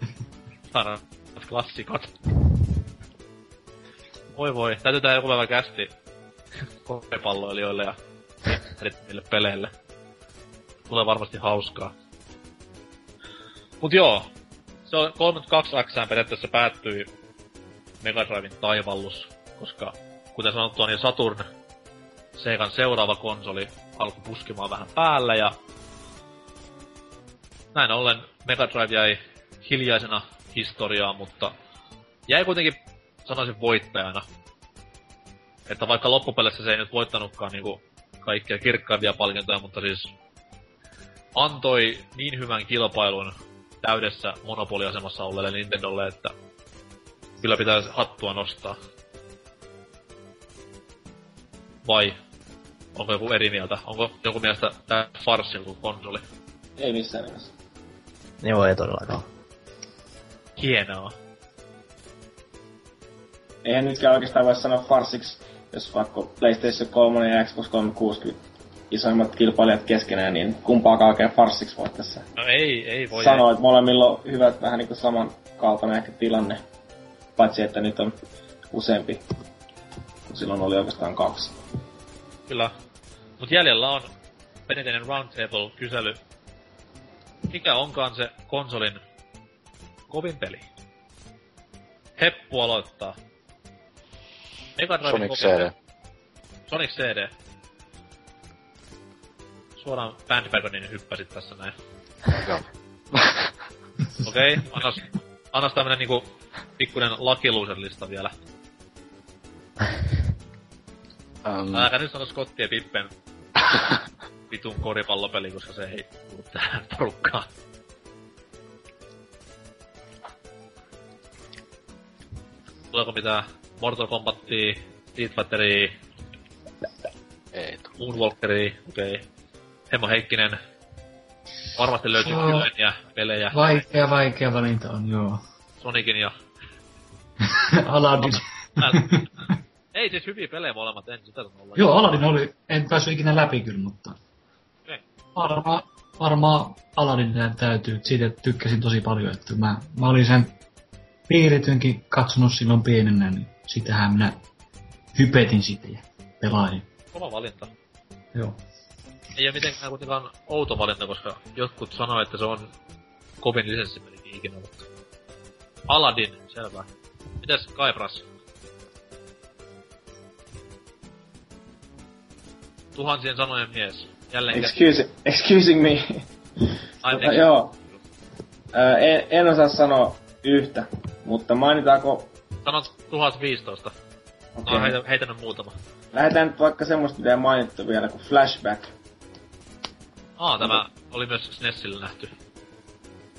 saadaan klassikot. Voi voi, täytyy tää joku päivä kästi koripalloilijoille ja niille peleille. Tulee varmasti hauskaa. Mut joo, se on 32X periaatteessa päättyi Mega Driven taivallus, koska kuten sanottua, niin Saturn Segan seuraava konsoli alkoi puskemaan vähän päällä ja näin ollen Mega Drive jäi hiljaisena historiaan, mutta jäi kuitenkin sanoisin voittajana. Että vaikka loppupeleissä se ei nyt voittanutkaan niinku kaikkia kirkkaimpia palkintoja, mutta siis antoi niin hyvän kilpailun täydessä monopoliasemassa olleelle Nintendolle, että kyllä pitää hattua nostaa. Vai onko joku eri mieltä? Onko joku mielestä tää farssi joku konsoli? Ei missään nimessä. Joo, ei todellakaan. Hienoa. Eihän nytkään oikeastaan voi sanoa farsiksi, jos vaikka PlayStation 3 ja Xbox 360 isoimmat kilpailijat keskenään, niin kumpaakaan oikein farssiksi voi tässä No ei, ei voi. sanoa, että molemmilla on hyvät vähän niinku samankaltainen ehkä tilanne. Paitsi, että nyt on useampi. Kun silloin oli oikeastaan kaksi. Kyllä. Mut jäljellä on perinteinen roundtable-kysely. Mikä onkaan se konsolin kovin peli? Heppu aloittaa. Mega Drive Sonic CD. Sonic CD. Suoraan Bandwagonin hyppäsit tässä näin. Joo. Okei, okay, annas, annas tämmönen niinku pikkunen Lucky Loser-lista vielä. Um, Älä nyt sano Scottien Pippen vitun koripallopeli, koska se ei tullut tähän porukkaan. Tuleeko mitään Mortal Kombatia, Street Fighteria, ei. Moonwalkeria, okei. Okay. Hemmo Heikkinen. Varmasti löytyy Joo. kymmeniä pelejä. Vaikea, vaikea valinta on, joo. Sonicin ja... Aladdin. Ei siis hyviä pelejä molemmat, en sitä olla. joo, Aladdin oli, en päässyt ikinä läpi kyllä, mutta... Varmaan varmaa Aladdin tä- täytyy, siitä tykkäsin tosi paljon, että mä, mä olin sen piiritynkin katsonut silloin pienenä, niin sitähän minä hypetin sitten ja pelailin. Kova valinta. Joo. Ei ole mitenkään kuitenkaan outo valinta, koska jotkut sanoo, että se on kovin lisenssipelikin ikinä ollut. Aladdin, selvä. Mitäs Kaipras? Tuhansien sanojen mies. Jälleen. Excuse, excusing me. Ai, Mutta joo. Ää, en, en osaa sanoa yhtä, mutta mainitaanko... Sanot 1015. Okay. No, heitä, heitä nyt muutama. Lähdetään nyt vaikka semmoista, mitä ei mainittu vielä, kuin Flashback. Aa, tämä oli myös SNESillä nähty.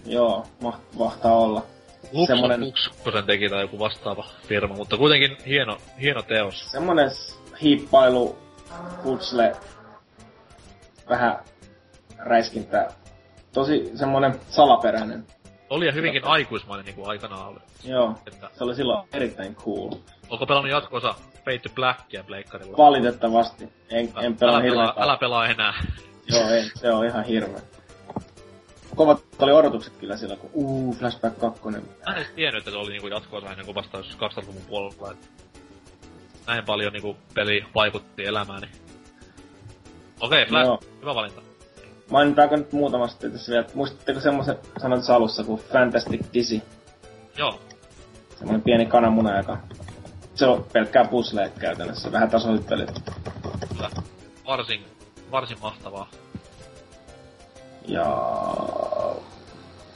Joo, maht- mahtaa olla. Lux Semmonen- Lux, kun sen teki tai joku vastaava firma, mutta kuitenkin hieno, hieno teos. Semmonen hiippailu, putsle, vähän räiskintä. Tosi semmonen salaperäinen. Oli ja hyvinkin aikuismainen niin kuin aikanaan oli. Joo, Että, se oli silloin erittäin cool. onko pelannut jatko-osa Fate to Blackia pleikkarilla? Valitettavasti. En, en pelaa älä, hirveän pelaa, älä pelaa enää. Joo, ei, se on ihan hirveä. Kovat oli odotukset kyllä sillä, kun uu, Flashback 2. Mä en edes tiennyt, että se oli niinku jatko-osa ennen kuin vasta joskus 2000-luvun puolella. Et näin paljon niinku peli vaikutti elämääni. Okei, Flash, Joo. hyvä valinta. Mainitaanko nyt muutamasti tässä vielä? Muistatteko semmoisen tuossa alussa kuin Fantastic Dizzy? Joo, Semmoinen pieni kananmuna, joka... Se on pelkkää puzzleja käytännössä, vähän tasoiset pelit. kyllä. Varsin, varsin mahtavaa. Ja...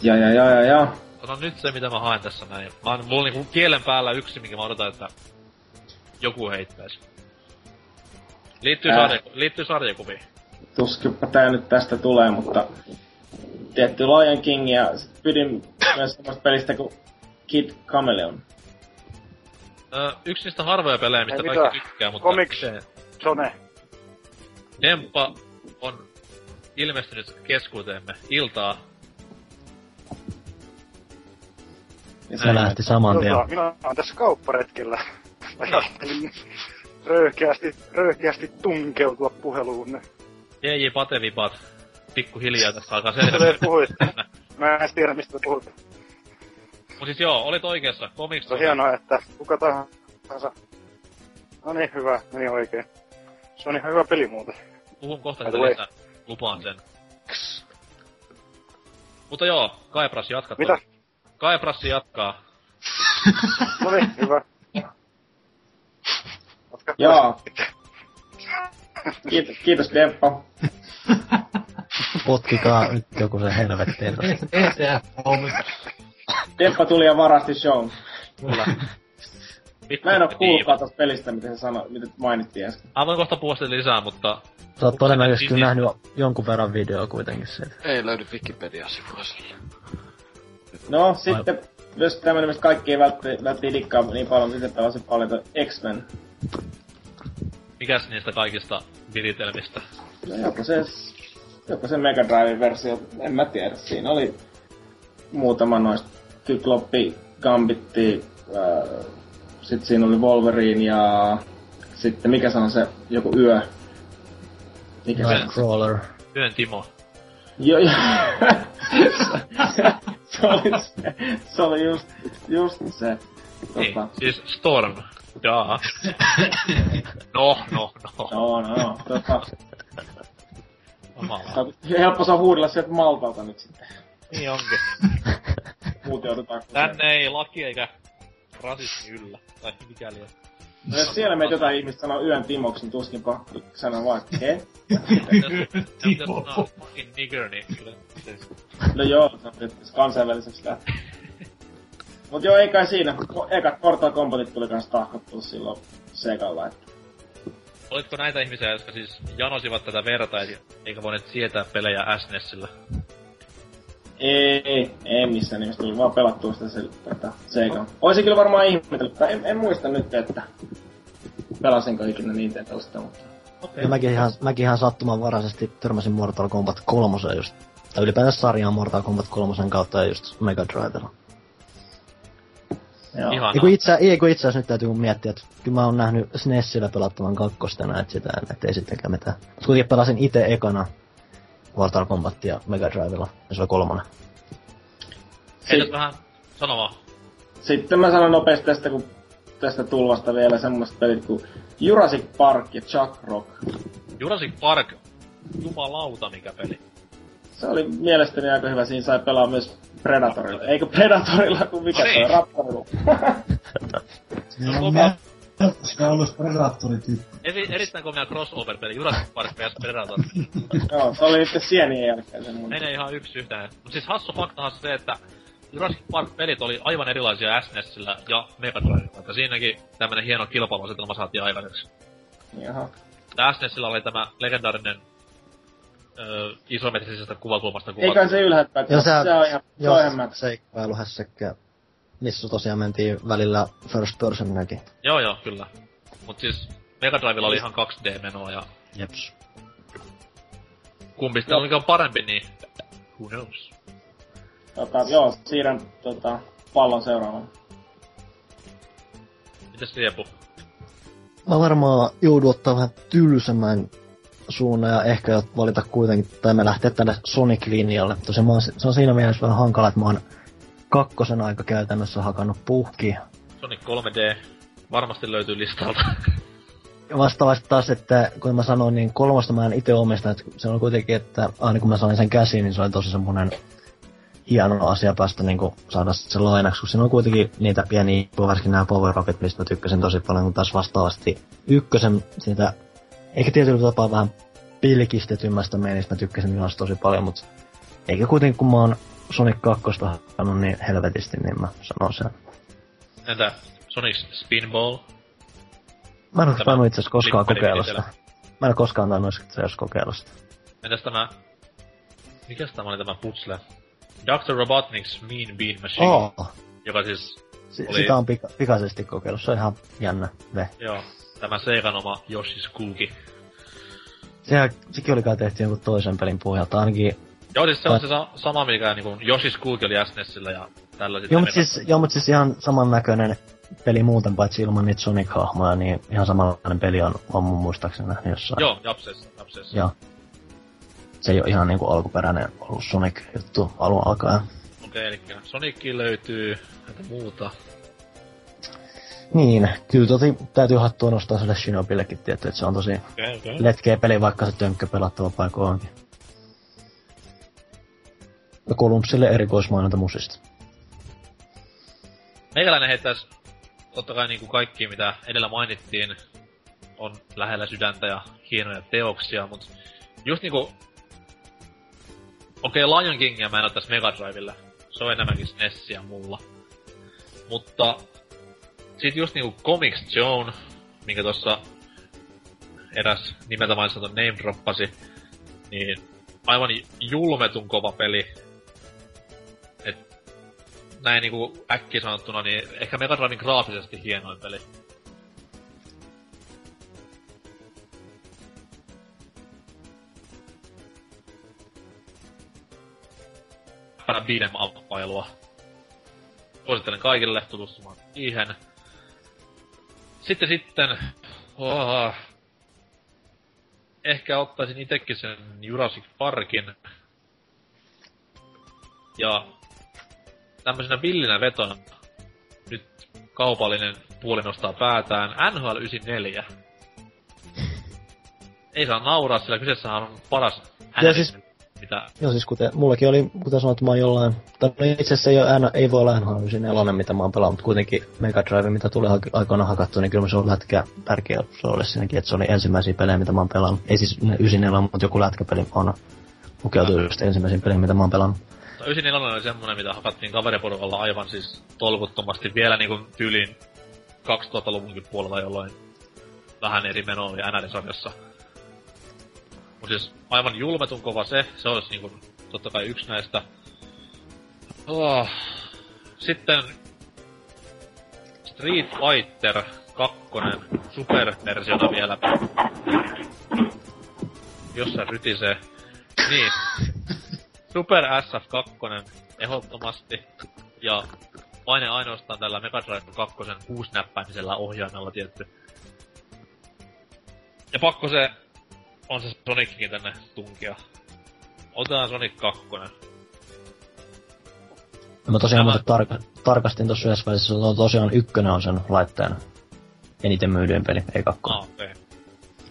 Ja, ja, ja, ja, ja. Sano nyt se, mitä mä haen tässä näin. Mä oon, mulla on niinku kielen päällä yksi, minkä mä odotan, että joku heittäisi. Liittyy, Ää. sarja, liittyy sarjakuviin. Tuskinpä tää nyt tästä tulee, mutta... Tietty Lion King ja sit pidin myös semmoista pelistä kuin Kid Chameleon. Öö, yksi niistä harvoja pelejä, mistä Ei kaikki mitään. tykkää, mutta Comics. se Zone. Demppa on ilmestynyt keskuuteemme iltaa. Ja Se lähti saman tien. Tota, minä olen tässä kaupparetkellä. Röyhkeästi, röyhkeästi tunkeutua puheluun. JJ Patevipat pikkuhiljaa tässä alkaa puhuit? Mä en tiedä, mistä puhut. Mut siis joo, olit oikeassa. Comics Se on hienoa, että kuka tahansa... No niin, hyvä, meni oikein. Se on ihan hyvä peli muuten. Puhun kohta lisää. Lupaan sen. Mutta joo, Kaipras jatka. Mitä? Kaiprassi jatkaa. No niin, hyvä. Jatka. Joo. Kiitos, kiitos Demppa. Potkikaa nyt joku se helvettiin. ETF on Demppa tuli ja varasti show. Kyllä. Vittu, Mä en oo kuullutkaan tosta pelistä, mitä se sanoi, mitä mainittiin äsken. Mä voin kohta puhua lisää, mutta Sä oot todennäköisesti kyllä nähnyt jonkun verran videoa kuitenkin siitä. Ei löydy Wikipedia-sivua sille. No, sitten myös tämmönen, mistä kaikki ei vältti, vältti dikkaa niin paljon, mutta itse pelasin paljon toi X-Men. mikäs niistä kaikista viritelmistä? No joko se, joko se Mega Drive-versio, en mä tiedä. Siinä oli muutama noista Kykloppi, Gambitti, äh, sitten siinä oli Wolverine ja sitten mikä se on se joku yö, Mikä se? Nightcrawler. Työn Timo. Joo, joo. se oli se. Se oli just, just se. Niin, Tota, siis Storm. Jaa. no, no, no. no, no, tota, Kamala. helppo saa huudella sieltä Maltalta nyt sitten. Niin onkin. Muuten joudutaan. Tänne ei laki eikä rasismi yllä. Tai mikäli on. No jos siellä meitä jotain ihmistä sanoo yön Timoksi, niin tuskinpa sanoo vaan, että he? Timo. fucking nigger, niin kyllä. No joo, se on kansainväliseksi. Mut joo, ei kai siinä. Ekat Mortal Kombatit tuli kans tahkottua silloin Segalla, että Olitko näitä ihmisiä, jotka siis janosivat tätä verta, eikä- eikä voineet sietää pelejä SNESillä? Ei, ei, missään nimessä tuli vaan pelattua sitä se, tätä Sega. Oisin kyllä varmaan ihmetellyt, tai en, en muista nyt, että pelasinko ikinä Nintendosta, mutta... Ja mäkin ihan, mäkin ihan sattumanvaraisesti törmäsin Mortal Kombat 3 just. Tai ylipäätään sarjaan Mortal Kombat 3 kautta ja just Mega Drivella. Joo. Kun itse, ei kun itse asiassa nyt täytyy miettiä, että kyllä mä oon nähnyt SNESillä pelattavan kakkostena, että sitä että ei sittenkään mitään. Mutta kuitenkin pelasin itse ekana Mortal Kombatia Mega Drivella, ja se oli kolmonen. Heitäs vähän, sano vaan. Sitten mä sanon nopeasti tästä, kun tästä tulvasta vielä semmoista pelit kuin Jurassic Park ja Chuck Rock. Jurassic Park, jumalauta mikä peli. Se oli mielestäni aika hyvä, siinä sai pelaa myös Predatorilla. Eikö Predatorilla, kun mikä No se niin. on, Raptorilla. No, mä... Sitä on ollut Predatori-tyyppi. Eri, erittäin komea crossover-peli, Jurassic Park vs Predator. Joo, se oli nyt sienien jälkeen semmonen. Menee ihan yksi yhteen. Mut siis hassu faktahan se, että Jurassic Park-pelit oli aivan erilaisia SNESillä ja Mega Drivella. Että siinäkin tämmönen hieno kilpailuasetelma saatiin aikaiseksi. Jaha. Tää SNESillä oli tämä legendaarinen öö, isometrisestä kuvakulmasta Ei kuvattu. kai se Joo, se, se on ihan, se on ihan mättä. Missä tosiaan mentiin välillä first personakin. Joo joo, kyllä. Mut siis Mega Drivella oli ihan 2D-menoa ja Jeps. kumpi sitten oli parempi, niin who knows. Tota, joo, siirrän tota, pallon seuraavaan. Mitäs Riepu? Mä varmaan joudun ottaa vähän tylsemmän suunnan ja ehkä valita kuitenkin, tai mä lähteä tänne Sonic-linjalle. Tosiaan mä oon, se on siinä mielessä vähän hankala, että mä oon kakkosen aika käytännössä hakannut puhki. Sonic 3D varmasti löytyy listalta. Ja vastaavasti taas, että kun mä sanoin, niin kolmosta mä en itse omista, että se on kuitenkin, että aina kun mä sain sen käsiin, niin se oli tosi semmonen hieno asia päästä niin saada se lainaksi, kun siinä on kuitenkin niitä pieniä, varsinkin nämä Power Rocket, mistä mä tykkäsin tosi paljon, kun taas vastaavasti ykkösen siitä, eikä tietyllä tapaa vähän pilkistetymmästä meinistä mä tykkäsin myös tosi paljon, mutta eikä kuitenkin kun mä oon Sonic 2 hakannut niin helvetisti, niin mä sanon sen. Entä Sonic Spinball? Mä en Tämä tainnut itse asiassa koskaan kokeilla sitä. Mä en oo koskaan tainnut itse asiassa kokeilla sitä. Entäs tämä... Mikäs tämä oli tämä putsle? Dr. Robotnik's Mean Bean Machine, Oh. joka siis, Si- Oli- Sitä on pika- pikaisesti kokeillut, se on ihan jännä ve. joo, tämä Seikan oma Yoshi's Cookie. Sehän, sekin oli kai tehty jonkun toisen pelin pohjalta, ainakin... Joo, siis se on se sa- sama, mikä niinku Yoshi's Cookie oli SNESillä ja tällä sitten... Joo, mutta siis, joo, mut siis ihan samannäköinen peli muuten, paitsi ilman niitä Sonic-hahmoja, niin ihan samanlainen peli on, on mun muistaakseni nähnyt jossain. Joo, japses, japses. Joo. Se ei ole ihan niinku alkuperäinen ollut Sonic-juttu alun alkaen. Okei, eli Sonicki löytyy, näitä muuta. Niin, kyllä toti, täytyy hattua nostaa sille Shinobillekin tietty, että se on tosi Okei, okei. letkeä peli, vaikka se tönkkö pelattava paikka onkin. Ja Columbsille erikoismainonta musista. Meikäläinen heittäis totta kai niinku kaikki, mitä edellä mainittiin, on lähellä sydäntä ja hienoja teoksia, mut just niinku... Okei, okay, Lion Kingia mä en ottais Mega Drivella. Se on enemmänkin SNESiä mulla. Mutta... Sit just niinku Comics Zone, minkä tossa eräs nimeltä mainitsematon name droppasi, niin aivan julmetun kova peli. Näin niinku äkkiä sanottuna, niin ehkä Mega Driven graafisesti hienoin peli. Päivänä beat'em up Suosittelen kaikille tutustumaan siihen. Sitten sitten... Oh, ehkä ottaisin itekin sen Jurassic Parkin. Ja tämmöisenä villinä vetona nyt kaupallinen puoli nostaa päätään NHL 94. Ei saa nauraa, sillä kyseessä on paras Ja siis- mitä... Joo, siis kuten, mullakin oli, kuten sanoit, mä oon jollain, tai no itse asiassa ei, ole, ei voi olla NHL 94, mitä mä oon pelannut, mutta kuitenkin Mega Drive, mitä tuli ha- aikoinaan hakattu, niin kyllä se on lätkä tärkeä rooli siinäkin, että se oli ensimmäisiä pelejä, mitä mä oon pelannut. Ei siis ne 94, mutta joku lätkäpeli on lukeutunut just ensimmäisiin peleihin, mitä mä oon pelannut. No 94 oli semmonen, mitä hakattiin kaveriporukalla aivan siis tolkuttomasti vielä niinku tyyliin 2000-luvunkin puolella, jolloin vähän eri meno oli NL-sarjassa. Mut siis aivan julmetun kova se, se olisi niinku totta kai yksi näistä. Oh. Sitten Street Fighter 2 superversiona vielä. Jossain rytisee. Niin. Super SF2 ehdottomasti. Ja vain ainoastaan tällä Mega Drive 2 kuusnäppäimisellä ohjaimella tietty. Ja pakko se on se Sonickin tänne tunkia. Otetaan Sonic 2. Mä tosiaan Tämä- tarka- tarkastin tuossa yhdessä välissä, että on tosiaan ykkönen on sen laitteen eniten myydyin peli, ei kakko. Ah. Okay.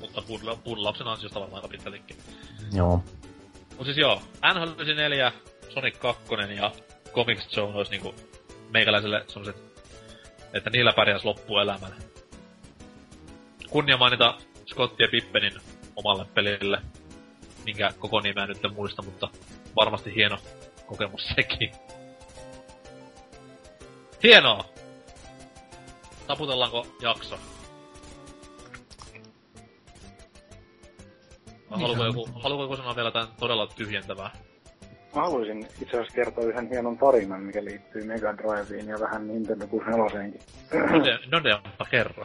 Mutta Budla- Budlapsen ansiosta varmaan aika pitkällekin. Joo. Mut siis joo, NHL 94, Sonic 2 ja Comics Zone olisi niinku meikäläiselle sellaiset, että niillä pärjäs loppuelämän. Kunnia mainita Scott ja Pippenin omalle pelille, minkä koko nimeä nyt muista, mutta varmasti hieno kokemus sekin. Hienoa! Taputellaanko jakso? Vai Niin, haluaako on. joku, haluaako joku sanoa vielä tämän todella tyhjentävää? Mä haluaisin itse asiassa kertoa yhden hienon tarinan, mikä liittyy Mega Driveen ja vähän Nintendo 64 Node, Nodeonpa kerro.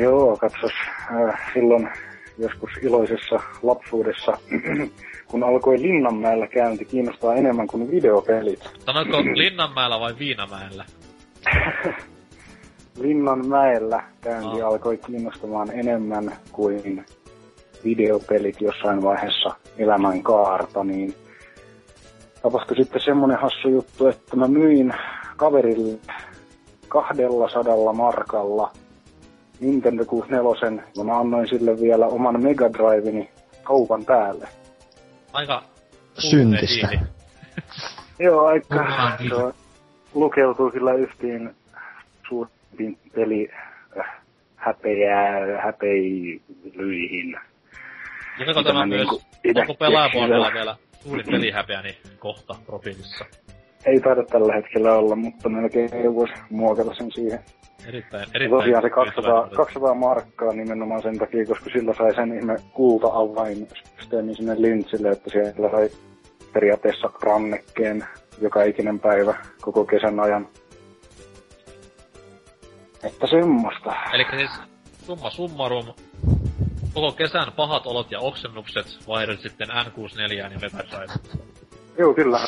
Joo, katsos. Äh, silloin joskus iloisessa lapsuudessa, kun alkoi Linnanmäellä käynti kiinnostaa enemmän kuin videopelit. Sanoitko Linnanmäellä vai Viinamäellä? Linnanmäellä käynti alkoi kiinnostamaan enemmän kuin videopelit jossain vaiheessa elämän kaarta, niin tapahtui sitten semmonen hassu juttu, että mä myin kaverille 200 markalla Nintendo 64 ja mä annoin sille vielä oman Mega Driveni kaupan päälle. Aika Syntistä. Joo, aika se lukeutuu kyllä yhtiin suurimpiin peli äh, häpeää, häpeilyihin. Mitä tämä mä myös, niinku onko pelaajapuolella keksin vielä suurin pelihäpeäni kohta profiilissa? Ei taida tällä hetkellä olla, mutta melkein ei voisi muokata sen siihen. Erittäin, Ja erittäin. tosiaan se 200, tyytyväinen. 200 markkaa nimenomaan sen takia, koska sillä sai sen ihme kulta-avainsysteemin sinne lintsille, että siellä sai periaatteessa rannekkeen joka ikinen päivä koko kesän ajan. Että semmoista. Eli siis summa summarum, koko kesän pahat olot ja oksennukset vaihdot sitten N64 ja Mega Drive. Joo, kyllä.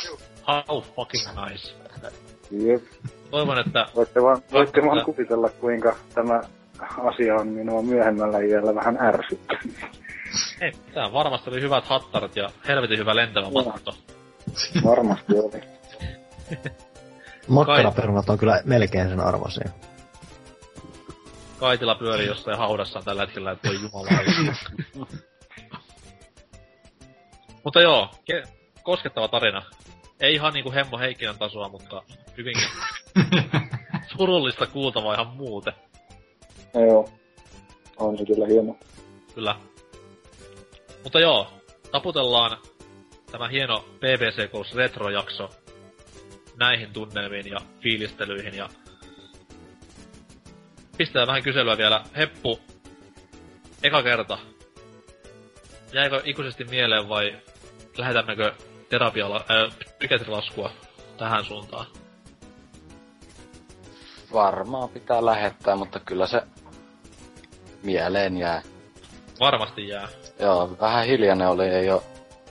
How fucking nice. Jep. Toivon, että Voitte vaan, voitte vaan kuvitella, kuinka tämä asia on minua myöhemmällä iällä vähän ärsyttänyt. ei, tää varmasti oli hyvät hattarat ja helvetin hyvä lentävä matto. Varmasti oli. Makkaraperunat on kyllä melkein sen arvoisia. Kaitila pyörii jossain haudassa tällä hetkellä, että voi jumala Mutta joo, ke- koskettava tarina. Ei ihan niinku Hemmo Heikkinen tasoa, mutta hyvinkin surullista kuultavaa ihan muuten. Joo. On se kyllä hieno. Kyllä. Mutta joo, taputellaan tämä hieno BBC Goes Retro-jakso näihin tunnelmiin ja fiilistelyihin ja pistää vähän kyselyä vielä. Heppu, eka kerta. Jäikö ikuisesti mieleen vai lähetämmekö terapiala, äh, psykiatrilaskua tähän suuntaan? Varmaan pitää lähettää, mutta kyllä se mieleen jää. Varmasti jää. Joo, vähän hiljainen oli, ei oo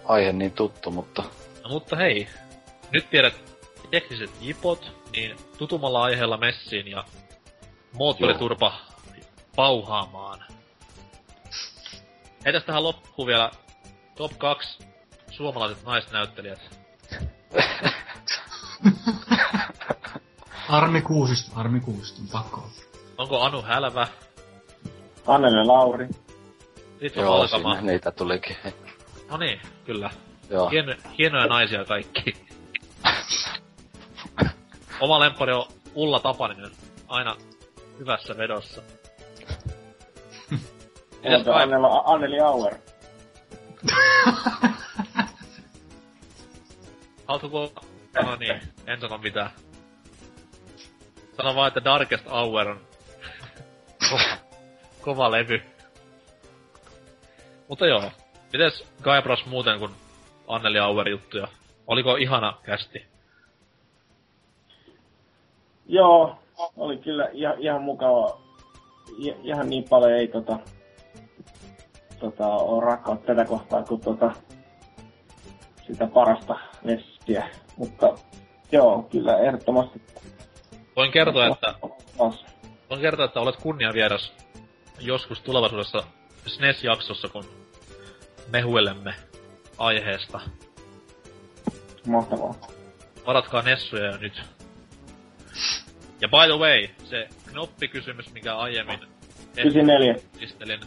aihe niin tuttu, mutta No, mutta hei, nyt tiedät tekniset jipot, niin tutumalla aiheella messiin ja moottoriturpa pauhaamaan. Heitäs tähän loppuun vielä top 2 suomalaiset naisnäyttelijät. Armi Kuusisto, Armi Kuusisto, on pakko. Onko Anu Hälvä? Anneli Lauri. Sitten Joo, alkama. siinä niitä tulikin. No niin, kyllä. Joo. Hieno, hienoja naisia kaikki. Oma lemppari on Ulla Tapaninen. Aina hyvässä vedossa. Mitäs? Anneli, Anneli Auer? Haluatko No niin, en sano mitään. Sano vaan, että Darkest Hour on kova, kova levy. Mutta joo. Mites Guybrush muuten kuin Anneli Auer juttuja? Oliko ihana kästi? Joo, oli kyllä ihan, ihan mukava. I, ihan niin paljon ei tota, tota, ole rakkautta tätä kohtaa kuin tota, sitä parasta Nessiä. Mutta joo, kyllä ehdottomasti Voin kertoa, että, voin kertoa, että olet kunniavieras joskus tulevaisuudessa SNES-jaksossa, kun mehuilemme aiheesta. mahtavaa. Varatkaa Nessuja jo nyt. Ja by the way, se knoppikysymys, mikä aiemmin 94. esittelin,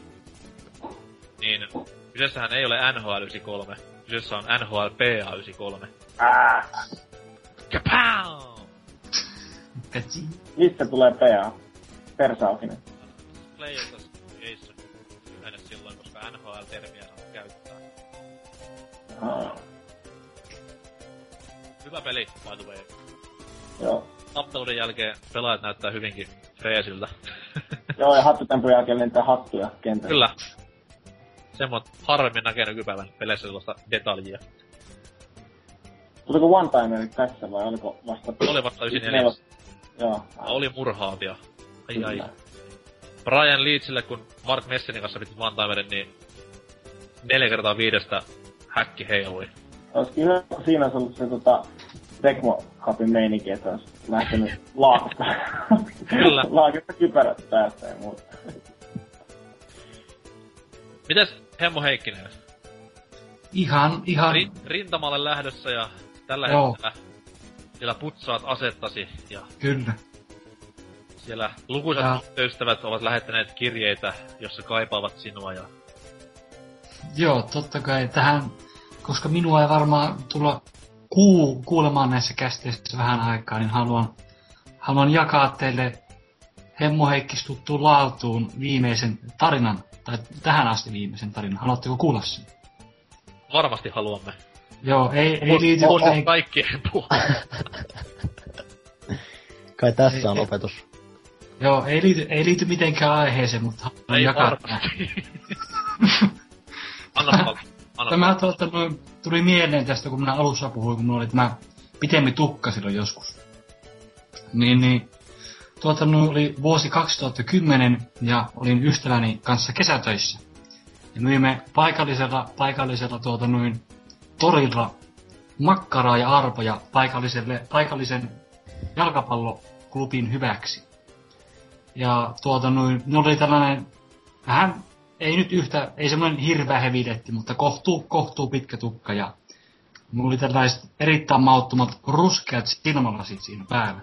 niin kyseessähän ei ole NHL 93. Kyseessä on NHL PA 93. Ää, Kapow! Mistä tulee PA? Persaukinen. Players Association yleensä silloin, koska NHL-termiä saa käyttää. Aa, Hyvä peli, by the way. joo. Tappeluiden jälkeen pelaajat näyttää hyvinkin freesiltä. Joo, ja hattutempun jälkeen lentää hattuja kentällä. Kyllä. Semmoit harvemmin näkee nykypäivän peleissä sellaista detaljia. Tuliko one-timerit tässä vai oliko vasta... Oli vasta 94. Joo. Oli murhaavia. Ai ai. Kyllä. Brian Leachille, kun Mark Messenin kanssa piti one niin neljä kertaa viidestä häkki heilui. Olisikin hyvä, kun siinä olisi ollut se tota, Tecmo Cupin meininki, että olisi lähtenyt laakusta. Kyllä. Laakusta kypärät päästä ja muuta. Mites Hemmo Heikkinen? Ihan, ihan, Rin, rintamalle lähdössä ja tällä Joo. hetkellä siellä putsaat asettasi ja kyllä. siellä lukuisat Ja- ystävät ovat lähettäneet kirjeitä, jossa kaipaavat sinua ja Joo, totta kai tähän, koska minua ei varmaan tulla kuu, kuulemaan näissä kästeissä vähän aikaa, niin haluan, haluan jakaa teille Hemmo Heikkis tuttuun laatuun viimeisen tarinan, tai tähän asti viimeisen tarinan. Haluatteko kuulla sen? varmasti haluamme. Joo, ei, ei liity on mitenkään- kaikkien. Kai tässä Ei, on ei. opetus. Joo, ei liity, ei liity mitenkään aiheeseen, mutta haluan Ei jakaa. Anna Tämä tuota, tuli mieleen tästä, kun minä alussa puhuin, kun minulla oli tämä pitemmi tukka silloin joskus. Niin, niin tuota, oli vuosi 2010 ja olin ystäväni kanssa kesätöissä. Ja myimme paikallisella, paikallisella tuota, noin, torilla makkaraa ja arpoja paikalliselle, paikallisen jalkapalloklubin hyväksi. Ja tuota noin, ne oli tällainen vähän ei nyt yhtä, ei semmoinen hirveä heviletti, mutta kohtuu, kohtuu pitkä tukka ja mulla oli tällaiset erittäin mauttomat ruskeat silmälasit siinä päällä.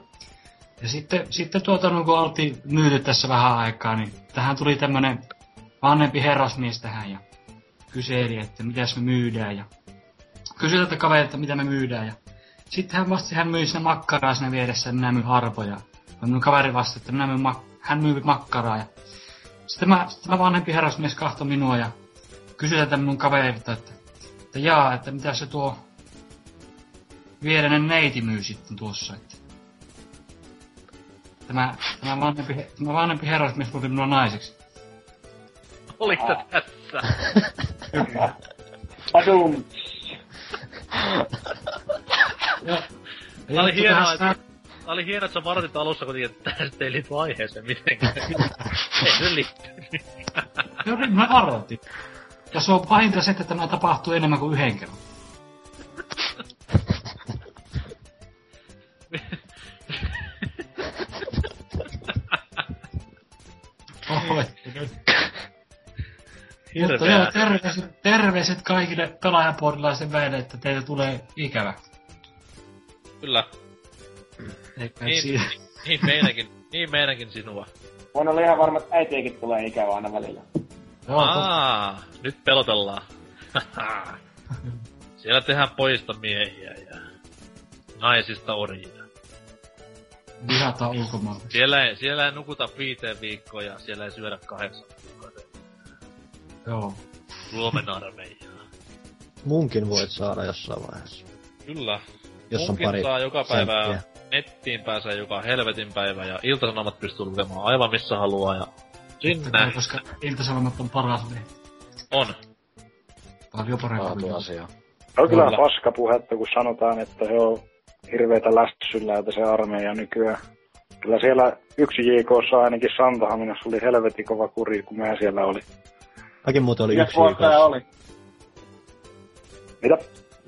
Ja sitten, sitten tuota, no, kun oltiin myyty tässä vähän aikaa, niin tähän tuli tämmönen vanhempi herrasmies tähän ja kyseli, että mitäs me myydään ja kysyi tältä kaverilta, mitä me myydään ja sitten hän vastasi, hän myi sinne makkaraa siinä vieressä, minä myyn arpoja. Ja minun kaveri vastasi, että minä myyn mak- hän myy makkaraa ja sitten mä, sitten mä vanhempi herrasmies kahtoi minua ja kysyi tätä minun kaverilta, että, että jaa, että mitä se tuo viereinen neiti myy sitten tuossa, että tämä, tämä, vanhempi, tämä vanhempi herrasmies tuli minua naiseksi. Oliko tässä? Padum! Ja, Tää oli hienoa, että, oli hienoa, että sä varoitit alussa kuitenkin, että tästä ei liity aiheeseen mitenkään. ei se liittyy. Joo, niin mä varoitin. Ja se on pahinta se, että tämä tapahtuu enemmän kuin yhden kerran. Nyt. Mutta joo, terveiset, terveiset kaikille pelaajapuolilaisten väille, että teille tulee ikävä. Kyllä. Niin, siinä. niin meidänkin, niin meidänkin sinua. Voin olla ihan varma, että äitiäkin tulee ikävä aina välillä. To- Aa, nyt pelotellaan. Siellä tehdään pojista miehiä ja naisista orjia. ulkomailla. Siellä ei, siellä ei nukuta viiteen viikkoon ja siellä ei syödä kahdeksan viikkoa. Joo. Suomen armeijaa. Munkin voit saada jossain vaiheessa. Kyllä. Jos on pari saa joka päivä senttiä. nettiin pääsee joka helvetin päivä ja iltasanomat pystyy lukemaan aivan missä haluaa ja sinne Näin, koska iltasanomat on paras lehti. on. Paljon parempi kuin Laatuasia. Se on kyllä Kyllä. paskapuhetta, kun sanotaan, että se on hirveetä lässyllä se armeija nykyään. Kyllä siellä yksi JKssa ainakin Santahaminassa oli helvetin kova kuri, kun mä siellä oli. Mäkin muuten oli Mikä yksi vuosi tämä viikossa. oli? Mitä?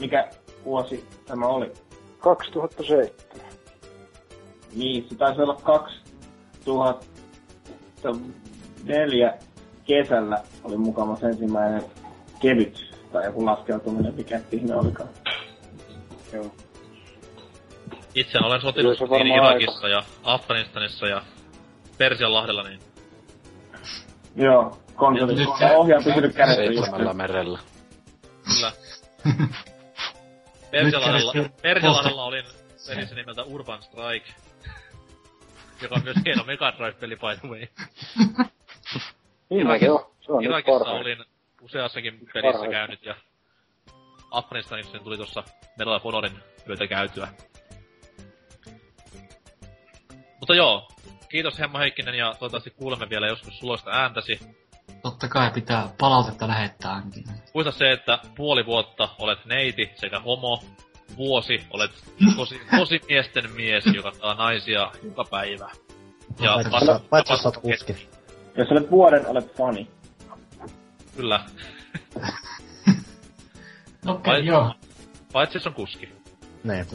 Mikä vuosi tämä oli? 2007. Niin, se taisi olla 2004 kesällä oli mukamas ensimmäinen kevyt tai joku laskeutuminen, mikä ihme olikaan. Joo. Itse olen sotinut niin Irakissa ja Afganistanissa ja Persianlahdella, niin Joo, konsoli, Nyt- ohjaa pysynyt kädessä. Seitsemällä merellä. kyllä. Persianlahdella, kädet- Persianlahdella olin pelissä nimeltä Urban Strike. joka on myös hieno Mega Drive-peli by the way. Mäkin on. Se on nyt Irakissa olin useassakin pelissä Parhaita. käynyt ja Afganistanissa niin tuli tuossa Medal of Honorin myötä käytyä. Mutta joo, kiitos Hemmo Heikkinen ja toivottavasti kuulemme vielä joskus suloista ääntäsi. Totta kai pitää palautetta lähettää ainakin. Muista se, että puoli vuotta olet neiti sekä homo, vuosi olet tosi, tosi miesten mies, joka saa naisia joka päivä. Ja Paitsi jos kuski. Jos olet vuoden, olet fani. Kyllä, Okei, Vai- joo. paitsi jos on kuski. Niin.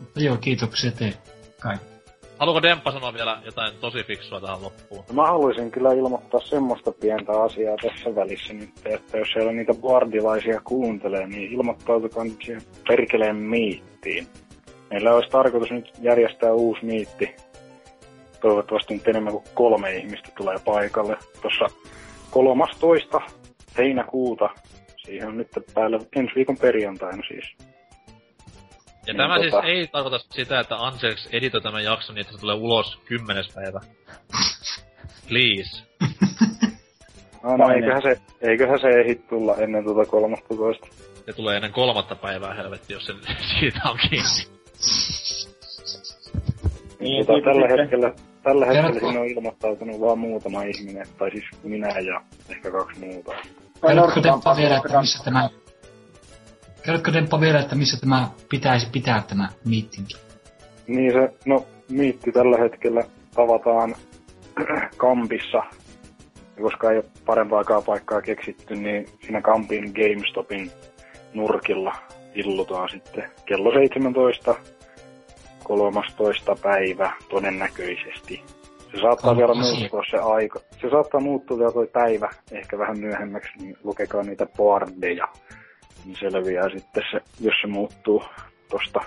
Mutta joo, kiitoksia teille. Kaikki. Haluatko Demppa sanoa vielä jotain tosi fiksua tähän loppuun? Mä haluaisin kyllä ilmoittaa semmoista pientä asiaa tässä välissä nyt, että jos siellä niitä bardilaisia kuuntelee, niin ilmoittautukaa nyt siihen perkeleen miittiin. Meillä olisi tarkoitus nyt järjestää uusi miitti. Toivottavasti nyt enemmän kuin kolme ihmistä tulee paikalle. Tuossa 13. heinäkuuta. Siihen on nyt päällä ensi viikon perjantaina siis. Ja Niin, tämä siis tota- ei tarkoita sitä, että Anseks editoi tämän jakson niin, että se tulee ulos kymmenes päivä. Please. No, Paine. eiköhän se, eiköhän se ehdi tulla ennen tuota 13. Se tulee ennen kolmatta päivää helvetti, jos se siitä on kiinni. Niin, Tota, siitä tällä sitten- hetkellä, tällä hetkellä Kerrotko- siinä on ilmoittautunut vain muutama ihminen, tai siis minä ja ehkä kaksi muuta. Vai Kerrotko Demppa vielä, että missä tämä... Kerrotko Demppa vielä, että missä tämä pitäisi pitää tämä meeting? Niin se, no miitti tällä hetkellä tavataan kampissa. Koska ei ole parempaakaan paikkaa keksitty, niin siinä kampin GameStopin nurkilla illutaan sitten kello 17 13. päivä todennäköisesti. Se saattaa Kolmas vielä muuttua se aika. Se saattaa muuttua vielä toi päivä ehkä vähän myöhemmäksi, niin lukekaa niitä boardeja. Niin selviää sitten se, jos se muuttuu tosta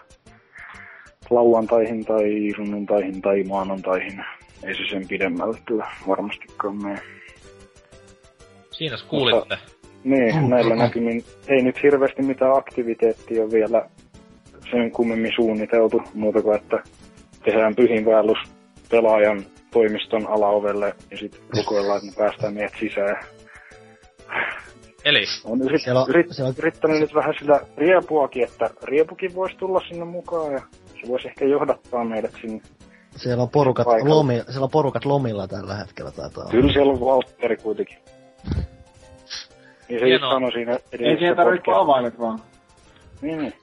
lauantaihin tai sunnuntaihin tai maanantaihin. Ei se sen pidemmälle kyllä varmastikaan mene. Siinä kuulitte. Niin, Mm, näillä näkymin ei nyt hirveästi mitään aktiviteettia ole vielä sen kummemmin suunniteltu, muuta kuin että tehdään pyhinvaellus pelaajan toimiston alaovelle ja sitten rukoillaan, että me päästään meidät sisään. Eli, On yrit, Siellä on- yrit, siellä on- yrittänyt nyt vähän sillä riepuakin, että riepukin voisi tulla sinne mukaan ja se voisi ehkä johdattaa meidät sinne. Siellä on porukat, lomi, siellä on porukat lomilla tällä hetkellä taitaa olla. Kyllä siellä on Valtteri kuitenkin. Niin se just Hienoa. sanoi siinä Ei siihen tarvitse avaimet vaan. Niin, niin.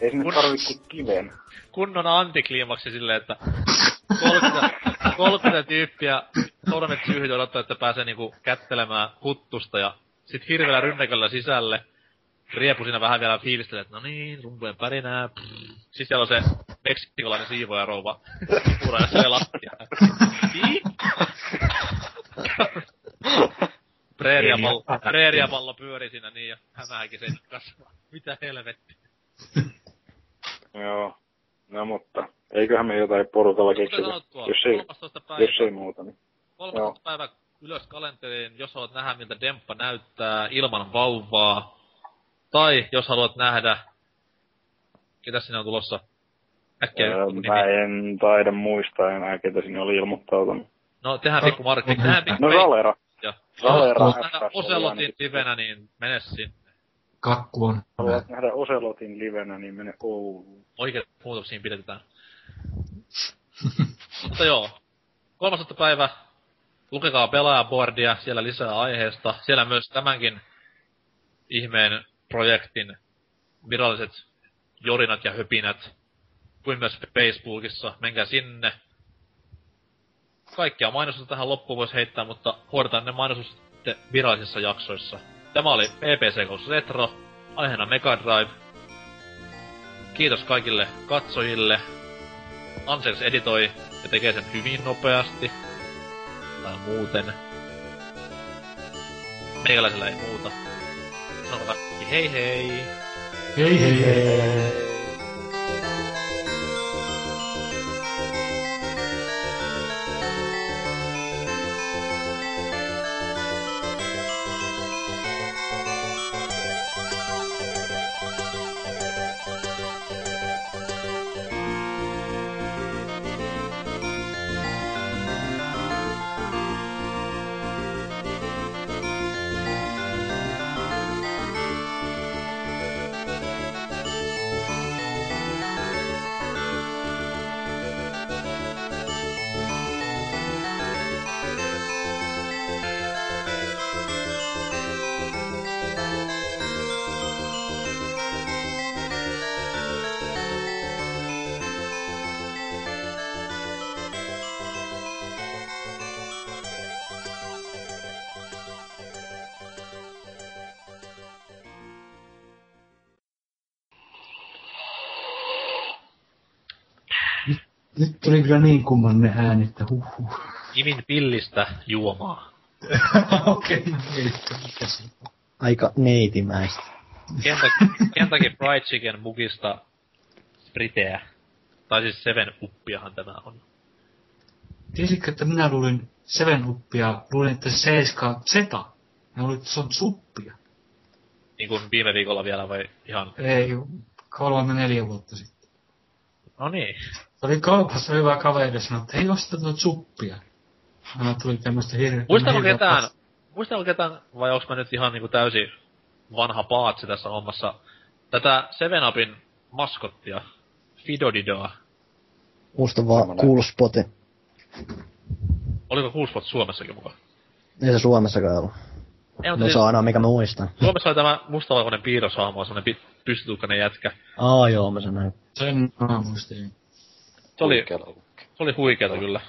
Ei sinne Kun- tarvitse kuin kiven. kunnon antikliimaksi silleen, että 30, 30 tyyppiä sormet syyhyt odottaa, että pääsee niinku kättelemään huttusta ja sit hirveellä rynnäköllä sisälle. Riepu siinä vähän vielä fiilistelee, että no niin, rumpujen pärinää. pff. Siis siellä on se meksikolainen siivoja rouva. Puraa se lattia. Preeriapallo, preeriapallo pyöri siinä niin ja hämähäkin sen kasvaa. Mitä helvetti. Joo. No mutta, eiköhän me jotain porukalla keksitä. Jos ei, 13. päivä, jos ei muuta, niin. 13. päivä ylös kalenteriin, jos haluat nähdä miltä Demppa näyttää ilman vauvaa. Tai jos haluat nähdä, ketä sinne on tulossa äkkiä Öö, mä en taida muistaa enää, ketä sinne oli ilmoittautunut. No tehdään pikku markkinointi, tehdään pikku No Valera. ja Valera jos nähdä oli Oselotin livenä, niin mene sinne. Kakku on. Haluat nähdä Oselotin livenä, niin mene Ouluun. Oikeat muutoksiin pidetään. Mutta joo, 13. päivä, lukekaa pelaajaboardia, siellä lisää aiheesta. Siellä myös tämänkin ihmeen projektin viralliset jorinat ja höpinät, kuin myös Facebookissa. Menkää sinne. Kaikkia mainostusta tähän loppuun voisi heittää, mutta hoidetaan ne mainostukset virallisissa jaksoissa. Tämä oli PPC Ghost Retro, aiheena Mega Drive. Kiitos kaikille katsojille. Ansels editoi ja tekee sen hyvin nopeasti. Tai muuten. Meikäläisellä ei muuta. Sanotaan kaikki hei hei! Hei hei hei. Tuli kyllä niin kummallinen ääni, että huhhuh. Imin pillistä juomaa. Okei, okay, on? Aika neitimäistä. Kentucky, Fried Chicken mukista spriteä. Tai siis Seven Uppiahan tämä on. Tiesitkö, että minä luulin Seven Uppia, luulin, että se Seiska Zeta. Mä luulin, että se on suppia. Niin kuin viime viikolla vielä vai ihan... Ei, kolme neljä vuotta sitten. No niin. Se oli kaupassa hyvä kaveri ja sanoi, että ei osta tuota suppia. Mä tuli tämmöstä hirveä. Muistaako ketään, muistaako ketään, vai onks mä nyt ihan niinku täysin vanha paatsi tässä hommassa, tätä Seven Upin maskottia, Fidodidoa. Musta vaan Semmonen. cool spoti. Oliko Coolspot Suomessakin mukaan? Ei se Suomessakaan ollut. Ei, No se on aina mikä mä muistan. Suomessa oli tämä mustavalkoinen piirroshahmo, semmonen pi- pystytukkainen jätkä. Aa joo, mä sen näin. Sen mä muistin. Se oli, se oli huikeeta kyllä.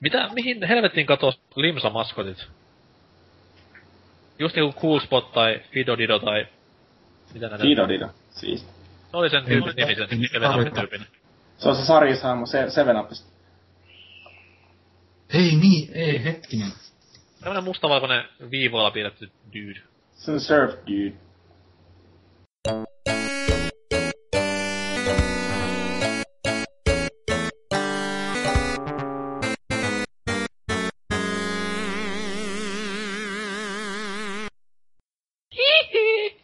Mitä, mihin helvettiin katos limsa-maskotit? Just niinku Cool Spot tai Fidodido tai... Mitä näitä? Dido Dido. Siis. Se oli sen tyypin nimi, sen Niin, Seven Upin tyypin. Se on se sarjasahmo se, Seven Upista. Ei niin, ei, hetkinen. Tämmönen mustavalkoinen viivoilla piirretty dude. Se on Surf Dude.